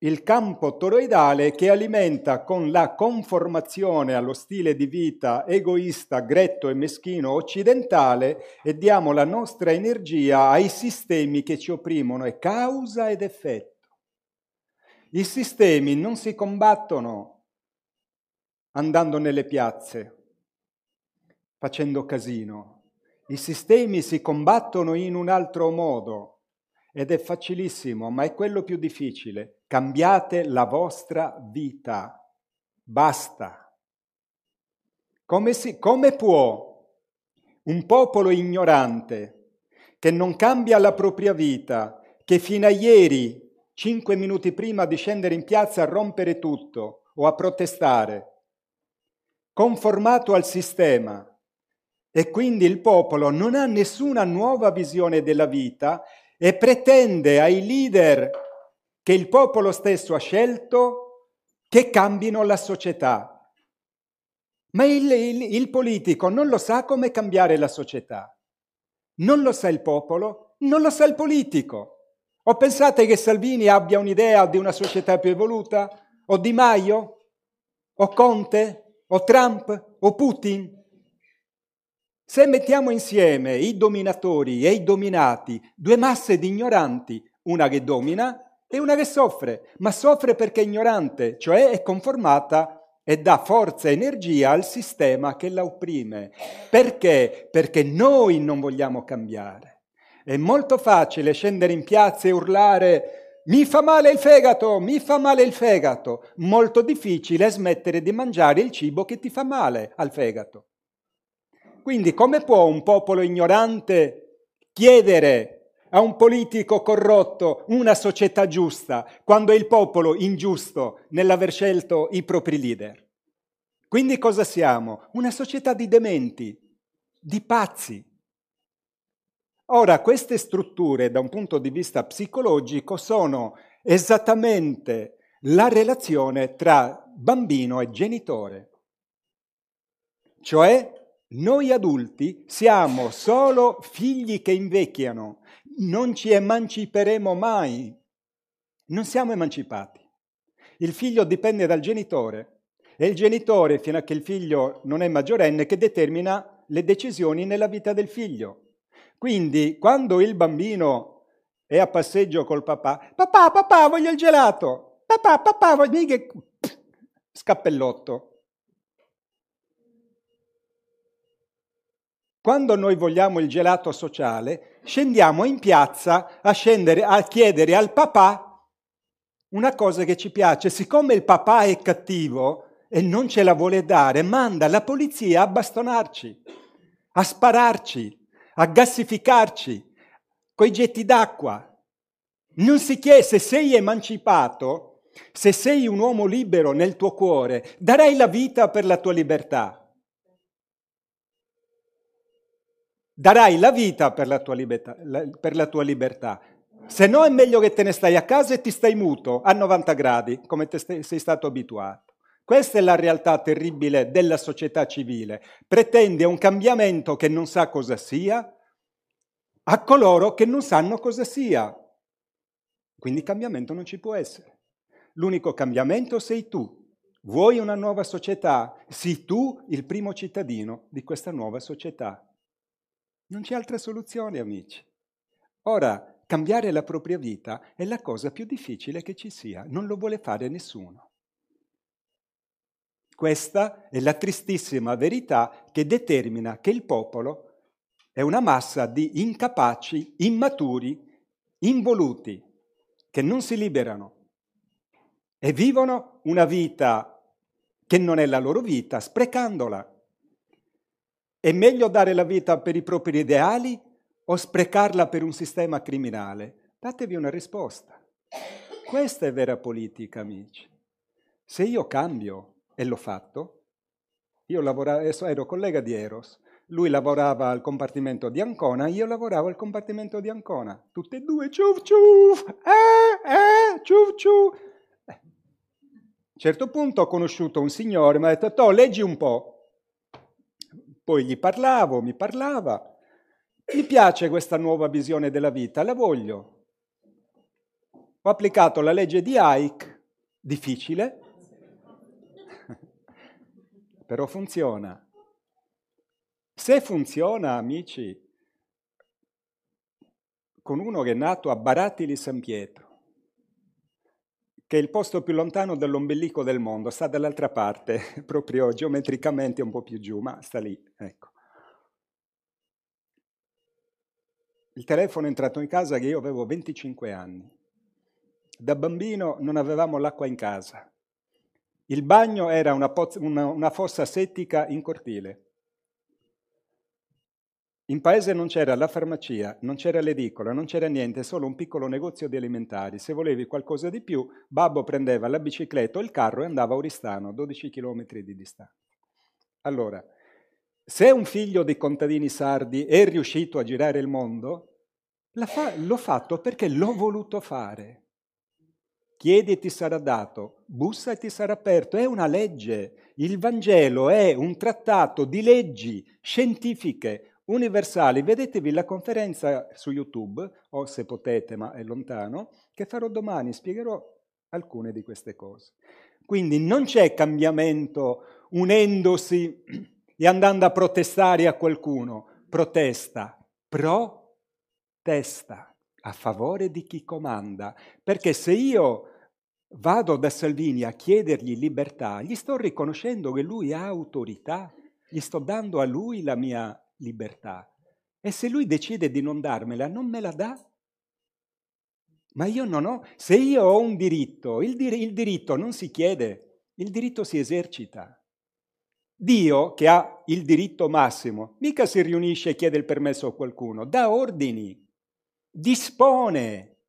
il campo toroidale che alimenta con la conformazione allo stile di vita egoista, gretto e meschino occidentale e diamo la nostra energia ai sistemi che ci opprimono, è causa ed effetto. I sistemi non si combattono andando nelle piazze, facendo casino. I sistemi si combattono in un altro modo ed è facilissimo, ma è quello più difficile. Cambiate la vostra vita. Basta. Come, si, come può un popolo ignorante che non cambia la propria vita, che fino a ieri, cinque minuti prima di scendere in piazza a rompere tutto o a protestare, conformato al sistema, e quindi il popolo non ha nessuna nuova visione della vita e pretende ai leader che il popolo stesso ha scelto che cambino la società. Ma il, il, il, politico non lo sa come cambiare la società. Non lo sa il popolo, non lo sa il politico. O pensate che Salvini abbia un'idea di una società più evoluta? O Di Maio? O Conte? O Trump? O Putin? Se mettiamo insieme i dominatori e i dominati, due masse di ignoranti, una che domina e una che soffre, ma soffre perché è ignorante, cioè è conformata e dà forza e energia al sistema che la opprime. Perché? Perché noi non vogliamo cambiare. È molto facile scendere in piazza e urlare mi fa male il fegato, mi fa male il fegato. Molto difficile smettere di mangiare il cibo che ti fa male al fegato. Quindi come può un popolo ignorante chiedere a un politico corrotto una società giusta quando è il popolo ingiusto nell'aver scelto i propri leader? Quindi cosa siamo? Una società di dementi, di pazzi. Ora, queste strutture da un punto di vista psicologico sono esattamente la relazione tra bambino e genitore. Cioè noi adulti siamo solo figli che invecchiano, non ci emanciperemo mai, non siamo emancipati. Il figlio dipende dal genitore è il genitore, fino a che il figlio non è maggiorenne, che determina le decisioni nella vita del figlio. Quindi quando il bambino è a passeggio col papà. Papà, papà, voglio il gelato. Papà, papà, voglio... Scappellotto. Quando noi vogliamo il gelato sociale, scendiamo in piazza a, scendere, a chiedere al papà una cosa che ci piace. Siccome il papà è cattivo e non ce la vuole dare, manda la polizia a bastonarci, a spararci, a gassificarci, coi getti d'acqua. Non si chiede se sei emancipato, se sei un uomo libero nel tuo cuore, darai la vita per la tua libertà. Darai la vita per la, libertà, per la tua libertà. Se no è meglio che te ne stai a casa e ti stai muto a 90 gradi, come stai, sei stato abituato. Questa è la realtà terribile della società civile. Pretende un cambiamento che non sa cosa sia a coloro che non sanno cosa sia. Quindi cambiamento non ci può essere. L'unico cambiamento sei tu. Vuoi una nuova società? Sii tu il primo cittadino di questa nuova società. Non c'è altra soluzione, amici. Ora, cambiare la propria vita è la cosa più difficile che ci sia, non lo vuole fare nessuno. Questa è la tristissima verità che determina che il popolo è una massa di incapaci, immaturi, involuti, che non si liberano e vivono una vita che non è la loro vita, sprecandola. È meglio dare la vita per i propri ideali o sprecarla per un sistema criminale? Datevi una risposta. Questa è vera politica, amici. Se io cambio, e l'ho fatto, io lavoravo, ero collega di Eros, lui lavorava al compartimento di Ancona, io lavoravo al compartimento di Ancona. Tutte e due, ciuf ciuf, eh, eh, ciuf ciuf. A un certo punto ho conosciuto un signore, mi ha detto, leggi un po'. Poi gli parlavo, mi parlava. Mi piace questa nuova visione della vita, la voglio. Ho applicato la legge di Ike, difficile, però funziona. Se funziona, amici, con uno che è nato a Baratili San Pietro, che è il posto più lontano dall'ombelico del mondo, sta dall'altra parte, proprio geometricamente un po' più giù, ma sta lì, ecco. Il telefono è entrato in casa che io avevo 25 anni. Da bambino non avevamo l'acqua in casa. Il bagno era una, poz- una, una fossa settica in cortile. In paese non c'era la farmacia, non c'era l'edicola, non c'era niente, solo un piccolo negozio di alimentari. Se volevi qualcosa di più, babbo prendeva la bicicletta o il carro e andava a Oristano, 12 km di distanza. Allora, se un figlio di contadini sardi è riuscito a girare il mondo, fa- l'ho fatto perché l'ho voluto fare. Chiedi e ti sarà dato, bussa e ti sarà aperto. È una legge. Il Vangelo è un trattato di leggi scientifiche, universali. Vedetevi la conferenza su YouTube, o se potete, ma è lontano, che farò domani, spiegherò alcune di queste cose. Quindi non c'è cambiamento unendosi e andando a protestare a qualcuno, protesta, protesta a favore di chi comanda, perché se io vado da Salvini a chiedergli libertà, gli sto riconoscendo che lui ha autorità, gli sto dando a lui la mia libertà. E se lui decide di non darmela, non me la dà. Ma io non ho, se io ho un diritto, il, dir- il diritto non si chiede, il diritto si esercita. Dio, che ha il diritto massimo, mica si riunisce e chiede il permesso a qualcuno, dà ordini, dispone.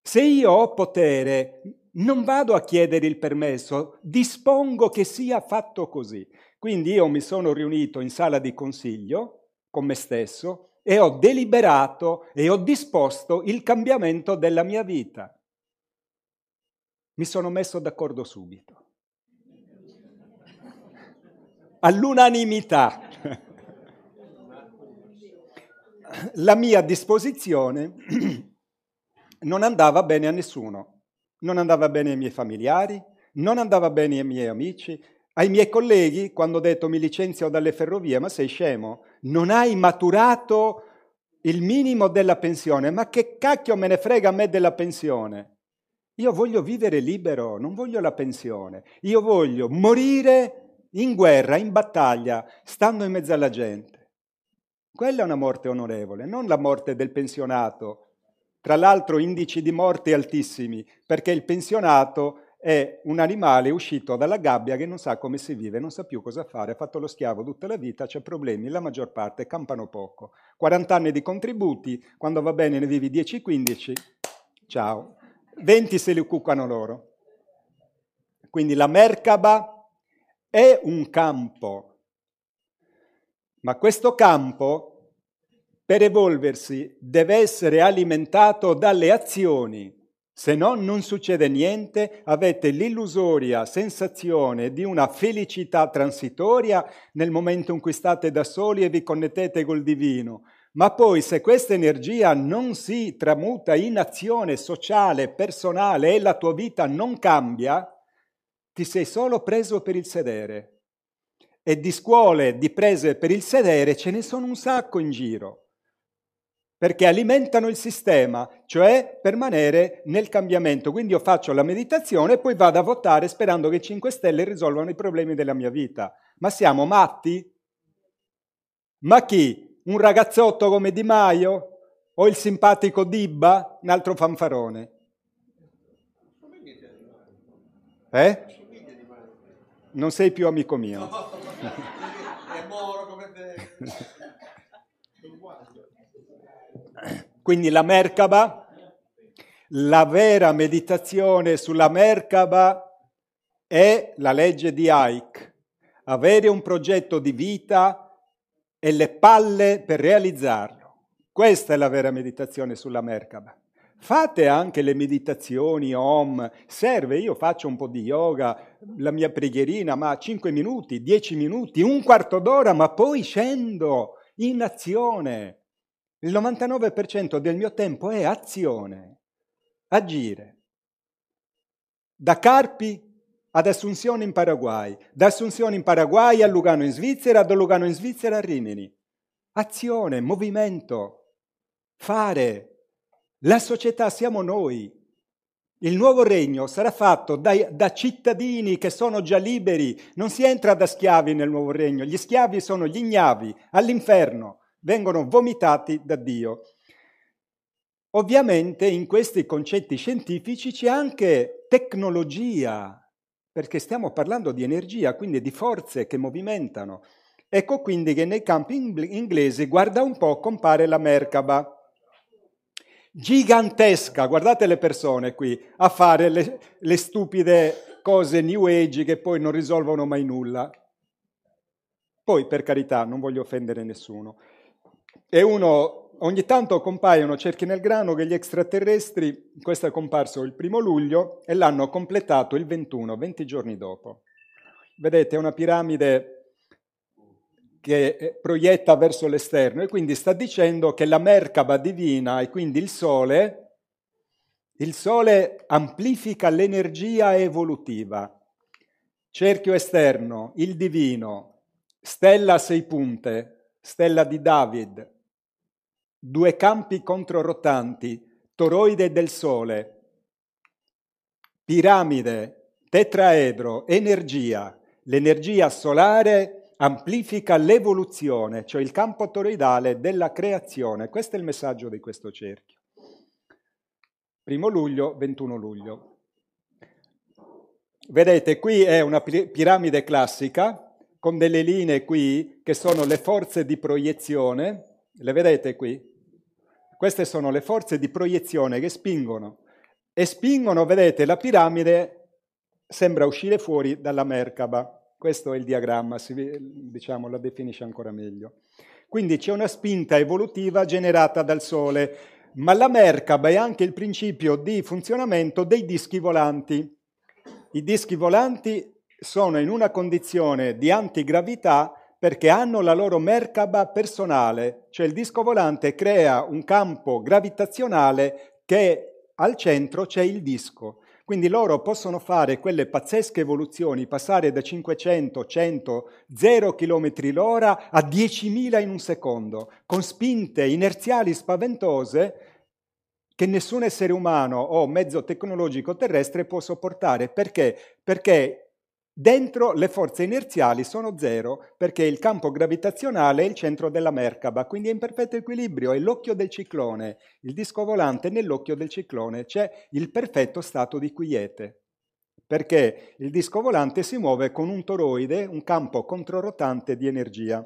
Se io ho potere, non vado a chiedere il permesso, dispongo che sia fatto così. Quindi io mi sono riunito in sala di consiglio con me stesso e ho deliberato e ho disposto il cambiamento della mia vita. Mi sono messo d'accordo subito. All'unanimità. La mia disposizione non andava bene a nessuno, non andava bene ai miei familiari, non andava bene ai miei amici, ai miei colleghi, quando ho detto mi licenzio dalle ferrovie, ma sei scemo, non hai maturato il minimo della pensione, ma che cacchio me ne frega a me della pensione? Io voglio vivere libero, non voglio la pensione. Io voglio morire in guerra, in battaglia, stando in mezzo alla gente. Quella è una morte onorevole, non la morte del pensionato. Tra l'altro indici di morte altissimi, perché il pensionato è un animale uscito dalla gabbia che non sa come si vive, non sa più cosa fare, ha fatto lo schiavo tutta la vita, c'è problemi, la maggior parte campano poco. 40 anni di contributi, quando va bene ne vivi 10-15, ciao. 20 se li cuccano loro. Quindi la Merkaba è un campo, ma questo campo per evolversi deve essere alimentato dalle azioni. Se no non succede niente, avete l'illusoria sensazione di una felicità transitoria nel momento in cui state da soli e vi connettete col divino, ma poi se questa energia non si tramuta in azione sociale, personale e la tua vita non cambia, ti sei solo preso per il sedere. E di scuole di prese per il sedere ce ne sono un sacco in giro perché alimentano il sistema, cioè permanere nel cambiamento. Quindi io faccio la meditazione e poi vado a votare sperando che i 5 Stelle risolvano i problemi della mia vita. Ma siamo matti? Ma chi? un ragazzotto come Di Maio o il simpatico Dibba, un altro fanfarone? Eh? Non sei più amico mio. È moro come te. Quindi la Merkaba, la vera meditazione sulla Merkaba è la legge di Ike. Avere un progetto di vita e le palle per realizzarlo. Questa è la vera meditazione sulla Merkaba. Fate anche le meditazioni Om, serve, io faccio un po' di yoga, la mia preghierina, ma 5 minuti, 10 minuti, un quarto d'ora, ma poi scendo in azione. Il 99% del mio tempo è azione, agire. Da Carpi ad Assunzione in Paraguay, da Assunzione in Paraguay a Lugano in Svizzera, da Lugano in Svizzera a Rimini. Azione, movimento, fare. La società siamo noi. Il nuovo regno sarà fatto dai, da cittadini che sono già liberi. Non si entra da schiavi nel nuovo regno. Gli schiavi sono gli ignavi all'inferno, vengono vomitati da Dio. Ovviamente in questi concetti scientifici c'è anche tecnologia, perché stiamo parlando di energia, quindi di forze che movimentano. Ecco quindi che nei campi inglesi, guarda un po', compare la Merkaba, gigantesca, guardate le persone qui, a fare le, le stupide cose new age che poi non risolvono mai nulla. Poi, per carità, non voglio offendere nessuno. E uno ogni tanto compaiono cerchi nel grano che gli extraterrestri, questo è comparso il primo luglio e l'hanno completato il 21, 20 giorni dopo. Vedete, è una piramide che eh, proietta verso l'esterno e quindi sta dicendo che la Merkaba divina e quindi il Sole, il Sole amplifica l'energia evolutiva. Cerchio esterno, il divino, stella a sei punte, stella di David, due campi controrotanti, toroide del Sole, piramide, tetraedro, energia. L'energia solare amplifica l'evoluzione, cioè il campo toroidale della creazione. Questo è il messaggio di questo cerchio. Primo luglio, 21 luglio. Vedete, qui è una piramide classica con delle linee qui che sono le forze di proiezione. Le vedete qui? Queste sono le forze di proiezione che spingono e spingono, vedete, la piramide sembra uscire fuori dalla Merkaba. Questo è il diagramma, si, diciamo, la definisce ancora meglio. Quindi c'è una spinta evolutiva generata dal Sole, ma la Merkaba è anche il principio di funzionamento dei dischi volanti. I dischi volanti sono in una condizione di antigravità perché hanno la loro Merkaba personale, cioè il disco volante crea un campo gravitazionale che al centro c'è il disco. Quindi loro possono fare quelle pazzesche evoluzioni, passare da 500, 100, 0 km l'ora a 10.000 in un secondo, con spinte inerziali spaventose che nessun essere umano o mezzo tecnologico terrestre può sopportare. Perché? Perché Dentro le forze inerziali sono zero perché il campo gravitazionale è il centro della Merkaba, quindi è in perfetto equilibrio, è l'occhio del ciclone. Il disco volante nell'occhio del ciclone c'è il perfetto stato di quiete, perché il disco volante si muove con un toroide, un campo controrotante di energia.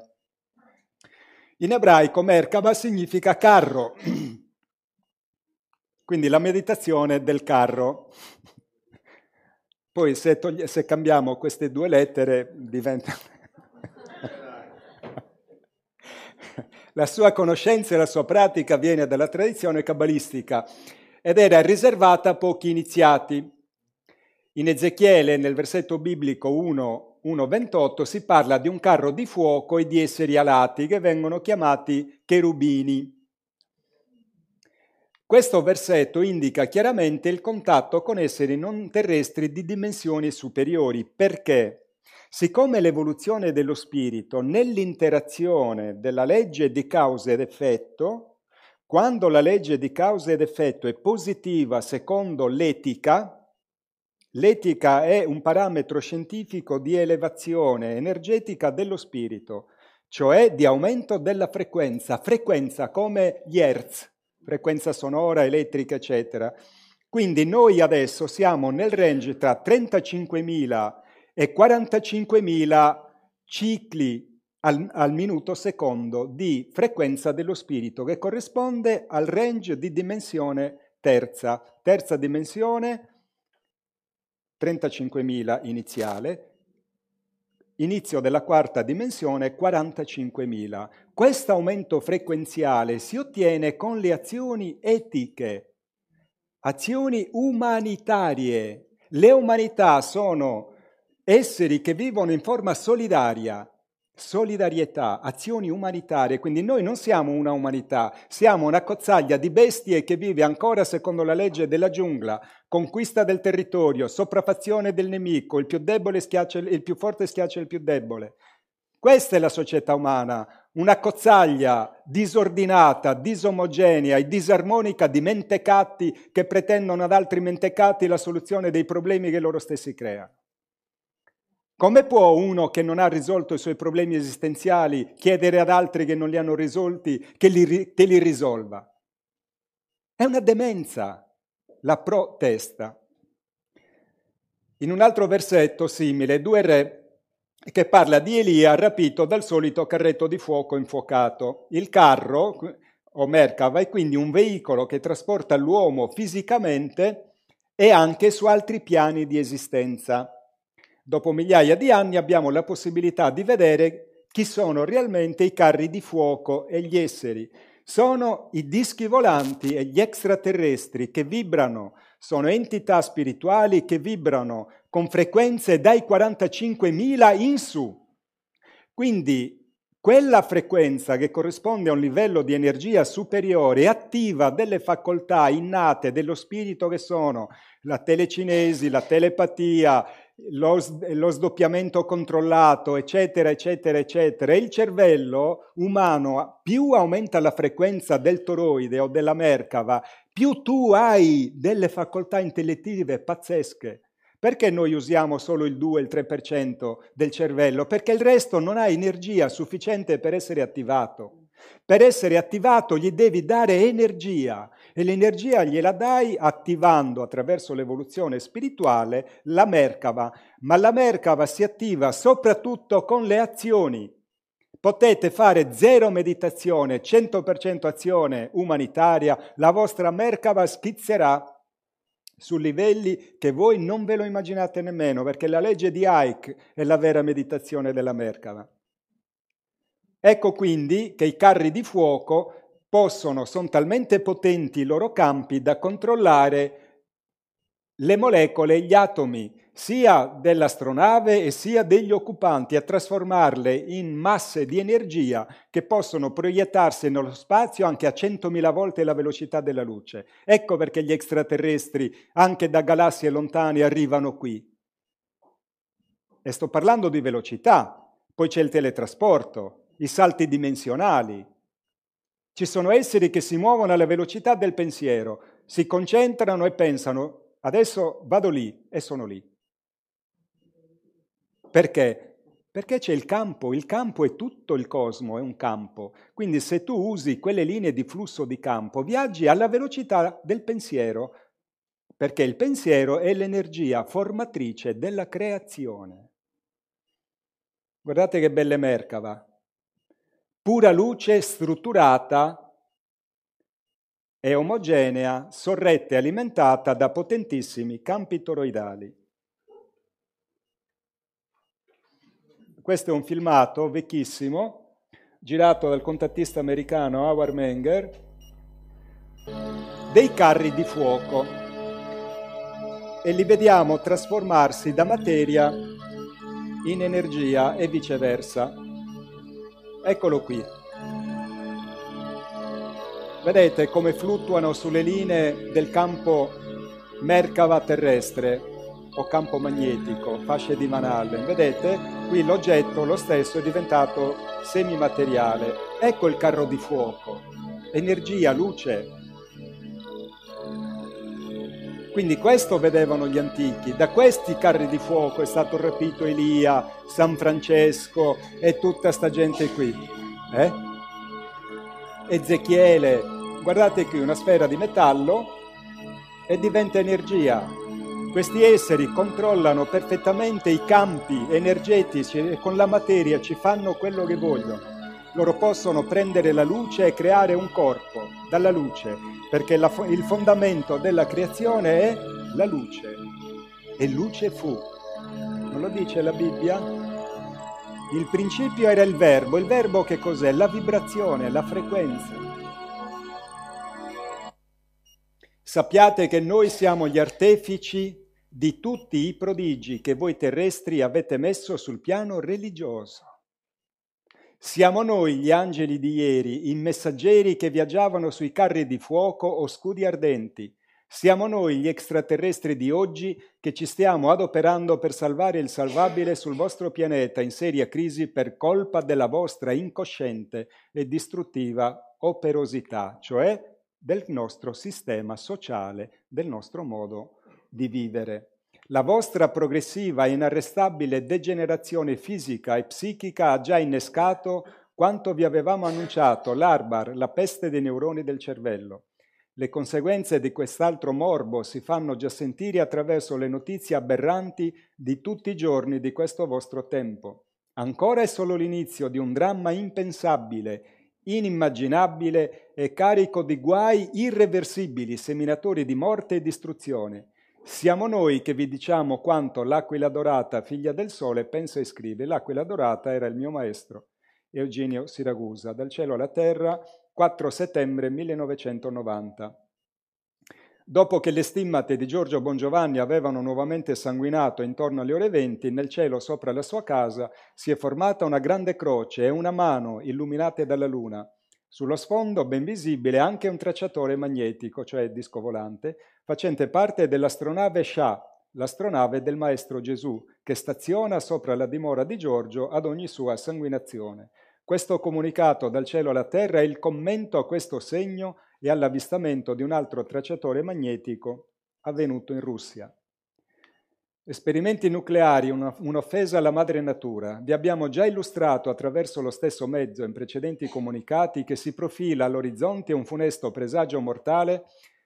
In ebraico Merkaba significa carro, quindi la meditazione del carro. Poi se, togli- se cambiamo queste due lettere diventa... la sua conoscenza e la sua pratica viene dalla tradizione cabalistica ed era riservata a pochi iniziati. In Ezechiele, nel versetto biblico 1, 1.28, si parla di un carro di fuoco e di esseri alati che vengono chiamati cherubini. Questo versetto indica chiaramente il contatto con esseri non terrestri di dimensioni superiori. Perché? Siccome l'evoluzione dello spirito nell'interazione della legge di causa ed effetto, quando la legge di causa ed effetto è positiva secondo l'etica, l'etica è un parametro scientifico di elevazione energetica dello spirito, cioè di aumento della frequenza, frequenza come gli hertz, frequenza sonora, elettrica, eccetera. Quindi noi adesso siamo nel range tra 35.000 e 45.000 cicli al, al, minuto secondo di frequenza dello spirito, che corrisponde al range di dimensione terza. Terza dimensione, 35.000 iniziale, inizio della quarta dimensione 45.000. Questo aumento frequenziale si ottiene con le azioni etiche, azioni umanitarie. Le umanità sono esseri che vivono in forma solidaria, solidarietà, azioni umanitarie, quindi noi non siamo una umanità, siamo una cozzaglia di bestie che vive ancora secondo la legge della giungla, conquista del territorio, sopraffazione del nemico, il più, schiaccia, il più forte schiaccia il più debole. Questa è la società umana, una cozzaglia disordinata, disomogenea e disarmonica di mentecatti che pretendono ad altri mentecatti la soluzione dei problemi che loro stessi creano. Come può uno che non ha risolto i suoi problemi esistenziali chiedere ad altri che non li hanno risolti che li, che li risolva? È una demenza la protesta. In un altro versetto simile, due re che parla di Elia rapito dal solito carretto di fuoco infuocato. Il carro, o Merkava, è quindi un veicolo che trasporta l'uomo fisicamente e anche su altri piani di esistenza dopo migliaia di anni abbiamo la possibilità di vedere chi sono realmente i carri di fuoco e gli esseri. Sono i dischi volanti e gli extraterrestri che vibrano, sono entità spirituali che vibrano con frequenze dai 45.000 in su. Quindi quella frequenza che corrisponde a un livello di energia superiore attiva delle facoltà innate dello spirito che sono la telecinesi, la telepatia, lo, lo, sdoppiamento controllato, eccetera, eccetera, eccetera, il cervello umano più aumenta la frequenza del toroide o della mercava, più tu hai delle facoltà intellettive pazzesche. Perché noi usiamo solo il 2, il 3% del cervello? Perché il resto non ha energia sufficiente per essere attivato. Per essere attivato gli devi dare energia e l'energia gliela dai attivando attraverso l'evoluzione spirituale la Merkava, ma la Merkava si attiva soprattutto con le azioni. Potete fare zero meditazione, 100% azione umanitaria, la vostra Merkava schizzerà su livelli che voi non ve lo immaginate nemmeno, perché la legge di Ike è la vera meditazione della Merkava. Ecco quindi che i carri di fuoco possono, sono talmente potenti i loro campi da controllare le molecole e gli atomi. sia dell'astronave e sia degli occupanti a trasformarle in masse di energia che possono proiettarsi nello spazio anche a 100.000 volte la velocità della luce. Ecco perché gli extraterrestri, anche da galassie lontane, arrivano qui. E sto parlando di velocità, poi c'è il teletrasporto, i salti dimensionali. Ci sono esseri che si muovono alla velocità del pensiero, si concentrano e pensano, adesso vado lì e sono lì. Perché? Perché c'è il campo, il campo è tutto il cosmo, è un campo. Quindi se tu usi quelle linee di flusso di campo, viaggi alla velocità del pensiero, perché il pensiero è l'energia formatrice della creazione. Guardate che belle Merkava. Pura luce strutturata e omogenea, sorretta e alimentata da potentissimi campi toroidali. Questo è un filmato vecchissimo, girato dal contattista americano Howard Menger, dei carri di fuoco e li vediamo trasformarsi da materia in energia e viceversa. Eccolo qui. Vedete come fluttuano sulle linee del campo Merkava terrestre o campo magnetico, fasce di Van Allen. Vedete? Qui l'oggetto, lo stesso, è diventato semimateriale. Ecco il carro di fuoco. Energia, luce. Quindi questo vedevano gli antichi. Da questi carri di fuoco è stato rapito Elia, San Francesco e tutta sta gente qui. Eh? Ezechiele. Guardate qui una sfera di metallo e diventa energia. Questi esseri controllano perfettamente i campi energetici e con la materia ci fanno quello che vogliono. Loro possono prendere la luce e creare un corpo dalla luce, perché la, il fondamento della creazione è la luce. E luce fu. Non lo dice la Bibbia? Il principio era il verbo. Il verbo che cos'è? La vibrazione, la frequenza. Sappiate che noi siamo gli artefici di tutti i prodigi che voi terrestri avete messo sul piano religioso. Siamo noi gli angeli di ieri, i messaggeri che viaggiavano sui carri di fuoco o scudi ardenti. Siamo noi gli extraterrestri di oggi che ci stiamo adoperando per salvare il salvabile sul vostro pianeta in seria crisi per colpa della vostra incosciente e distruttiva operosità, cioè del nostro sistema sociale, del nostro modo di vivere. La vostra progressiva e inarrestabile degenerazione fisica e psichica ha già innescato quanto vi avevamo annunciato, l'Arbar, la peste dei neuroni del cervello. Le conseguenze di quest'altro morbo si fanno già sentire attraverso le notizie aberranti di tutti i giorni di questo vostro tempo. Ancora è solo l'inizio di un dramma impensabile, inimmaginabile e carico di guai irreversibili, seminatori di morte e distruzione. Siamo noi che vi diciamo quanto l'aquila dorata, figlia del sole, pensa e scrive. L'aquila dorata era il mio maestro, Eugenio Siragusa, dal cielo alla terra, 4 settembre 1990. Dopo che le stimmate di Giorgio Bongiovanni avevano nuovamente sanguinato intorno alle ore 20, nel cielo sopra la sua casa si è formata una grande croce e una mano illuminate dalla luna. Sullo sfondo, ben visibile, anche un tracciatore magnetico, cioè disco volante, facente parte dell'astronave Shah, l'astronave del Maestro Gesù, che staziona sopra la dimora di Giorgio ad ogni sua sanguinazione. Questo comunicato dal cielo alla terra è il commento a questo segno e all'avvistamento di un altro tracciatore magnetico avvenuto in Russia. Esperimenti nucleari, una, un'offesa alla madre natura. Vi abbiamo già illustrato attraverso lo stesso mezzo in precedenti comunicati che si profila all'orizzonte un funesto presagio mortale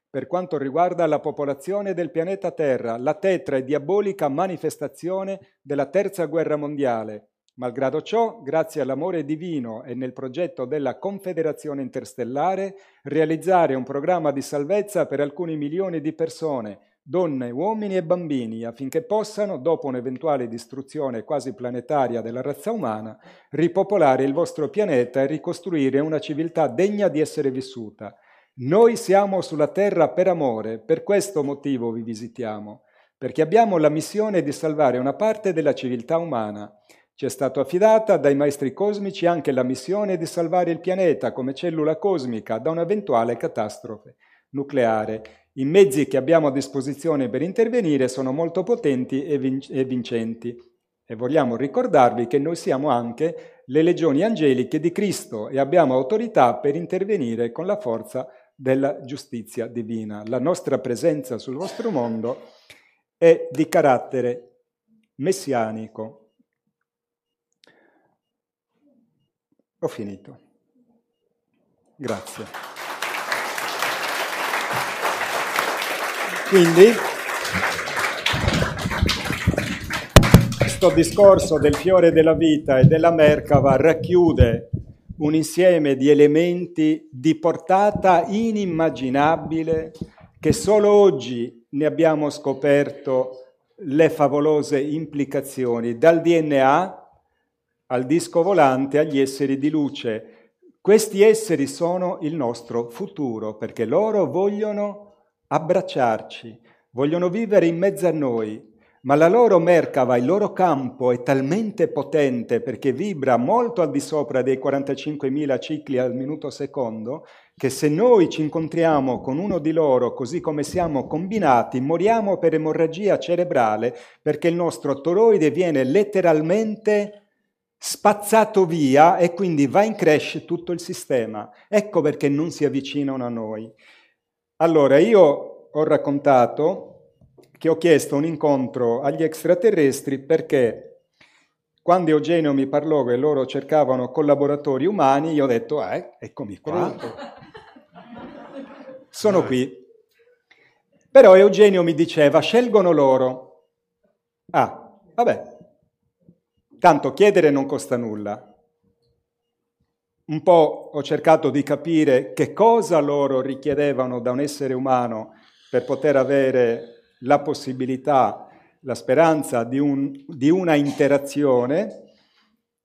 per quanto riguarda la popolazione del pianeta Terra, la tetra e diabolica manifestazione della terza guerra mondiale. Malgrado ciò, grazie all'amore divino e nel progetto della Confederazione Interstellare, realizzare un programma di salvezza per alcuni milioni di persone, donne, uomini e bambini, affinché possano, dopo un'eventuale distruzione quasi planetaria della razza umana, ripopolare il vostro pianeta e ricostruire una civiltà degna di essere vissuta. Noi siamo sulla terra per amore, per questo motivo vi visitiamo, perché abbiamo la missione di salvare una parte della civiltà umana. Ci è stata affidata dai maestri cosmici anche la missione di salvare il pianeta come cellula cosmica da un'eventuale catastrofe nucleare. I mezzi che abbiamo a disposizione per intervenire sono molto potenti e, vin- e vincenti. E vogliamo ricordarvi che noi siamo anche le legioni angeliche di Cristo e abbiamo autorità per intervenire con la forza della giustizia divina. La nostra presenza sul vostro mondo è di carattere messianico. Ho finito. Grazie. Quindi questo discorso del fiore della vita e della Merkava racchiude un insieme di elementi di portata inimmaginabile che solo oggi ne abbiamo scoperto le favolose implicazioni, dal DNA al disco volante agli esseri di luce. Questi esseri sono il nostro futuro perché loro vogliono abbracciarci, vogliono vivere in mezzo a noi, ma la loro Merkava, il loro campo è talmente potente perché vibra molto al di sopra dei 45.000 cicli al minuto secondo, che se noi ci incontriamo con uno di loro così come siamo combinati, moriamo per emorragia cerebrale perché il nostro toroide viene letteralmente spazzato via e quindi va in crash tutto il sistema. Ecco perché non si avvicinano a noi. Allora, io ho raccontato che ho chiesto un incontro agli extraterrestri perché quando Eugenio mi parlò che loro cercavano collaboratori umani, io ho detto, eh, eccomi qua. Sono qui. Però Eugenio mi diceva, scelgono loro. Ah, vabbè, tanto chiedere non costa nulla. Un po' ho cercato di capire che cosa loro richiedevano da un essere umano per poter avere la possibilità, la speranza di, un, di una interazione,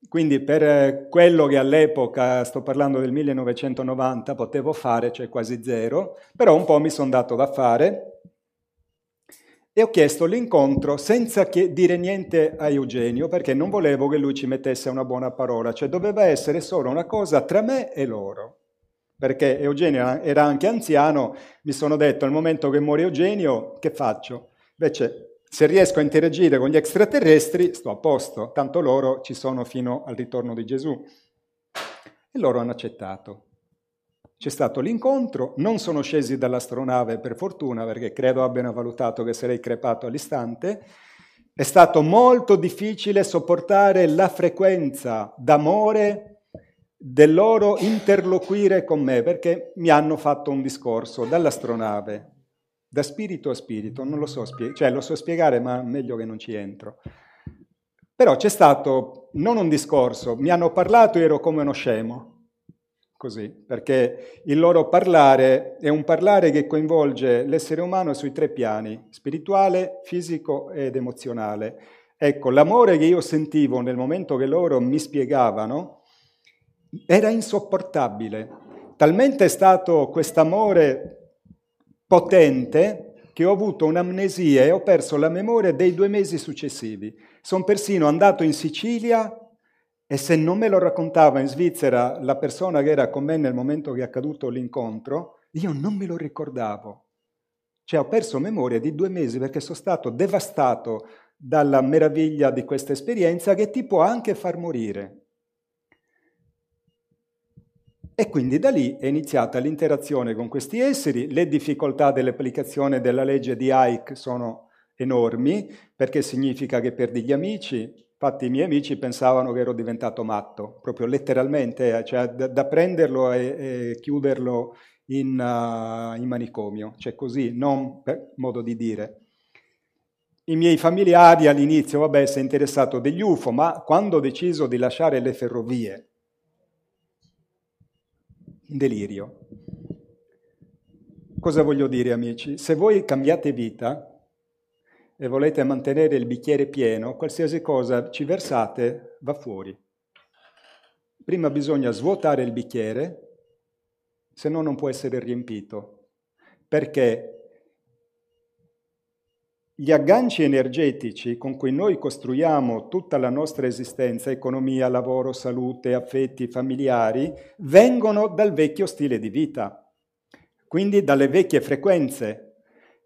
quindi per quello che all'epoca, sto parlando del 1990, potevo fare, cioè quasi zero, però un po' mi sono dato da fare e ho chiesto l'incontro senza dire niente a Eugenio perché non volevo che lui ci mettesse una buona parola, cioè doveva essere solo una cosa tra me e loro perché Eugenio era anche anziano, mi sono detto al momento che muore Eugenio, che faccio? Invece, se riesco a interagire con gli extraterrestri, sto a posto, tanto loro ci sono fino al ritorno di Gesù. E loro hanno accettato. C'è stato l'incontro, non sono scesi dall'astronave per fortuna, perché credo abbiano valutato che sarei crepato all'istante. È stato molto difficile sopportare la frequenza d'amore del loro interloquire con me, perché mi hanno fatto un discorso dall'astronave, da spirito a spirito, non lo so spiegare, cioè lo so spiegare, ma meglio che non ci entro. Però c'è stato non un discorso, mi hanno parlato e ero come uno scemo, così, perché il loro parlare è un parlare che coinvolge l'essere umano sui tre piani, spirituale, fisico ed emozionale. Ecco, l'amore che io sentivo nel momento che loro mi spiegavano, era insopportabile. Talmente è stato quest'amore potente che ho avuto un'amnesia e ho perso la memoria dei due mesi successivi. Sono persino andato in Sicilia e se non me lo raccontava in Svizzera la persona che era con me nel momento che è accaduto l'incontro, io non me lo ricordavo. Cioè ho perso memoria di due mesi perché sono stato devastato dalla meraviglia di questa esperienza che ti può anche far morire. E quindi da lì è iniziata l'interazione con questi esseri, le difficoltà dell'applicazione della legge di Ike sono enormi, perché significa che perdi gli amici, infatti i miei amici pensavano che ero diventato matto, proprio letteralmente, eh, cioè da, da prenderlo e, e, chiuderlo in, uh, in manicomio, cioè così, non per modo di dire. I miei familiari all'inizio, vabbè, si è interessato degli UFO, ma quando ho deciso di lasciare le ferrovie, delirio. Cosa voglio dire amici? Se voi cambiate vita e volete mantenere il bicchiere pieno, qualsiasi cosa ci versate va fuori. Prima bisogna svuotare il bicchiere, se no non può essere riempito, perché gli agganci energetici con cui noi costruiamo tutta la nostra esistenza, economia, lavoro, salute, affetti familiari, vengono dal vecchio stile di vita, quindi dalle vecchie frequenze.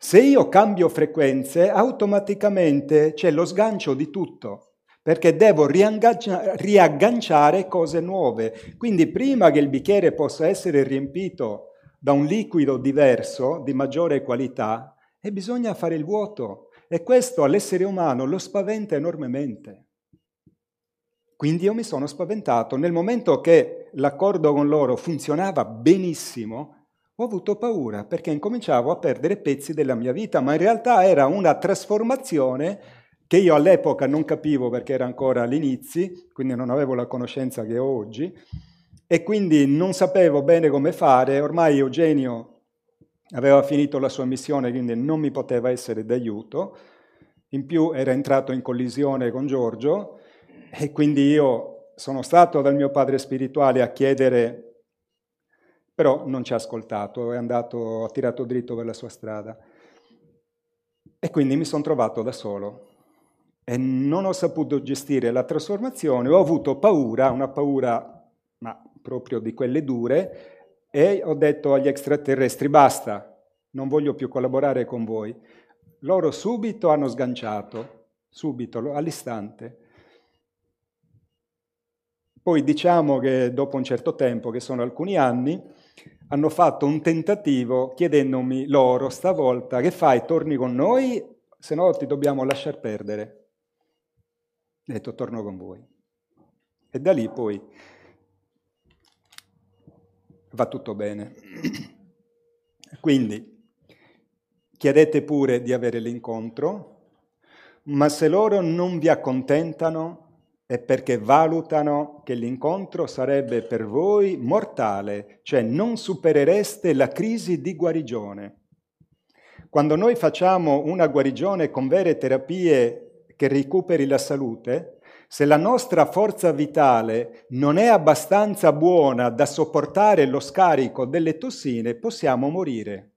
Se io cambio frequenze, automaticamente c'è lo sgancio di tutto, perché devo riagganciare cose nuove. Quindi prima che il bicchiere possa essere riempito da un liquido diverso, di maggiore qualità, e bisogna fare il vuoto. E questo all'essere umano lo spaventa enormemente. Quindi io mi sono spaventato. Nel momento che l'accordo con loro funzionava benissimo, ho avuto paura perché incominciavo a perdere pezzi della mia vita, ma in realtà era una trasformazione che io all'epoca non capivo perché era ancora all'inizio, quindi non avevo la conoscenza che ho oggi, e quindi non sapevo bene come fare. Ormai Eugenio aveva finito la sua missione, quindi non mi poteva essere d'aiuto. In più era entrato in collisione con Giorgio e quindi io sono stato dal mio padre spirituale a chiedere, però non ci ha ascoltato, è andato, ha tirato dritto per la sua strada. E quindi mi sono trovato da solo e non ho saputo gestire la trasformazione, ho avuto paura, una paura, ma proprio di quelle dure, e ho detto agli extraterrestri basta, non voglio più collaborare con voi. Loro subito hanno sganciato, subito, all'istante. Poi diciamo che dopo un certo tempo, che sono alcuni anni, hanno fatto un tentativo chiedendomi loro stavolta che fai, torni con noi, se no ti dobbiamo lasciar perdere. Ho detto torno con voi. E da lì poi va tutto bene. Quindi chiedete pure di avere l'incontro, ma se loro non vi accontentano è perché valutano che l'incontro sarebbe per voi mortale, cioè non superereste la crisi di guarigione. Quando noi facciamo una guarigione con vere terapie che recuperi la salute, se la nostra forza vitale non è abbastanza buona da sopportare lo scarico delle tossine, possiamo morire.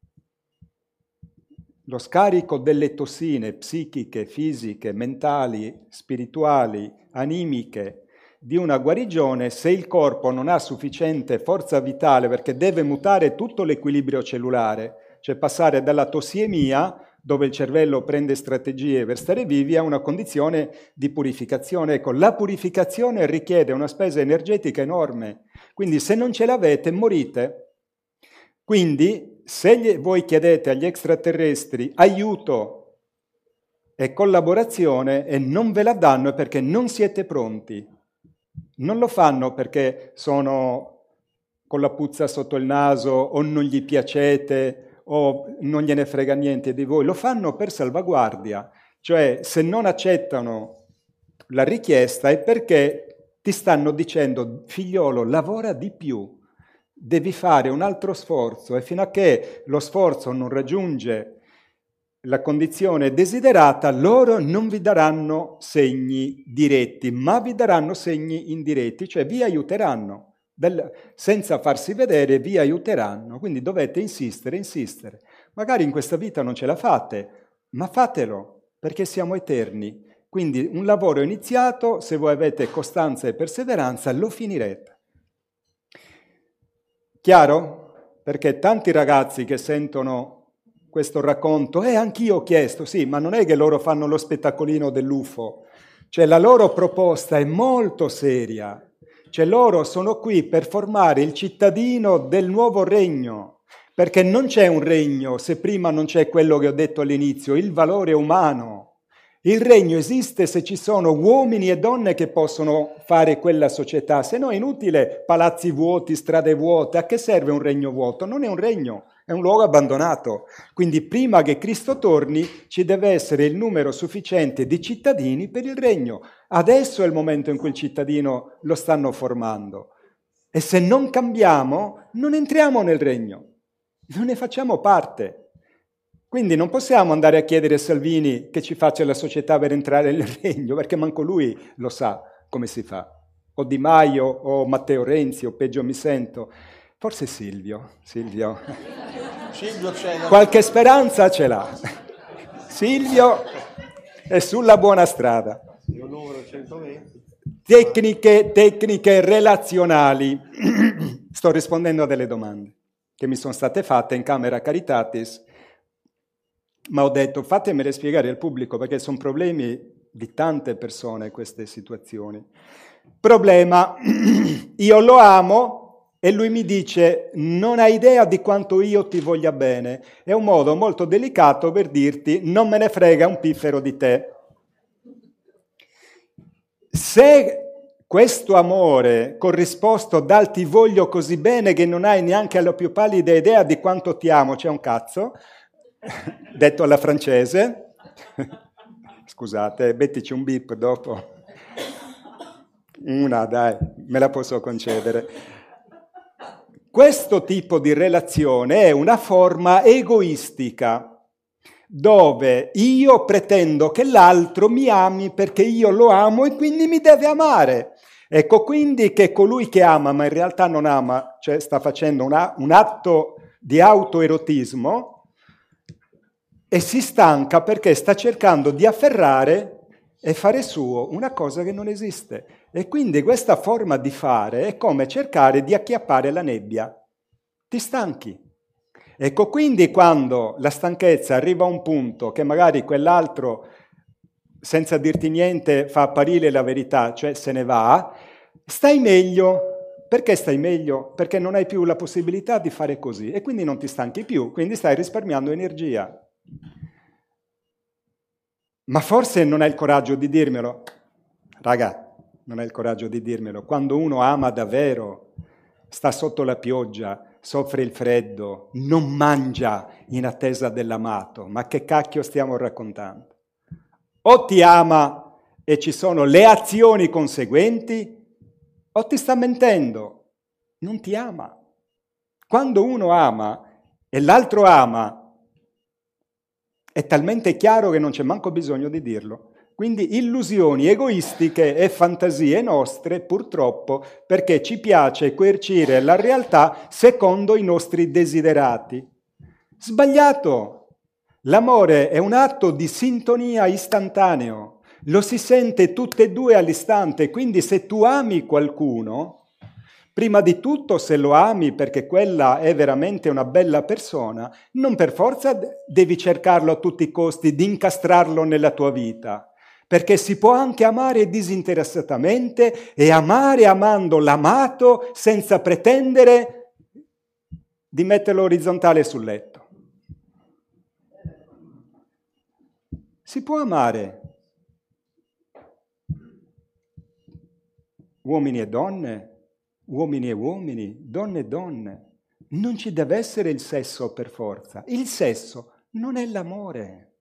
Lo scarico delle tossine psichiche, fisiche, mentali, spirituali, animiche di una guarigione, se il corpo non ha sufficiente forza vitale perché deve mutare tutto l'equilibrio cellulare, cioè passare dalla tossiemia dove il cervello prende strategie per stare vivi, a una condizione di purificazione. Ecco, la purificazione richiede una spesa energetica enorme, quindi se non ce l'avete morite. Quindi se voi chiedete agli extraterrestri aiuto e collaborazione e non ve la danno perché non siete pronti. Non lo fanno perché sono con la puzza sotto il naso o non gli piacete o non gliene frega niente di voi, lo fanno per salvaguardia, cioè se non accettano la richiesta è perché ti stanno dicendo figliolo lavora di più, devi fare un altro sforzo e fino a che lo sforzo non raggiunge la condizione desiderata, loro non vi daranno segni diretti, ma vi daranno segni indiretti, cioè vi aiuteranno del, senza farsi vedere vi aiuteranno, quindi dovete insistere, insistere. Magari in questa vita non ce la fate, ma fatelo, perché siamo eterni. Quindi un lavoro iniziato, se voi avete costanza e perseveranza, lo finirete. Chiaro? Perché tanti ragazzi che sentono questo racconto, e eh, anch'io ho chiesto, sì, ma non è che loro fanno lo spettacolino dell'UFO, cioè la loro proposta è molto seria, cioè loro sono qui per formare il cittadino del nuovo regno, perché non c'è un regno se prima non c'è quello che ho detto all'inizio, il valore umano. Il regno esiste se ci sono uomini e donne che possono fare quella società, se no è inutile palazzi vuoti, strade vuote, a che serve un regno vuoto? Non è un regno, è un luogo abbandonato. Quindi prima che Cristo torni ci deve essere il numero sufficiente di cittadini per il regno. Adesso è il momento in cui il cittadino lo stanno formando. E se non cambiamo, non entriamo nel regno, non ne facciamo parte. Quindi non possiamo andare a chiedere a Salvini che ci faccia la società per entrare nel regno, perché manco lui lo sa come si fa. O Di Maio, o Matteo Renzi, o peggio mi sento. Forse Silvio. Silvio. Silvio Qualche speranza ce l'ha. Silvio è sulla buona strada. Tecniche, tecniche relazionali. Sto rispondendo a delle domande che mi sono state fatte in Camera Caritatis, ma ho detto fatemele spiegare al pubblico perché sono problemi di tante persone queste situazioni. Problema, io lo amo, e lui mi dice non hai idea di quanto io ti voglia bene. È un modo molto delicato per dirti non me ne frega un piffero di te. Se questo amore corrisposto dal ti voglio così bene che non hai neanche la più pallida idea di quanto ti amo, c'è un cazzo, detto alla francese, scusate, mettici un bip dopo. Una, dai, me la posso concedere. Questo tipo di relazione è una forma egoistica, dove io pretendo che l'altro mi ami perché io lo amo e quindi mi deve amare. Ecco quindi che colui che ama ma in realtà non ama, cioè sta facendo una, un atto di autoerotismo e si stanca perché sta cercando di afferrare e fare suo una cosa che non esiste. E quindi questa forma di fare è come cercare di acchiappare la nebbia. Ti stanchi. Ecco, quindi quando la stanchezza arriva a un punto che magari quell'altro, senza dirti niente, fa apparire la verità, cioè se ne va, stai meglio. Perché stai meglio? Perché non hai più la possibilità di fare così e quindi non ti stanchi più, quindi stai risparmiando energia. Ma forse non hai il coraggio di dirmelo. Raga, non hai il coraggio di dirmelo, quando uno ama davvero, sta sotto la pioggia, soffre il freddo, non mangia in attesa dell'amato, ma che cacchio stiamo raccontando? O ti ama e ci sono le azioni conseguenti, o ti sta mentendo, non ti ama. Quando uno ama e l'altro ama, è talmente chiaro che non c'è manco bisogno di dirlo. Quindi illusioni egoistiche e fantasie nostre, purtroppo, perché ci piace coercire la realtà secondo i nostri desiderati. Sbagliato! L'amore è un atto di sintonia istantaneo, lo si sente tutte e due all'istante, quindi se tu ami qualcuno, prima di tutto se lo ami perché quella è veramente una bella persona, non per forza devi cercarlo a tutti i costi di incastrarlo nella tua vita perché si può anche amare disinteressatamente e amare amando l'amato senza pretendere di metterlo orizzontale sul letto. Si può amare uomini e donne, uomini e uomini, donne e donne. Non ci deve essere il sesso per forza. Il sesso non è l'amore.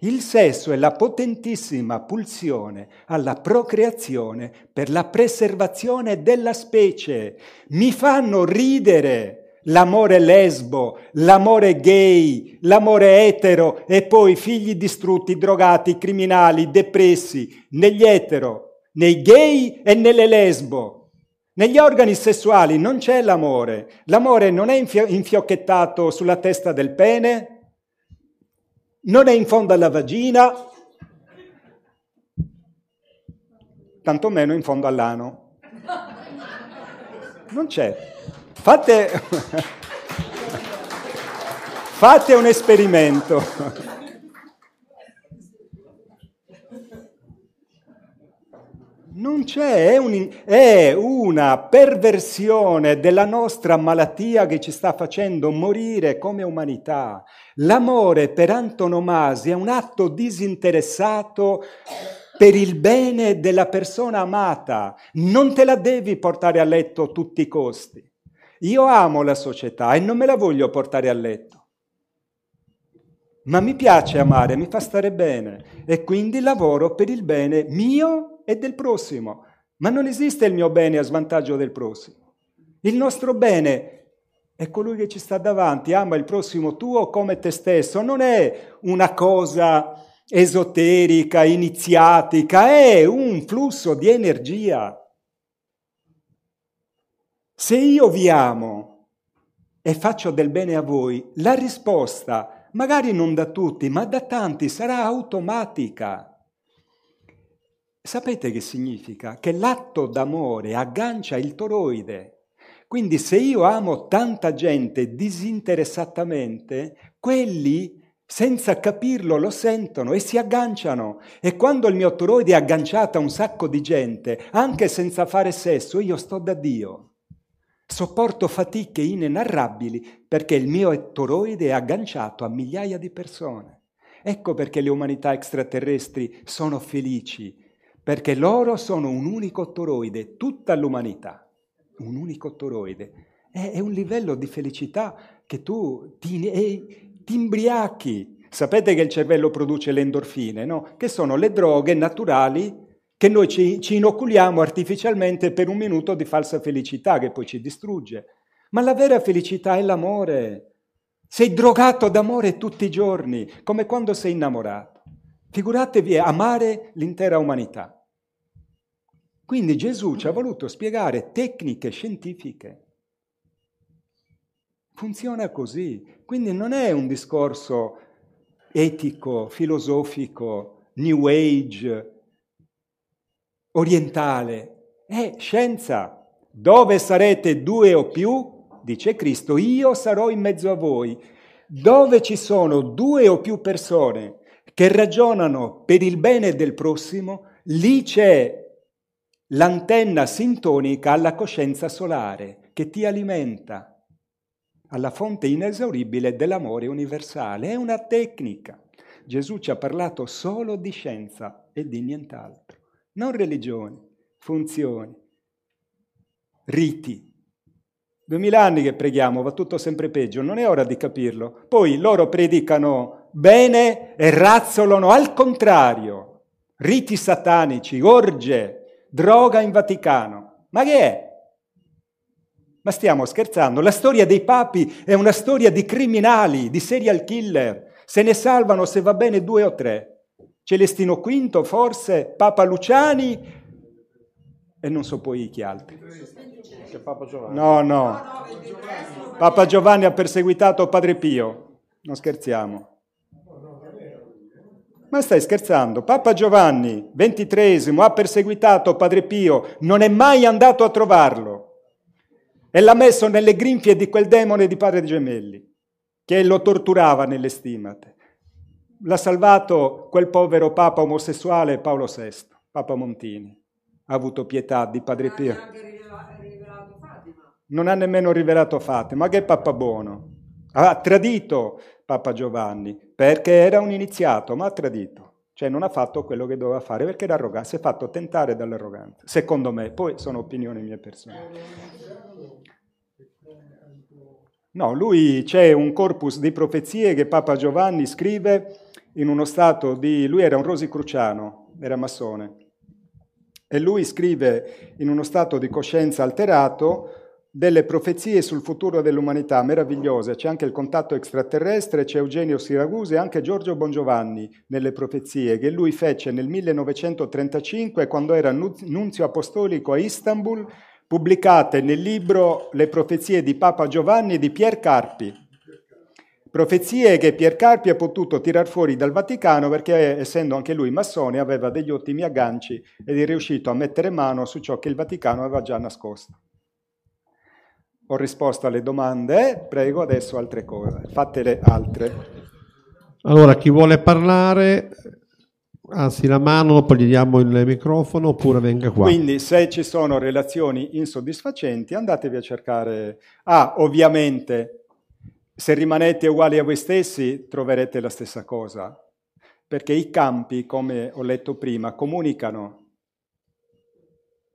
Il sesso è la potentissima pulsione alla procreazione per la preservazione della specie. Mi fanno ridere l'amore lesbo, l'amore gay, l'amore etero e poi figli distrutti, drogati, criminali, depressi, negli etero, nei gay e nelle lesbo. Negli organi sessuali non c'è l'amore. L'amore non è infiocchettato sulla testa del pene, non è in fondo alla vagina, tantomeno in fondo all'ano. Non c'è. Fate, fate un esperimento. Non c'è, è, un, è, una perversione della nostra malattia che ci sta facendo morire come umanità. L'amore per antonomasia è un atto disinteressato per il bene della persona amata. Non te la devi portare a letto a tutti i costi. Io amo la società e non me la voglio portare a letto. Ma mi piace amare, mi fa stare bene e quindi lavoro per il bene mio e del prossimo. Ma non esiste il mio bene a svantaggio del prossimo. Il nostro bene è colui che ci sta davanti, ama il prossimo tuo come te stesso, non è una cosa esoterica, iniziatica, è un flusso di energia. Se io vi amo e faccio del bene a voi, la risposta magari non da tutti, ma da tanti, sarà automatica. Sapete che significa? Che l'atto d'amore aggancia il toroide. Quindi se io amo tanta gente disinteressatamente, quelli senza capirlo lo sentono e si agganciano. E quando il mio toroide è agganciato a un sacco di gente, anche senza fare sesso, io sto da Dio. Sopporto fatiche inenarrabili perché il mio toroide è agganciato a migliaia di persone. Ecco perché le umanità extraterrestri sono felici perché loro sono un unico toroide, tutta l'umanità, un unico toroide. È, è un livello di felicità che tu ti, eh, ti imbriachi. Sapete che il cervello produce le endorfine, no? Che sono le droghe naturali che noi ci, ci inoculiamo artificialmente per un minuto di falsa felicità che poi ci distrugge. Ma la vera felicità è l'amore. Sei drogato d'amore tutti i giorni, come quando sei innamorato. Figuratevi amare l'intera umanità. Quindi Gesù ci ha voluto spiegare tecniche scientifiche. Funziona così. Quindi non è un discorso etico, filosofico, new age, orientale. È scienza. Dove sarete due o più, dice Cristo, io sarò in mezzo a voi. Dove ci sono due o più persone che ragionano per il bene del prossimo, lì c'è l'antenna sintonica alla coscienza solare che ti alimenta, alla fonte inesauribile dell'amore universale. È una tecnica. Gesù ci ha parlato solo di scienza e di nient'altro, non religioni, funzioni, riti. Duemila anni che preghiamo, va tutto sempre peggio, non è ora di capirlo. Poi loro predicano bene e razzolano al contrario, riti satanici, orge, droga in Vaticano. Ma che è? Ma stiamo scherzando? La storia dei papi è una storia di criminali, di serial killer. Se ne salvano, se va bene, due o tre. Celestino V, forse, Papa Luciani e non so poi chi altri. No, no. Papa Giovanni ha perseguitato Padre Pio. Non scherziamo. Ma stai scherzando? Papa Giovanni, XXIII, ha perseguitato Padre Pio, non è mai andato a trovarlo e l'ha messo nelle grinfie di quel demone di Padre Gemelli, che lo torturava nelle stimate. L'ha salvato quel povero Papa omosessuale Paolo VI, Papa Montini. Ha avuto pietà di Padre Pio. Non ha nemmeno rivelato Fatima, ma che Papa buono. Ha tradito Papa Giovanni, perché era un iniziato, ma ha tradito. Cioè non ha fatto quello che doveva fare perché era arrogante, si è fatto tentare dall'arroganza, secondo me, poi sono opinioni mie personali. No, lui c'è un corpus di profezie che Papa Giovanni scrive in uno stato di... lui era un rosicruciano, era massone, e lui scrive in uno stato di coscienza alterato delle profezie sul futuro dell'umanità meravigliose, c'è anche il contatto extraterrestre, c'è Eugenio Siragusa e anche Giorgio Bongiovanni nelle profezie che lui fece nel 1935 quando era nunzio apostolico a Istanbul, pubblicate nel libro Le profezie di Papa Giovanni di Pier Carpi. Profezie che Pier Carpi ha potuto tirar fuori dal Vaticano perché, essendo anche lui massone, aveva degli ottimi agganci ed è riuscito a mettere mano su ciò che il Vaticano aveva già nascosto. Ho risposto alle domande, prego adesso altre cose, fatele altre. Allora, chi vuole parlare, alzi la mano, poi gli diamo il microfono oppure venga qua. Quindi se ci sono relazioni insoddisfacenti, andatevi a cercare... Ah, ovviamente, se rimanete uguali a voi stessi, troverete la stessa cosa, perché i campi, come ho letto prima, comunicano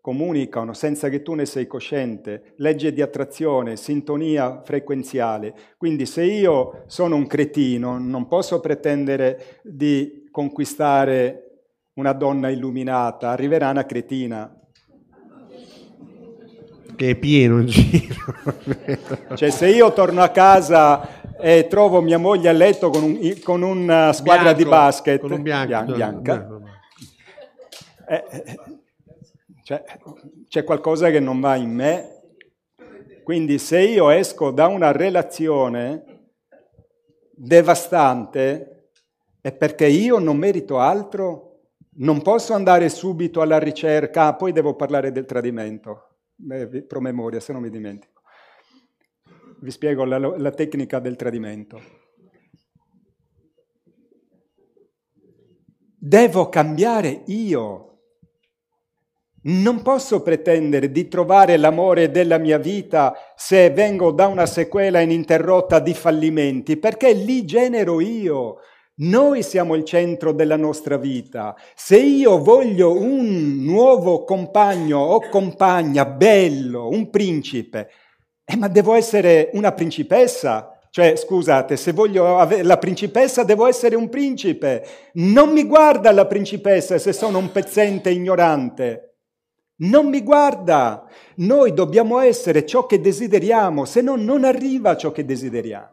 comunicano senza che tu ne sei cosciente, legge di attrazione, sintonia frequenziale. Quindi se io sono un cretino, non posso pretendere di conquistare una donna illuminata, arriverà una cretina. Che è pieno in giro. cioè se io torno a casa e trovo mia moglie a letto con, un, con una squadra bianco, di basket con un bianco, bianca, bianca. Eh, eh cioè, c'è qualcosa che non va in me. Quindi se io esco da una relazione devastante è perché io non merito altro, non posso andare subito alla ricerca, ah, poi devo parlare del tradimento, promemoria se non mi dimentico. Vi spiego la, la tecnica del tradimento. Devo cambiare io. Non posso pretendere di trovare l'amore della mia vita se vengo da una sequela ininterrotta di fallimenti, perché lì genero io. Noi siamo il centro della nostra vita. Se io voglio un nuovo compagno o compagna bello, un principe, eh, ma devo essere una principessa. Cioè, scusate, se voglio avere la principessa devo essere un principe. Non mi guarda la principessa se sono un pezzente ignorante. Non mi guarda. Noi dobbiamo essere ciò che desideriamo, se no non arriva ciò che desideriamo.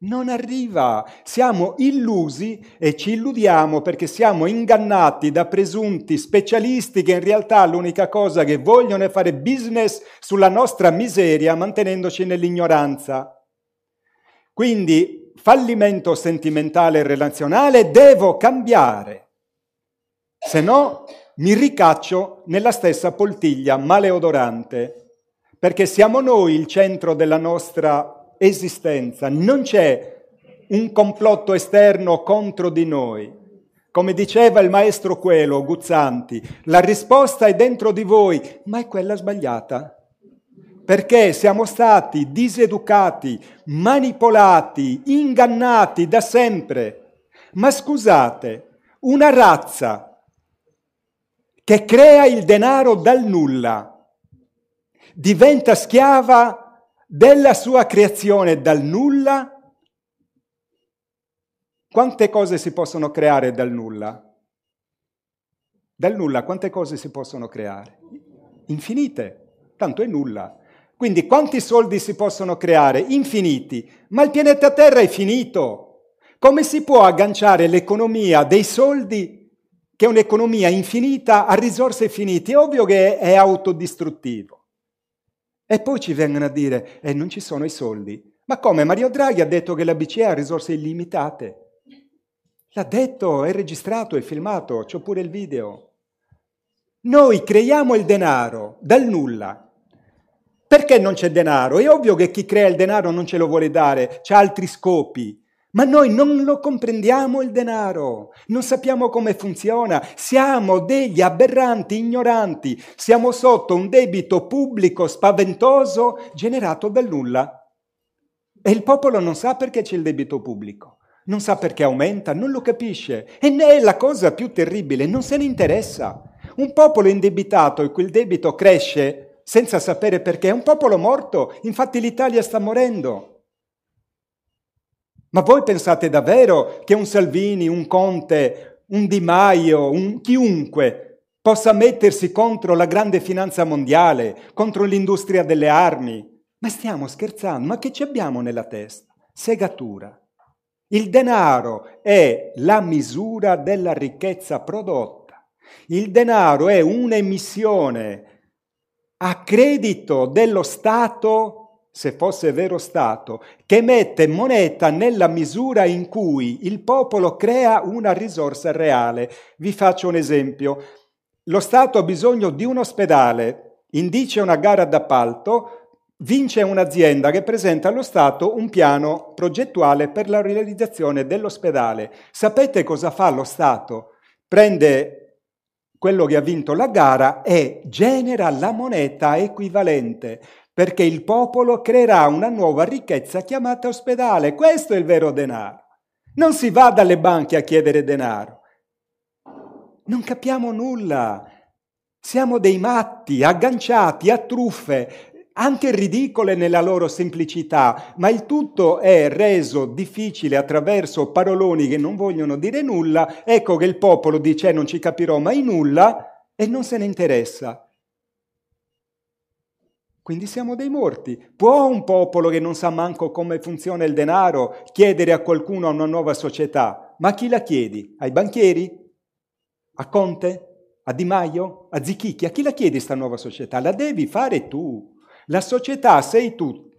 Non arriva. Siamo illusi e ci illudiamo perché siamo ingannati da presunti specialisti che in realtà l'unica cosa che vogliono è fare business sulla nostra miseria mantenendoci nell'ignoranza. Quindi fallimento sentimentale e relazionale devo cambiare. Se no mi ricaccio nella stessa poltiglia maleodorante, perché siamo noi il centro della nostra esistenza, non c'è un complotto esterno contro di noi. Come diceva il maestro Quello, Guzzanti, la risposta è dentro di voi, ma è quella sbagliata. Perché siamo stati diseducati, manipolati, ingannati da sempre. Ma scusate, una razza che crea il denaro dal nulla, diventa schiava della sua creazione dal nulla. Quante cose si possono creare dal nulla? Dal nulla quante cose si possono creare? Infinite, tanto è nulla. Quindi quanti soldi si possono creare? Infiniti. Ma il pianeta Terra è finito. Come si può agganciare l'economia dei soldi che è un'economia infinita a risorse infinite, è ovvio che è autodistruttivo. E poi ci vengono a dire, eh, non ci sono i soldi. Ma come? Mario Draghi ha detto che la BCE ha risorse illimitate. L'ha detto, è registrato, è filmato, c'ho pure il video. Noi creiamo il denaro dal nulla. Perché non c'è denaro? È ovvio che chi crea il denaro non ce lo vuole dare, c'ha altri scopi. Ma noi non lo comprendiamo il denaro, non sappiamo come funziona, siamo degli aberranti ignoranti, siamo sotto un debito pubblico spaventoso generato dal nulla. E il popolo non sa perché c'è il debito pubblico, non sa perché aumenta, non lo capisce. E ne è la cosa più terribile, non se ne interessa. Un popolo indebitato e quel debito cresce senza sapere perché, è un popolo morto, infatti l'Italia sta morendo. Ma voi pensate davvero che un Salvini, un Conte, un Di Maio, un chiunque possa mettersi contro la grande finanza mondiale, contro l'industria delle armi? Ma stiamo scherzando, ma che ci abbiamo nella testa? Segatura. Il denaro è la misura della ricchezza prodotta. Il denaro è un'emissione a credito dello Stato se fosse vero Stato, che mette moneta nella misura in cui il popolo crea una risorsa reale. Vi faccio un esempio. Lo Stato ha bisogno di un ospedale, indice una gara d'appalto, vince un'azienda che presenta allo Stato un piano progettuale per la realizzazione dell'ospedale. Sapete cosa fa lo Stato? Prende quello che ha vinto la gara e genera la moneta equivalente perché il popolo creerà una nuova ricchezza chiamata ospedale. Questo è il vero denaro. Non si va dalle banche a chiedere denaro. Non capiamo nulla. Siamo dei matti, agganciati a truffe, anche ridicole nella loro semplicità, ma il tutto è reso difficile attraverso paroloni che non vogliono dire nulla. Ecco che il popolo dice non ci capirò mai nulla e non se ne interessa. Quindi siamo dei morti. Può un popolo che non sa manco come funziona il denaro chiedere a qualcuno una nuova società? Ma a chi la chiedi? Ai banchieri? A Conte? A Di Maio? A Zichichi? A chi la chiedi questa nuova società? La devi fare tu. La società sei tu.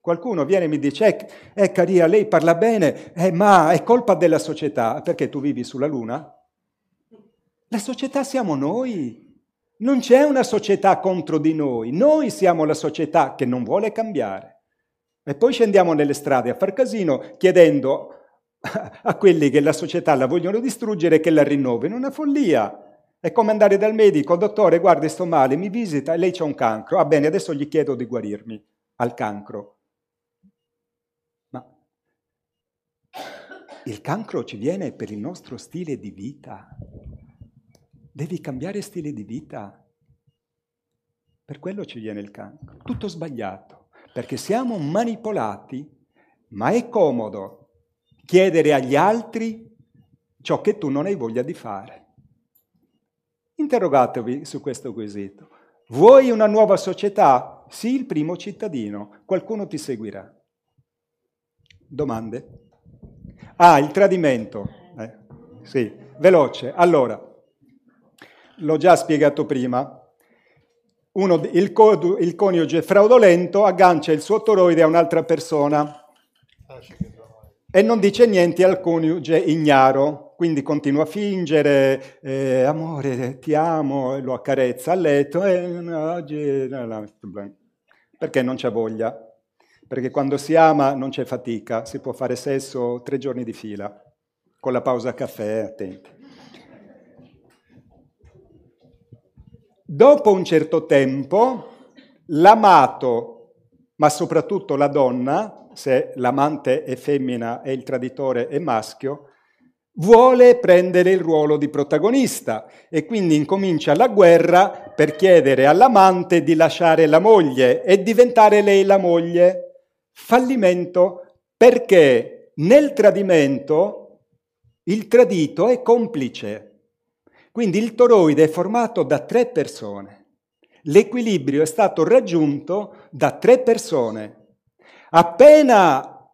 Qualcuno viene e mi dice, eh, eh caria, lei parla bene, eh, ma è colpa della società, perché tu vivi sulla Luna? La società siamo noi. Non c'è una società contro di noi, noi siamo la società che non vuole cambiare. E poi scendiamo nelle strade a far casino chiedendo a quelli che la società la vogliono distruggere che la rinnovino. Una follia. È come andare dal medico, dottore, guardi, sto male, mi visita e lei c'ha un cancro. Ah bene, adesso gli chiedo di guarirmi al cancro. Ma il cancro ci viene per il nostro stile di vita. Devi cambiare stile di vita. Per quello ci viene il cancro. Tutto sbagliato, perché siamo manipolati, ma è comodo chiedere agli altri ciò che tu non hai voglia di fare. Interrogatevi su questo quesito. Vuoi una nuova società? Sii il primo cittadino, qualcuno ti seguirà. Domande? Ah, il tradimento. Eh, sì, veloce. Allora, l'ho già spiegato prima. Uno, il, co- il coniuge fraudolento aggancia il suo toroide a un'altra persona e non dice niente al coniuge ignaro, quindi continua a fingere, eh, amore, ti amo, lo accarezza a letto, e oggi... perché non c'è voglia, perché quando si ama non c'è fatica, si può fare sesso tre giorni di fila, con la pausa caffè, attenti. Dopo un certo tempo, l'amato, ma soprattutto la donna, se l'amante è femmina e il traditore è maschio, vuole prendere il ruolo di protagonista e quindi incomincia la guerra per chiedere all'amante di lasciare la moglie e diventare lei la moglie. Fallimento perché nel tradimento il tradito è complice. Quindi il toroide è formato da tre persone. L'equilibrio è stato raggiunto da tre persone. Appena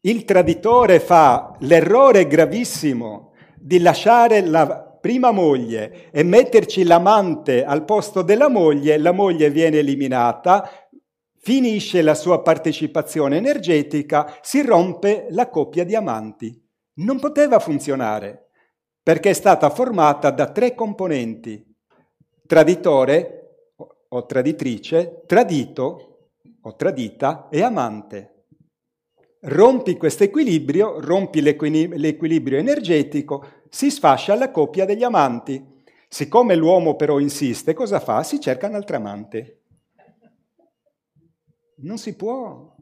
il traditore fa l'errore gravissimo di lasciare la prima moglie e metterci l'amante al posto della moglie, la moglie viene eliminata, finisce la sua partecipazione energetica, si rompe la coppia di amanti. Non poteva funzionare perché è stata formata da tre componenti, traditore o traditrice, tradito o tradita e amante. Rompi questo equilibrio, rompi l'equilibrio energetico, si sfascia la coppia degli amanti. Siccome l'uomo però insiste, cosa fa? Si cerca un altro amante. Non si può.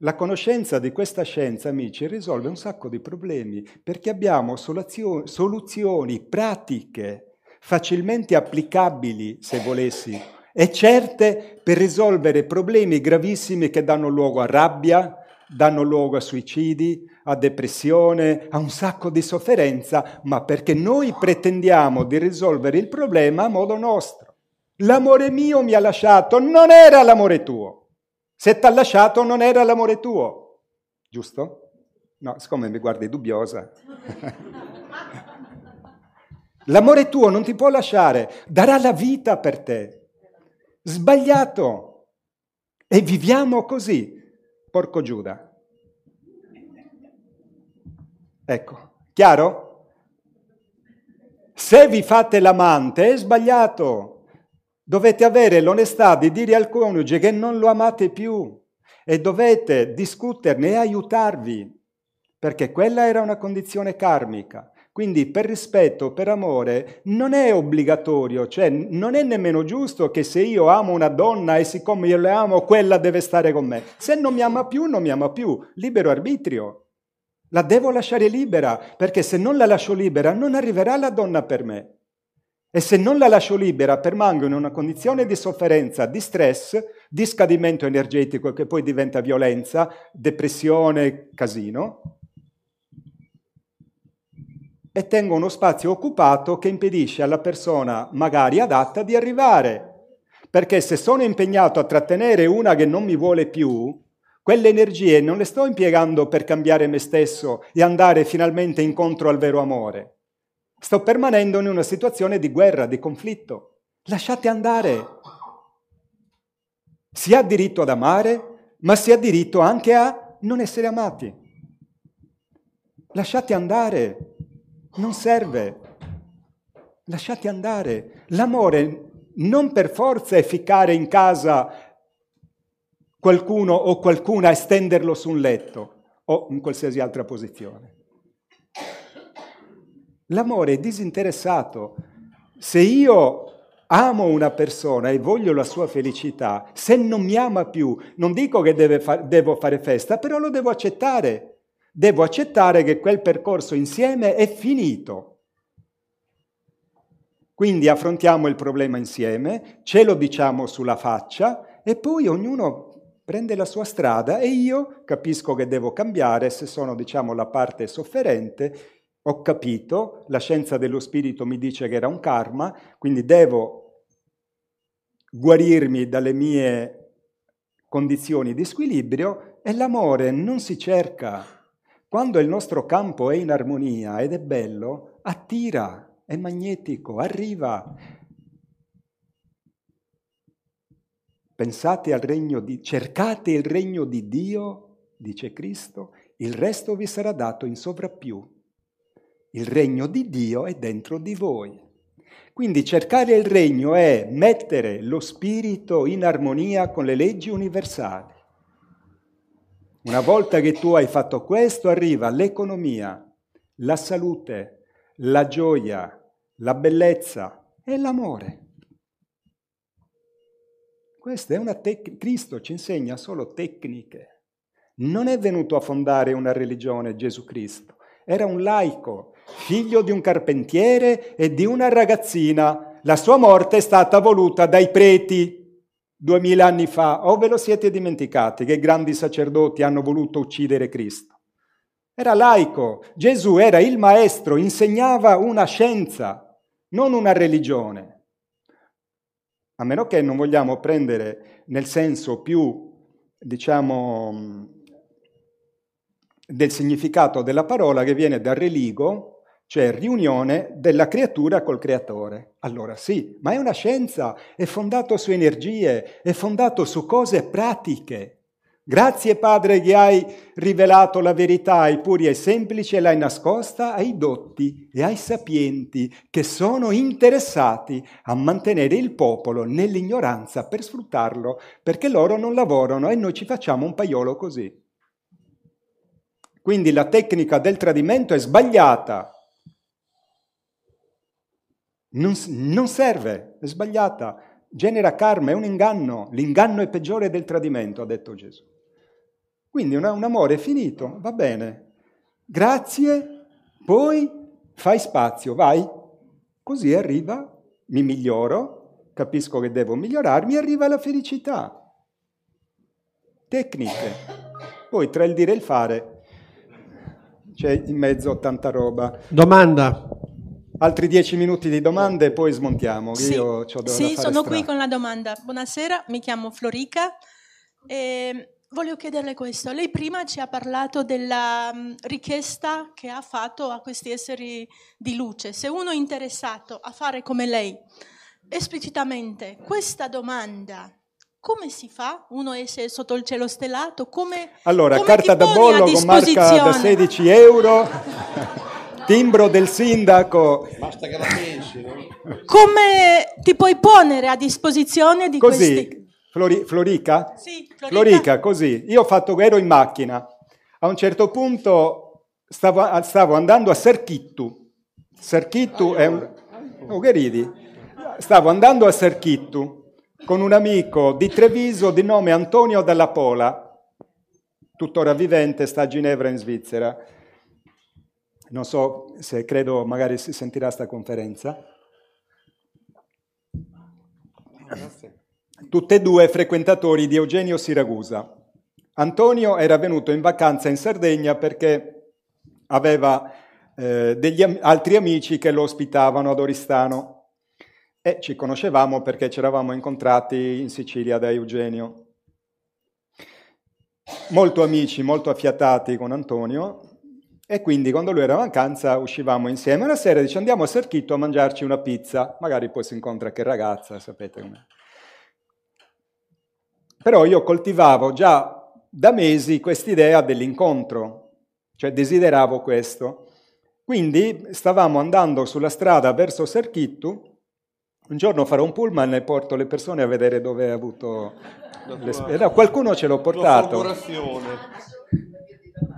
La conoscenza di questa scienza, amici, risolve un sacco di problemi perché abbiamo soluzioni pratiche, facilmente applicabili, se volessi, e certe per risolvere problemi gravissimi che danno luogo a rabbia, danno luogo a suicidi, a depressione, a un sacco di sofferenza, ma perché noi pretendiamo di risolvere il problema a modo nostro. L'amore mio mi ha lasciato, non era l'amore tuo. Se ti ha lasciato non era l'amore tuo. Giusto? No, siccome mi guardi dubbiosa. L'amore tuo non ti può lasciare, darà la vita per te. Sbagliato. E viviamo così. Porco Giuda. Ecco, chiaro? Se vi fate l'amante è sbagliato. Dovete avere l'onestà di dire al coniuge che non lo amate più e dovete discuterne e aiutarvi, perché quella era una condizione karmica. Quindi per rispetto, per amore, non è obbligatorio, cioè non è nemmeno giusto che se io amo una donna e siccome io la amo, quella deve stare con me. Se non mi ama più, non mi ama più. Libero arbitrio. La devo lasciare libera, perché se non la lascio libera non arriverà la donna per me. E se non la lascio libera, permango in una condizione di sofferenza, di stress, di scadimento energetico che poi diventa violenza, depressione, casino, e tengo uno spazio occupato che impedisce alla persona magari adatta di arrivare. Perché se sono impegnato a trattenere una che non mi vuole più, quelle energie non le sto impiegando per cambiare me stesso e andare finalmente incontro al vero amore. Sto permanendo in una situazione di guerra, di conflitto. Lasciate andare. Si ha diritto ad amare, ma si ha diritto anche a non essere amati. Lasciate andare, non serve. Lasciate andare. L'amore non per forza è ficcare in casa qualcuno o qualcuna e stenderlo su un letto o in qualsiasi altra posizione. L'amore è disinteressato. Se io amo una persona e voglio la sua felicità, se non mi ama più, non dico che fa- devo fare festa, però lo devo accettare. Devo accettare che quel percorso insieme è finito. Quindi affrontiamo il problema insieme, ce lo diciamo sulla faccia e poi ognuno prende la sua strada e io capisco che devo cambiare se sono, diciamo, la parte sofferente, ho capito, la scienza dello spirito mi dice che era un karma, quindi devo guarirmi dalle mie condizioni di squilibrio e l'amore non si cerca. Quando il nostro campo è in armonia ed è bello, attira è magnetico, arriva. Pensate al regno di, cercate il regno di Dio, dice Cristo, il resto vi sarà dato in sovrappiù. Il regno di Dio è dentro di voi. Quindi cercare il regno è mettere lo spirito in armonia con le leggi universali. Una volta che tu hai fatto questo, arriva l'economia, la salute, la gioia, la bellezza e l'amore. Questa è una tecnica, Cristo ci insegna solo tecniche. Non è venuto a fondare una religione Gesù Cristo, era un laico, figlio di un carpentiere e di una ragazzina. La sua morte è stata voluta dai preti duemila anni fa, o ve lo siete dimenticati che grandi sacerdoti hanno voluto uccidere Cristo? Era laico, Gesù era il maestro, insegnava una scienza, non una religione. A meno che non vogliamo prendere nel senso più, diciamo, del significato della parola che viene dal religo, cioè riunione della creatura col creatore. Allora sì, ma è una scienza, è fondato su energie, è fondato su cose pratiche. Grazie Padre che hai rivelato la verità ai puri e ai semplici e l'hai nascosta ai dotti e ai sapienti che sono interessati a mantenere il popolo nell'ignoranza per sfruttarlo, perché loro non lavorano e noi ci facciamo un paiolo così. Quindi la tecnica del tradimento è sbagliata. Non, non serve, è sbagliata. Genera karma, è un inganno. L'inganno è peggiore del tradimento, ha detto Gesù. Quindi un, un amore finito, va bene. Grazie, poi fai spazio, vai. Così arriva, mi miglioro, capisco che devo migliorarmi, arriva la felicità. Tecniche. Poi tra il dire e il fare c'è in mezzo tanta roba. Domanda. Altri dieci minuti di domande, poi smontiamo. Sì, sì sono qui con la domanda. Buonasera, mi chiamo Florica. E Voglio chiederle questo. Lei prima ci ha parlato della mm, richiesta che ha fatto a questi esseri di luce. Se uno è interessato a fare come lei, esplicitamente, questa domanda, come si fa? Uno esce sotto il cielo stellato? Come, allora, come carta da bollo con marca da 16 euro, timbro del sindaco. Basta che la pensi, no? Come ti puoi ponere a disposizione di Così, questi... Flori, Florica? Sì, Florica. Florica, così. Io ho fatto, ero in macchina. A un certo punto stavo, stavo andando a Serchittu. Serchittu è un... Oh, che ridi? Stavo andando a Serchittu con un amico di Treviso di nome Antonio Dalla Pola, tuttora vivente, sta a Ginevra in Svizzera. Non so se credo magari si sentirà sta conferenza. Grazie tutte e due frequentatori di Eugenio Siragusa. Antonio era venuto in vacanza in Sardegna perché aveva eh, degli am- altri amici che lo ospitavano ad Oristano e ci conoscevamo perché ci eravamo incontrati in Sicilia da Eugenio. Molto amici, molto affiatati con Antonio e quindi quando lui era in vacanza uscivamo insieme. Una sera dice andiamo a Serchitto a mangiarci una pizza, magari poi si incontra che ragazza, sapete com'è. Però io coltivavo già da mesi quest'idea dell'incontro, cioè desideravo questo. Quindi stavamo andando sulla strada verso Serchittu, un giorno farò un pullman e porto le persone a vedere dove ha avuto... Le... No, qualcuno ce l'ho portato.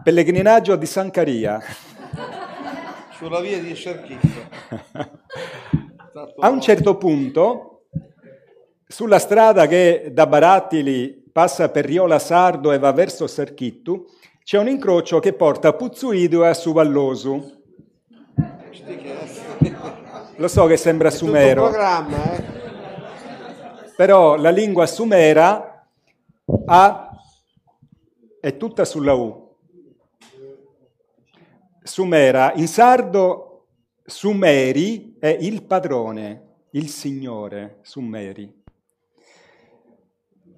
Pellegrinaggio di San Caria. Sulla via di Serchittu. a un certo punto, sulla strada che da Barattili passa per Riola Sardo e va verso Serchittu, c'è un incrocio che porta a Puzzuido e a Suvallosu. Lo so che sembra sumero, eh? però la lingua sumera ha, è tutta sulla U. Sumera, in sardo Sumeri è il padrone, il signore, Sumeri.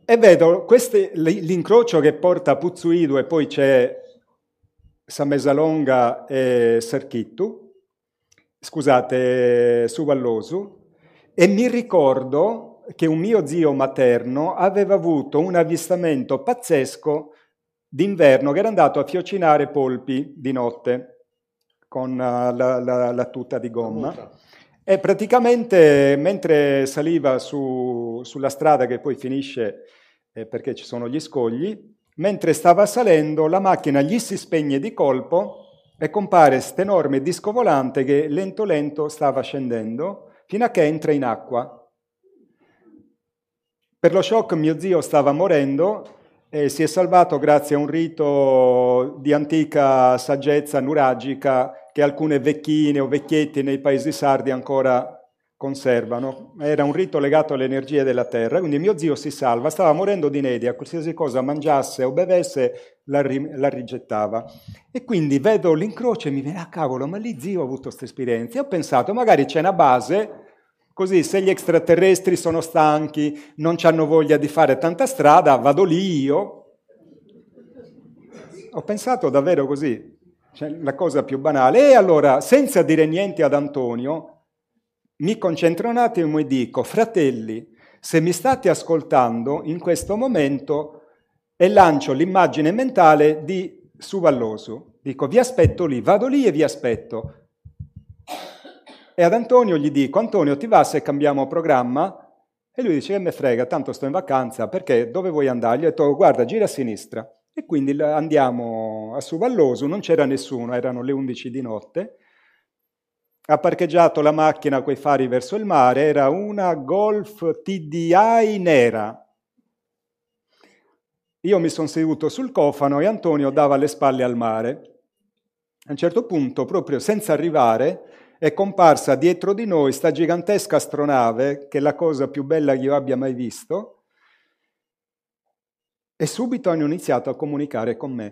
E vedo queste, l'incrocio che porta Puzzuidu e poi c'è Samesalonga e Serchittu, scusate, Suvallosu, e mi ricordo che un mio zio materno aveva avuto un avvistamento pazzesco d'inverno che era andato a fiocinare polpi di notte con la, la, la tuta di gomma. E praticamente mentre saliva su, sulla strada che poi finisce eh, perché ci sono gli scogli, mentre stava salendo la macchina gli si spegne di colpo e compare questo enorme disco volante che lento lento stava scendendo fino a che entra in acqua. Per lo shock mio zio stava morendo e si è salvato grazie a un rito di antica saggezza nuragica che alcune vecchine o vecchietti nei paesi sardi ancora conservano. Era un rito legato alle energie della terra, quindi mio zio si salva, stava morendo di nedia, qualsiasi cosa mangiasse o bevesse la, ri- la rigettava. E quindi vedo l'incrocio e mi viene, ah cavolo, ma lì zio ha avuto questa esperienza. Ho pensato, magari c'è una base, così se gli extraterrestri sono stanchi, non hanno voglia di fare tanta strada, vado lì io. Ho pensato davvero così, cioè, la cosa più banale. E allora, senza dire niente ad Antonio, mi concentro un attimo e dico, fratelli, se mi state ascoltando in questo momento e lancio l'immagine mentale di Suvalloso. Dico, vi aspetto lì, vado lì e vi aspetto. E ad Antonio gli dico, Antonio ti va se cambiamo programma? E lui dice, che me frega, tanto sto in vacanza, perché dove vuoi andare? Gli ho detto, guarda, gira a sinistra. E quindi andiamo a Suvalloso, non c'era nessuno, erano le 11 di notte. Ha parcheggiato la macchina coi fari verso il mare, era una Golf TDI nera. Io mi sono seduto sul cofano e Antonio dava le spalle al mare. A un certo punto, proprio senza arrivare, è comparsa dietro di noi sta gigantesca astronave, che è la cosa più bella che io abbia mai visto, e subito hanno iniziato a comunicare con me.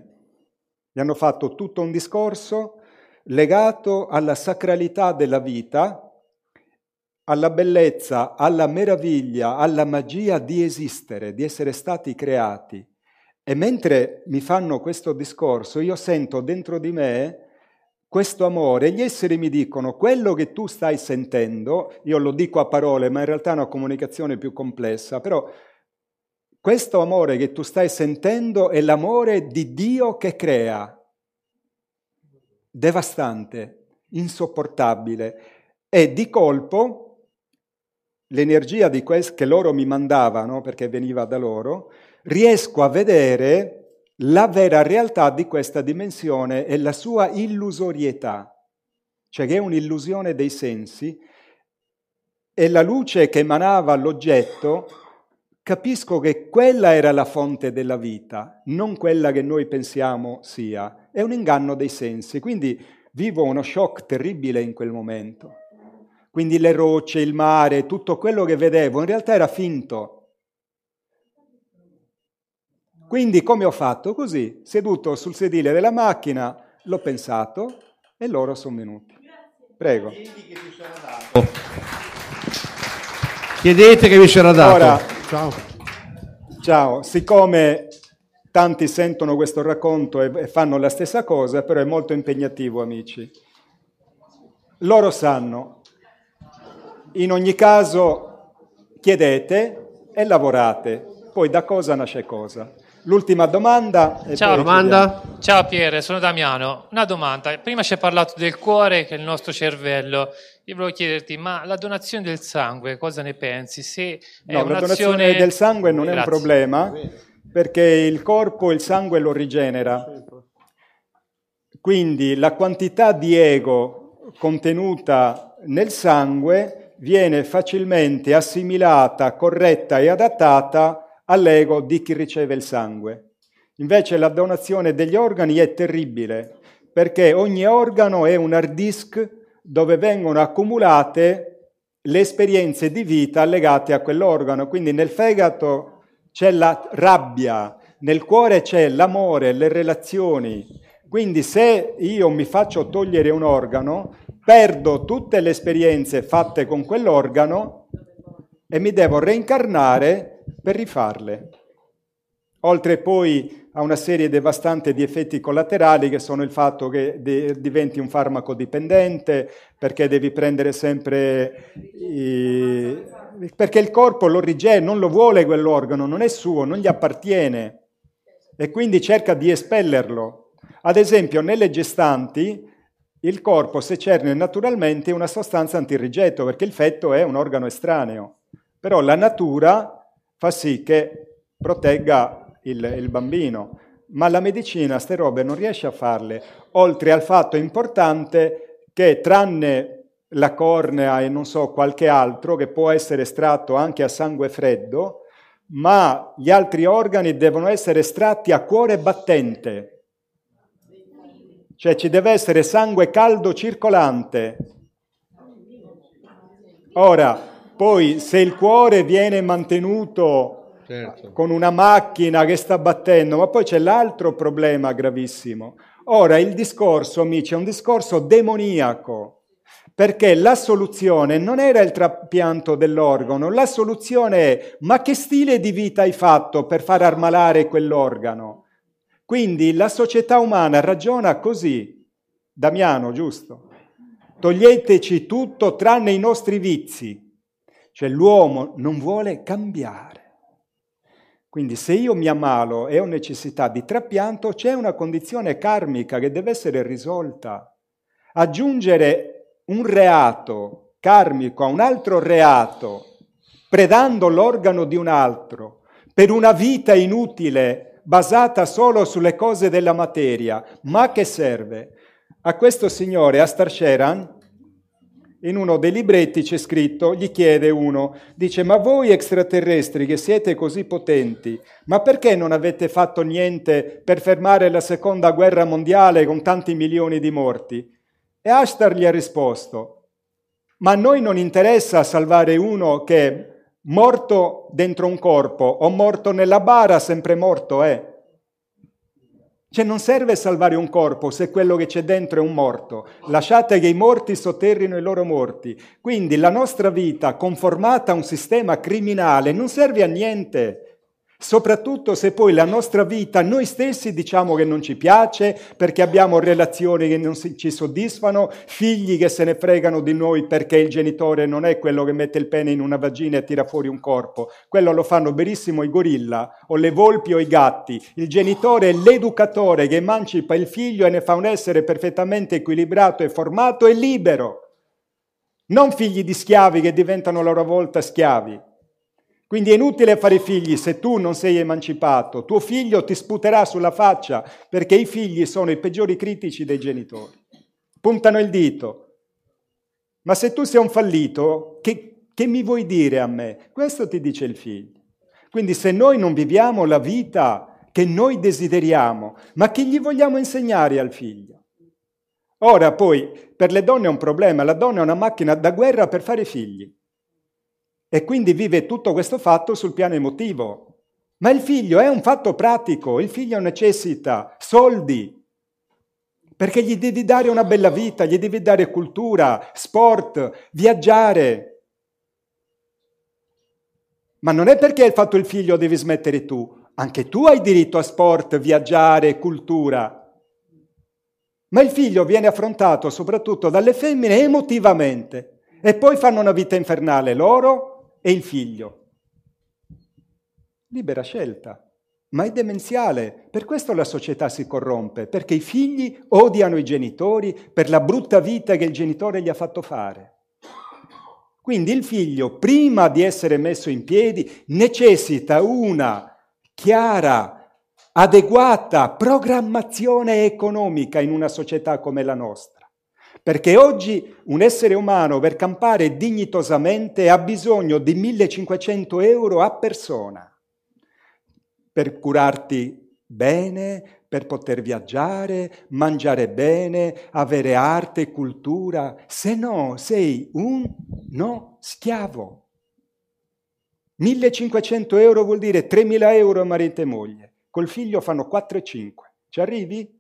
Mi hanno fatto tutto un discorso legato alla sacralità della vita, alla bellezza, alla meraviglia, alla magia di esistere, di essere stati creati. E mentre mi fanno questo discorso, io sento dentro di me questo amore, gli esseri mi dicono quello che tu stai sentendo, io lo dico a parole, ma in realtà è una comunicazione più complessa, però questo amore che tu stai sentendo è l'amore di Dio che crea, devastante, insopportabile. E di colpo l'energia che loro mi mandavano, perché veniva da loro, riesco a vedere la vera realtà di questa dimensione e la sua illusorietà, cioè che è un'illusione dei sensi, e la luce che emanava l'oggetto capisco che quella era la fonte della vita, non quella che noi pensiamo sia. È un inganno dei sensi, quindi vivo uno shock terribile in quel momento. Quindi le rocce, il mare, tutto quello che vedevo in realtà era finto. Quindi come ho fatto? Così, seduto sul sedile della macchina, l'ho pensato e loro sono venuti. Prego. Chiedete che vi sarà dato. Ora, Ciao. Ciao, siccome tanti sentono questo racconto e fanno la stessa cosa, però è molto impegnativo, amici. Loro sanno. In ogni caso chiedete e lavorate. poi da cosa nasce cosa. L'ultima domanda. Ciao, domanda. Ciao Pierre, sono Damiano. Una domanda. Prima ci hai parlato del cuore che è il nostro cervello. Io volevo chiederti, ma la donazione del sangue, cosa ne pensi? Se no, la donazione del sangue non Grazie. è un problema, perché il corpo il sangue lo rigenera. Quindi la quantità di ego contenuta nel sangue viene facilmente assimilata, corretta e adattata all'ego di chi riceve il sangue. Invece la donazione degli organi è terribile, perché ogni organo è un hard disk dove vengono accumulate le esperienze di vita legate a quell'organo. Quindi nel fegato c'è la rabbia, nel cuore c'è l'amore, le relazioni, quindi se io mi faccio togliere un organo, perdo tutte le esperienze fatte con quell'organo e mi devo reincarnare per rifarle. Oltre poi a una serie devastante di effetti collaterali che sono il fatto che de- diventi un farmaco dipendente, perché devi prendere sempre... I... perché il corpo lo rigè, non lo vuole quell'organo, non è suo, non gli appartiene e quindi cerca di espellerlo. Ad esempio, nelle gestanti il corpo secerne naturalmente una sostanza antirrigetto perché il fetto è un organo estraneo, però la natura fa sì che protegga il, il bambino, ma la medicina queste robe non riesce a farle, oltre al fatto importante che tranne la cornea e non so qualche altro che può essere estratto anche a sangue freddo, ma gli altri organi devono essere estratti a cuore battente, cioè ci deve essere sangue caldo circolante. Ora, poi se il cuore viene mantenuto certo. con una macchina che sta battendo, ma poi c'è l'altro problema gravissimo. Ora, il discorso, amici, è un discorso demoniaco, perché la soluzione non era il trapianto dell'organo, la soluzione è ma che stile di vita hai fatto per far armalare quell'organo? Quindi la società umana ragiona così. Damiano, giusto? Toglieteci tutto tranne i nostri vizi. Cioè l'uomo non vuole cambiare. Quindi se io mi ammalo e ho necessità di trapianto, c'è una condizione karmica che deve essere risolta. Aggiungere un reato karmico a un altro reato, predando l'organo di un altro, per una vita inutile basata solo sulle cose della materia. Ma che serve? A questo signore, a Starsheran, in uno dei libretti c'è scritto, gli chiede uno, dice, ma voi extraterrestri che siete così potenti, ma perché non avete fatto niente per fermare la seconda guerra mondiale con tanti milioni di morti? E Ashtar gli ha risposto, ma a noi non interessa salvare uno che morto dentro un corpo o morto nella bara, sempre morto è. Eh. Cioè non serve salvare un corpo se quello che c'è dentro è un morto. Lasciate che i morti sotterrino i loro morti. Quindi la nostra vita conformata a un sistema criminale non serve a niente. Soprattutto se poi la nostra vita noi stessi diciamo che non ci piace perché abbiamo relazioni che non ci soddisfano, figli che se ne fregano di noi perché il genitore non è quello che mette il pene in una vagina e tira fuori un corpo. Quello lo fanno benissimo i gorilla o le volpi o i gatti. Il genitore è l'educatore che emancipa il figlio e ne fa un essere perfettamente equilibrato e formato e libero. Non figli di schiavi che diventano a loro volta schiavi. Quindi è inutile fare figli se tu non sei emancipato. Tuo figlio ti sputerà sulla faccia perché i figli sono i peggiori critici dei genitori. Puntano il dito. Ma se tu sei un fallito, che, che mi vuoi dire a me? Questo ti dice il figlio. Quindi se noi non viviamo la vita che noi desideriamo, ma che gli vogliamo insegnare al figlio? Ora poi, per le donne è un problema, la donna è una macchina da guerra per fare figli. E quindi vive tutto questo fatto sul piano emotivo. Ma il figlio è un fatto pratico, il figlio necessita soldi, perché gli devi dare una bella vita, gli devi dare cultura, sport, viaggiare. Ma non è perché hai fatto il figlio devi smettere tu, anche tu hai diritto a sport, viaggiare, cultura. Ma il figlio viene affrontato soprattutto dalle femmine emotivamente e poi fanno una vita infernale loro e il figlio. Libera scelta. Ma è demenziale, per questo la società si corrompe, perché i figli odiano i genitori per la brutta vita che il genitore gli ha fatto fare. Quindi il figlio, prima di essere messo in piedi, necessita una chiara, adeguata programmazione economica in una società come la nostra. Perché oggi un essere umano per campare dignitosamente ha bisogno di 1500 euro a persona per curarti bene, per poter viaggiare, mangiare bene, avere arte e cultura, se no sei un no schiavo. 1500 euro vuol dire 3000 euro marito e moglie, col figlio fanno 4 e 5. Ci arrivi?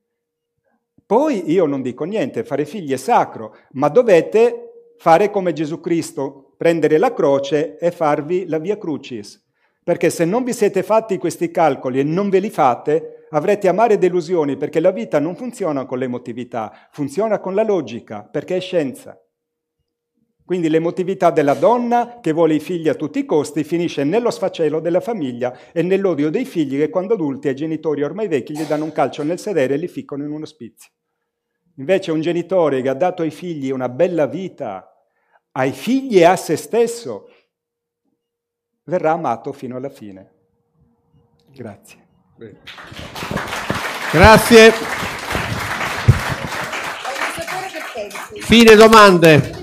Poi io non dico niente, fare figli è sacro, ma dovete fare come Gesù Cristo, prendere la croce e farvi la via crucis. Perché se non vi siete fatti questi calcoli e non ve li fate, avrete amare delusioni, perché la vita non funziona con l'emotività, funziona con la logica, perché è scienza. Quindi l'emotività della donna che vuole i figli a tutti i costi finisce nello sfacelo della famiglia e nell'odio dei figli che quando adulti ai genitori ormai vecchi gli danno un calcio nel sedere e li ficcano in un ospizio. Invece un genitore che ha dato ai figli una bella vita, ai figli e a se stesso, verrà amato fino alla fine. Grazie. Grazie. Fine domande.